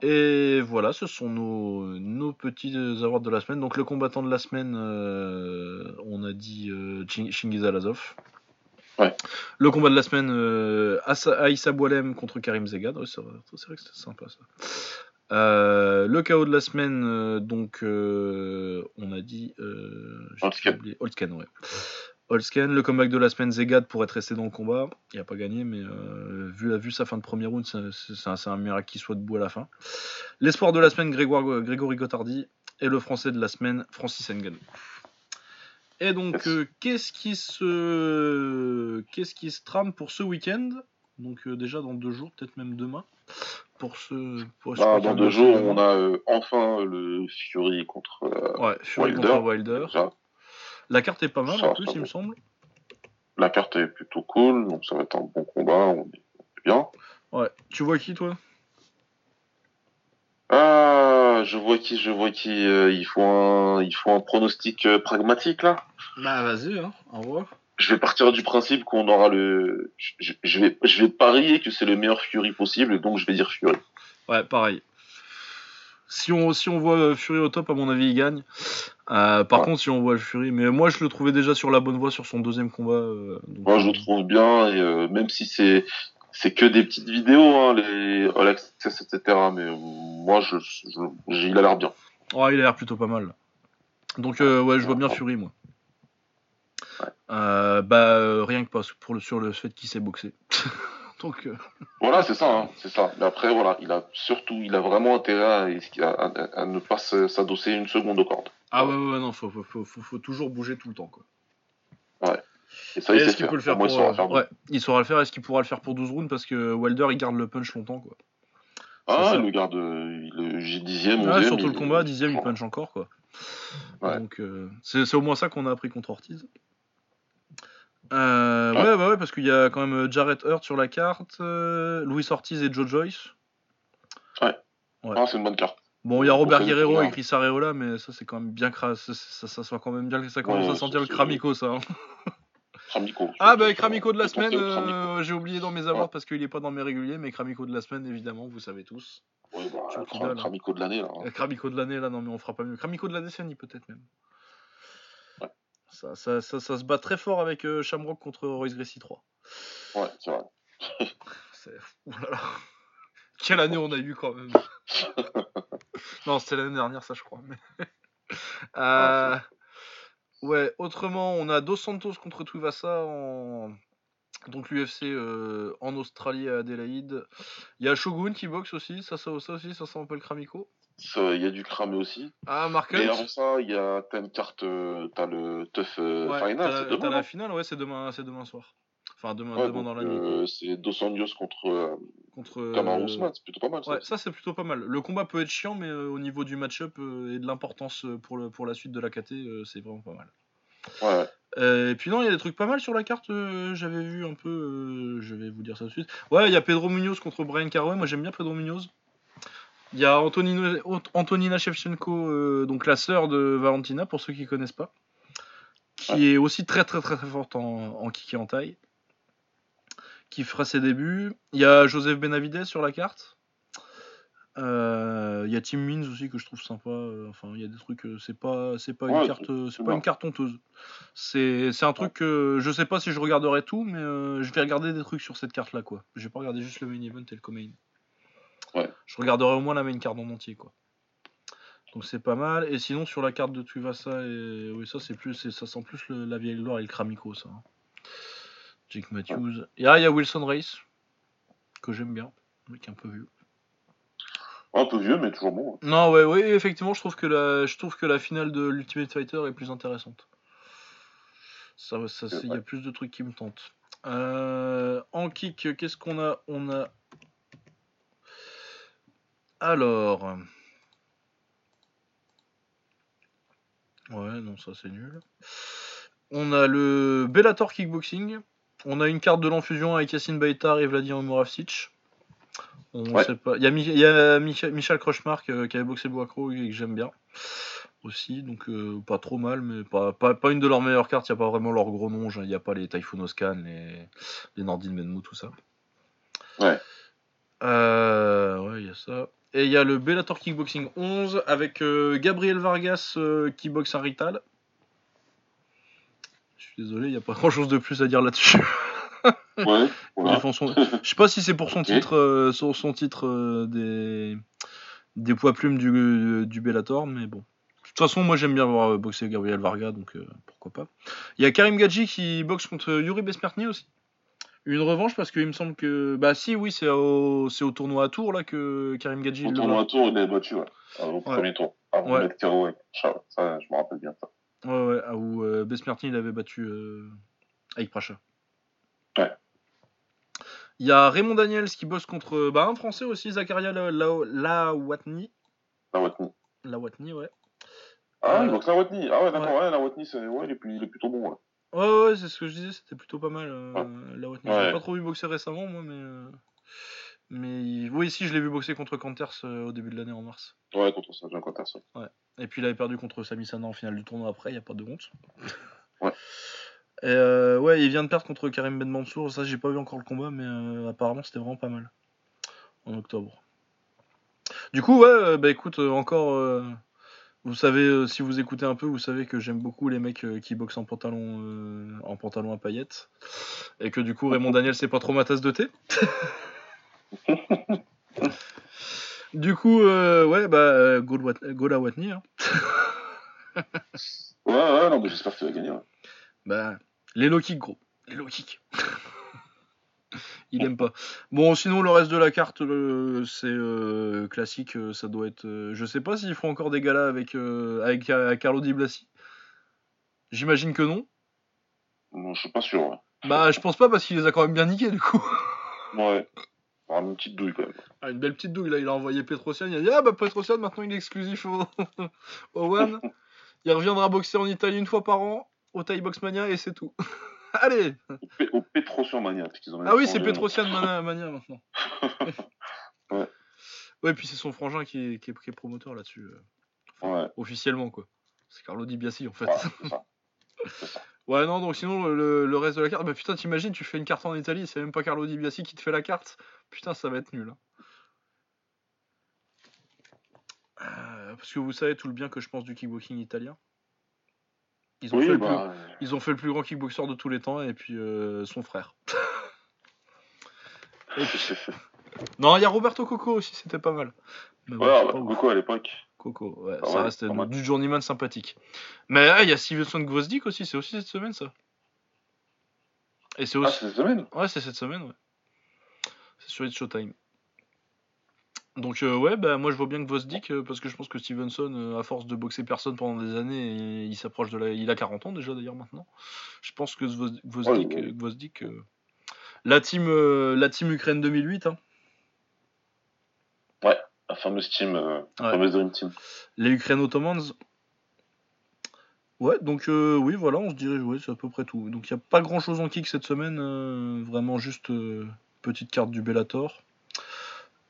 Et voilà, ce sont nos, nos petits awards de la semaine. Donc le combattant de la semaine, euh, on a dit euh, Ching- Chingiz Alazov. Ouais. Le combat de la semaine, euh, Aïssa Boualem contre Karim Zegad. Ouais, c'est vrai, c'est vrai que c'était sympa ça. Euh, le chaos de la semaine, euh, donc euh, on a dit. Oublié- Holtzken, ouais. Holtzken, le comeback de la semaine, Zegad pour être resté dans le combat. Il n'a pas gagné, mais vu, vu sa fin de premier round, c'est un, miracle qu'il soit debout à la fin. L'espoir de la semaine, Grégoire, Grégory Gotardi. Et le français de la semaine, Francis Ngannou. Et donc, qu'est-ce qui se qu'est-ce qui se trame pour ce week-end? Donc euh, déjà dans deux jours, peut-être même demain. Pour ce pour, Bah, dans deux jours, on a euh, enfin le Fury contre euh, Ouais, Fury Wilder. contre Wilder. La carte est pas mal Ça, en plus, il me semble. La carte est plutôt cool, donc ça va être un bon combat. On est bien. Ouais. Tu vois qui toi? Ah, je vois qui, je vois qui. euh, il faut un, il faut un pronostic euh, pragmatique là. Bah vas-y, hein, au revoir. Je vais partir du principe qu'on aura le. Je, vais, je vais parier que c'est le meilleur Fury possible, donc je vais dire Fury. Ouais, pareil. Si on, si on voit euh, Fury au top, à mon avis, il gagne. Euh, par Ouais. contre, si on voit Fury, mais moi je le trouvais déjà sur la bonne voie sur son deuxième combat. euh, donc, Moi, je le trouve bien, et euh, même si c'est, c'est que des petites vidéos, hein, les All Access, etc. Mais moi, je, il a l'air bien. Ouais, il a l'air plutôt pas mal. Donc, ouais, je vois bien Fury, moi. Ouais. Euh, bah, euh, rien que parce- pour le, sur le fait qu'il s'est boxé. Donc, euh, Voilà, c'est ça, hein, c'est ça. Mais après, voilà, il a surtout, il a vraiment intérêt à, à- à- à ne pas se- s'adosser une seconde aux cordes. ah ouais, ouais, ouais, non, faut, faut, faut, faut- faut toujours bouger tout le temps, quoi. Et ça, il Et sait Est-ce qu'il peut le faire pour. il saura euh, faire. ouais, il saura le faire. Est-ce qu'il pourra le faire pour 12 rounds? Parce que Wilder, il garde le punch longtemps, quoi. Ah, ça. le garde, le J dixième, Ouais, onzième, sur tout le il- combat, dixième, il punch encore, quoi. Ouais. Donc, euh, c'est c'est au moins ça qu'on a appris contre Ortiz. Euh, Ouais. ouais, bah ouais, parce qu'il y a quand même Jarrett Hurt sur la carte, euh, Louis Ortiz et Joe Joyce. Ouais. Ah, c'est une bonne carte. Bon, il y a Robert Guerrero ouais. et Chris Areola, mais ça c'est quand même bien cra... ça, ça, quand même bien, ça commence Ouais, à sentir le cramico ça. hein. Ah bah Kramico de la semaine, euh, j'ai oublié dans mes Ouais. parce qu'il est pas dans mes réguliers, mais Kramico de la semaine évidemment, vous savez tous. Ouais, bah, donnes, hein. Kramiko de l'année, là. hein. Euh, Kramico de l'année là, non mais on fera pas mieux. Kramico de la décennie peut-être même. Ça, ça, ça, ça se bat très fort avec euh, Shamrock contre Royce Gracie 3. Ouais, c'est vrai. Là là. Quelle année on a eu quand même. non, c'était l'année dernière, ça je crois. mais- Euh, Ouais, autrement, on a Dos Santos contre Tuivasa en. Donc l'UFC euh, en Australie à Adélaïde. Il y a Shogun qui boxe aussi, ça, ça, ça aussi, ça s'appelle Kramiko. Il y a du cramé aussi. Ah, Mark Et Hunt. avant ça, il y a, t'as une carte, t'as le Tough euh, Ouais, Final, t'as demain. t'as la finale, ouais, c'est demain, c'est demain soir. Enfin, demain, Ouais, demain donc, dans la nuit. euh, c'est Dos Anjos contre euh, Contre. Kamaru euh, Usman, c'est plutôt pas mal. ça Ouais, ça c'est plutôt pas mal. Le combat peut être chiant, mais au niveau du match-up et de l'importance pour, le, pour la suite de la KT, c'est vraiment pas mal. Ouais. Euh, et puis non, il y a des trucs pas mal sur la carte, euh, j'avais vu un peu, euh, je vais vous dire ça tout de suite. Ouais, il y a Pedro Munoz contre Brian Carouet, moi j'aime bien Pedro Munoz. Il y a Antonina Shevchenko, euh, donc la sœur de Valentina, pour ceux qui connaissent pas, qui est aussi très très très très forte en, en kick et en taille, qui fera ses débuts. Il y a Joseph Benavidez sur la carte. Euh, Il y a Tim Means aussi que je trouve sympa. euh, Enfin, il y a des trucs. c'est pas, c'est pas une carte, c'est pas une carte honteuse. C'est, c'est un truc que je sais pas si je regarderai tout, mais euh, je vais regarder des trucs sur cette carte-là, quoi. Je vais pas regarder juste le main event et le co-main. Ouais. Je regarderai au moins la main card en entier, quoi. Donc c'est pas mal. Et sinon sur la carte de Tuivasa et oui ça c'est plus, ça sent plus le- la vieille gloire et le Kramico, ça. hein. Jake Matthews. Et ah, il y a Wilson Race que j'aime bien. Mec un peu vieux. Un peu vieux, mais toujours bon. hein. Non, ouais, ouais, effectivement, je trouve que la, je trouve que la finale de l'Ultimate Fighter est plus intéressante. Ça, ça, C'est il y a plus de trucs qui me tentent. Euh, en kick, qu'est-ce qu'on a? On a. Alors. Ouais, non, ça c'est nul. On a le Bellator Kickboxing. On a une carte de l'enfusion avec Yacine Baitar et Vladimir Moravcic. On Ouais. sait pas. Il y a, Mi- il y a Micha- Michel Krochmark euh, qui avait boxé Boakro et que j'aime bien aussi. Donc euh, pas trop mal, mais pas, pas, pas une de leurs meilleures cartes. Il n'y a pas vraiment leur gros nom. Il n'y a pas les Typhoon Oscan, les, les Nordin Menmo, tout ça. Ouais. Euh, ouais, il y a ça. Et il y a le Bellator Kickboxing 11 avec euh, Gabriel Vargas euh, qui boxe un Rital. Je suis désolé, il n'y a pas grand chose de plus à dire là-dessus. Ouais, Il voilà. son- Je sais pas si c'est pour son titre, euh, son, son titre des... des poids plumes du, du Bellator, mais bon. De toute façon, moi j'aime bien voir boxer Gabriel Varga, donc pourquoi pas. Il y a Karim Gadji qui boxe contre Yuri Besmertny aussi. Une revanche parce qu'il me semble que. Bah si, oui, c'est au, c'est au tournoi à Tours là que Karim Gadji Au le tournoi à tour, il est battu, ouais. Euh, Au premier tour. Avant Ouais. de mettre avec Charles. Ça, je me rappelle bien ça. Ouais, ouais, ah, où euh, il avait battu euh, Aïk Pracha. Ouais. Il y a Raymond Daniels qui bosse contre bah, un français aussi, Zakaria La- La- Lawatni. La Watney. Lawatni, ouais. Ah, Euh, donc la Watney. Ah ouais, d'accord, ouais, la Watney, c'est... Ouais, il, est, plus- il est plutôt bon, ouais. Ouais, ouais, c'est ce que je disais, c'était plutôt pas mal. Euh, Ouais. L'ai pas trop vu boxer récemment, moi, mais. euh, Mais oui, si, je l'ai vu boxer contre Canters euh, au début de l'année en mars. Ouais, contre un Quinters, ouais. Et puis il avait perdu contre Sami Sana en finale du tournoi après, il n'y a pas de honte. Ouais. Et euh, ouais, il vient de perdre contre Karim Ben Mansour, ça j'ai pas vu encore le combat, mais euh, apparemment c'était vraiment pas mal. En octobre. Du coup, ouais, bah écoute, encore. euh, vous savez, euh, si vous écoutez un peu, vous savez que j'aime beaucoup les mecs euh, qui boxent en pantalon, euh, en pantalon à paillettes. Et que du coup, Raymond Daniel, c'est pas trop ma tasse de thé. du coup, euh, ouais, bah, Wat- Gola Watney, hein. Ouais, ouais, non, mais j'espère que tu vas gagner, ouais. Bah, les low kicks, gros. Les low kicks. Il aime pas. Bon, sinon, le reste de la carte, euh, c'est euh, classique. euh, ça doit être. euh, je sais pas s'ils font encore des galas avec, euh, avec Carlo Di Blasi. J'imagine que non. Non, je suis pas sûr, ouais. Bah, je pense pas parce qu'il les a quand même bien niqués, du coup. Ouais. Une petite douille, quand même. Ah, une belle petite douille, là. Il a envoyé Petrosian. Il a dit Ah, bah, Petrosian, maintenant, il est exclusif au, au One. Il reviendra boxer en Italie une fois par an, au Thai Box Mania, et c'est tout. Allez Au, Petrosian Mania, Ah oui, c'est. Petrosian Mania, Mania maintenant. Ouais. Ouais, puis c'est son frangin qui est, qui est- qui est promoteur là-dessus, euh, Ouais, officiellement quoi. C'est Carlo Di Biasi en fait. ouais, c'est ça. C'est ça. Ouais, non, donc sinon le, le reste de la carte, bah putain, t'imagines, tu fais une carte en Italie, c'est même pas Carlo Di Biasi qui te fait la carte. Putain, ça va être nul. hein. Euh, parce que vous savez tout le bien que je pense du kickboxing italien. Ils ont, fait Oui, le plus, bah... ils ont fait le plus grand kickboxer de tous les temps et puis euh, son frère. Non, il y a Roberto Coco aussi, c'était pas mal. Mais bon, Ouais, c'est bah, ouf. beaucoup à l'époque. Coco, ouais, Ah ça ouais, reste du journeyman sympathique. Mais ah, il y a Stevenson Gvozdik aussi, c'est aussi cette semaine ça. Et c'est Ah, aussi. cette semaine? Ouais, c'est cette semaine, ouais. C'est sur It's Showtime. Donc euh, ouais, bah moi je vois bien Gvozdik euh, parce que je pense que Stevenson, euh, à force de boxer personne pendant des années, et il s'approche de la. Il a 40 ans déjà d'ailleurs maintenant. Je pense que Ouais, ouais. euh, la team, la team Ukraine 2008, hein. La fameuse team, Ouais. fameuse Dream Team. Les Ukraine Ottomans. Ouais, donc oui, voilà, on se dirige, ouais, c'est à peu près tout. Donc il n'y a pas grand chose en kick cette semaine, vraiment juste petite carte du Bellator.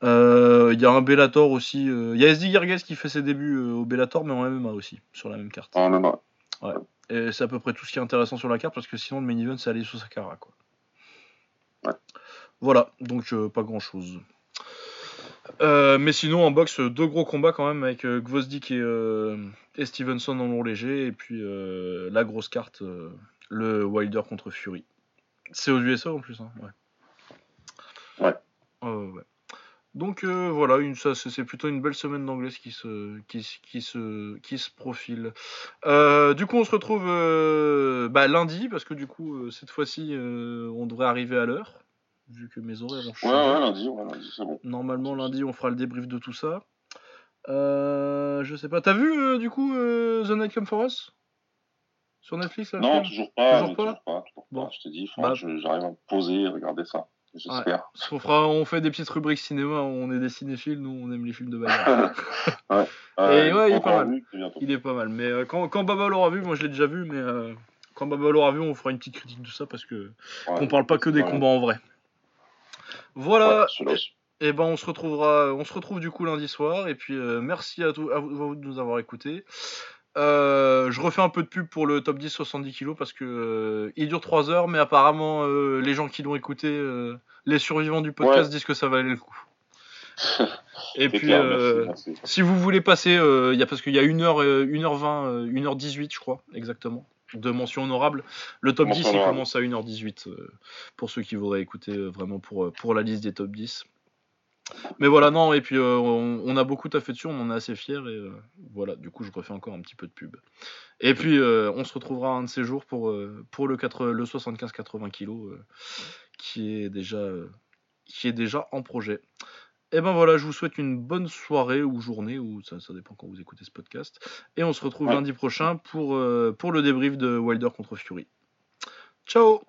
Euh, Il y a un Bellator aussi, euh, il y a SD Gerges qui fait ses débuts euh, au Bellator, mais en MMA aussi, sur la même carte. Ah, même, ouais. Et c'est à peu près tout ce qui est intéressant sur la carte, parce que sinon le main event c'est aller sous Sakara, quoi. Ouais. Voilà, donc pas grand chose. mais sinon en boxe, deux gros combats quand même avec euh, Gvozdik et, euh, et Stevenson en long léger, et puis la grosse carte, le Wilder contre Fury. C'est aux USA en plus, hein, ouais. Ouais. Ouais. Donc euh, voilà, une, ça, c'est plutôt une belle semaine d'anglaise qui se, qui, qui, se, qui se profile. Euh, du coup, on se retrouve euh, bah, lundi, parce que du coup, cette fois-ci, on devrait arriver à l'heure. vu que mes horaires ont changé. ouais, lundi, ouais, lundi, c'est bon. Normalement, lundi, on fera le débrief de tout ça. Je sais pas. T'as vu, du coup, The Night Come For Us? Sur Netflix, là Non, toujours pas, Toujours pas toujours pas, toujours Bon. pas. Je te dis, faudra Bah. j'arrive à me poser et regarder ça. J'espère. On fait des petites rubriques cinéma, on est des cinéphiles, nous on aime les films de bagarre. ouais. Et ouais, il est pas mal. vu, il est pas mal. Mais euh, quand, quand Baba l'aura vu, moi je l'ai déjà vu, mais euh, quand Baba l'aura vu, on fera une petite critique de ça parce que qu'on parle pas que des combats en vrai. Voilà. Et ben on se retrouvera, on se retrouve du coup lundi soir. Et puis euh, merci à, tout, à vous à vous de nous avoir écoutés. Euh, je refais un peu de pub pour le top 10 70 kg parce que euh, il dure 3 heures, mais apparemment euh, les gens qui l'ont écouté, les survivants du podcast Ouais. disent que ça valait le coup. Et puis clair, merci, merci. si vous voulez passer, y a parce qu'il y a 1h, euh, 1h20, euh, 1h18 je crois exactement de mention honorable. Le top Mention 10 il commence à 1h18 euh, pour ceux qui voudraient écouter vraiment pour, pour la liste des top 10. Mais voilà, non, et puis euh, on, on a beaucoup taffé dessus, on en est assez fiers, et euh, voilà, du coup je refais encore un petit peu de pub. Et puis euh, on se retrouvera un de ces jours pour, pour le, 4 le 75-80 kg qui, est déjà, qui est déjà en projet. Et ben voilà, je vous souhaite une bonne soirée ou journée, ou ça, ça dépend quand vous écoutez ce podcast. Et on se retrouve Ouais. lundi prochain pour, pour le débrief de Wilder contre Fury. Ciao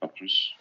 À plus.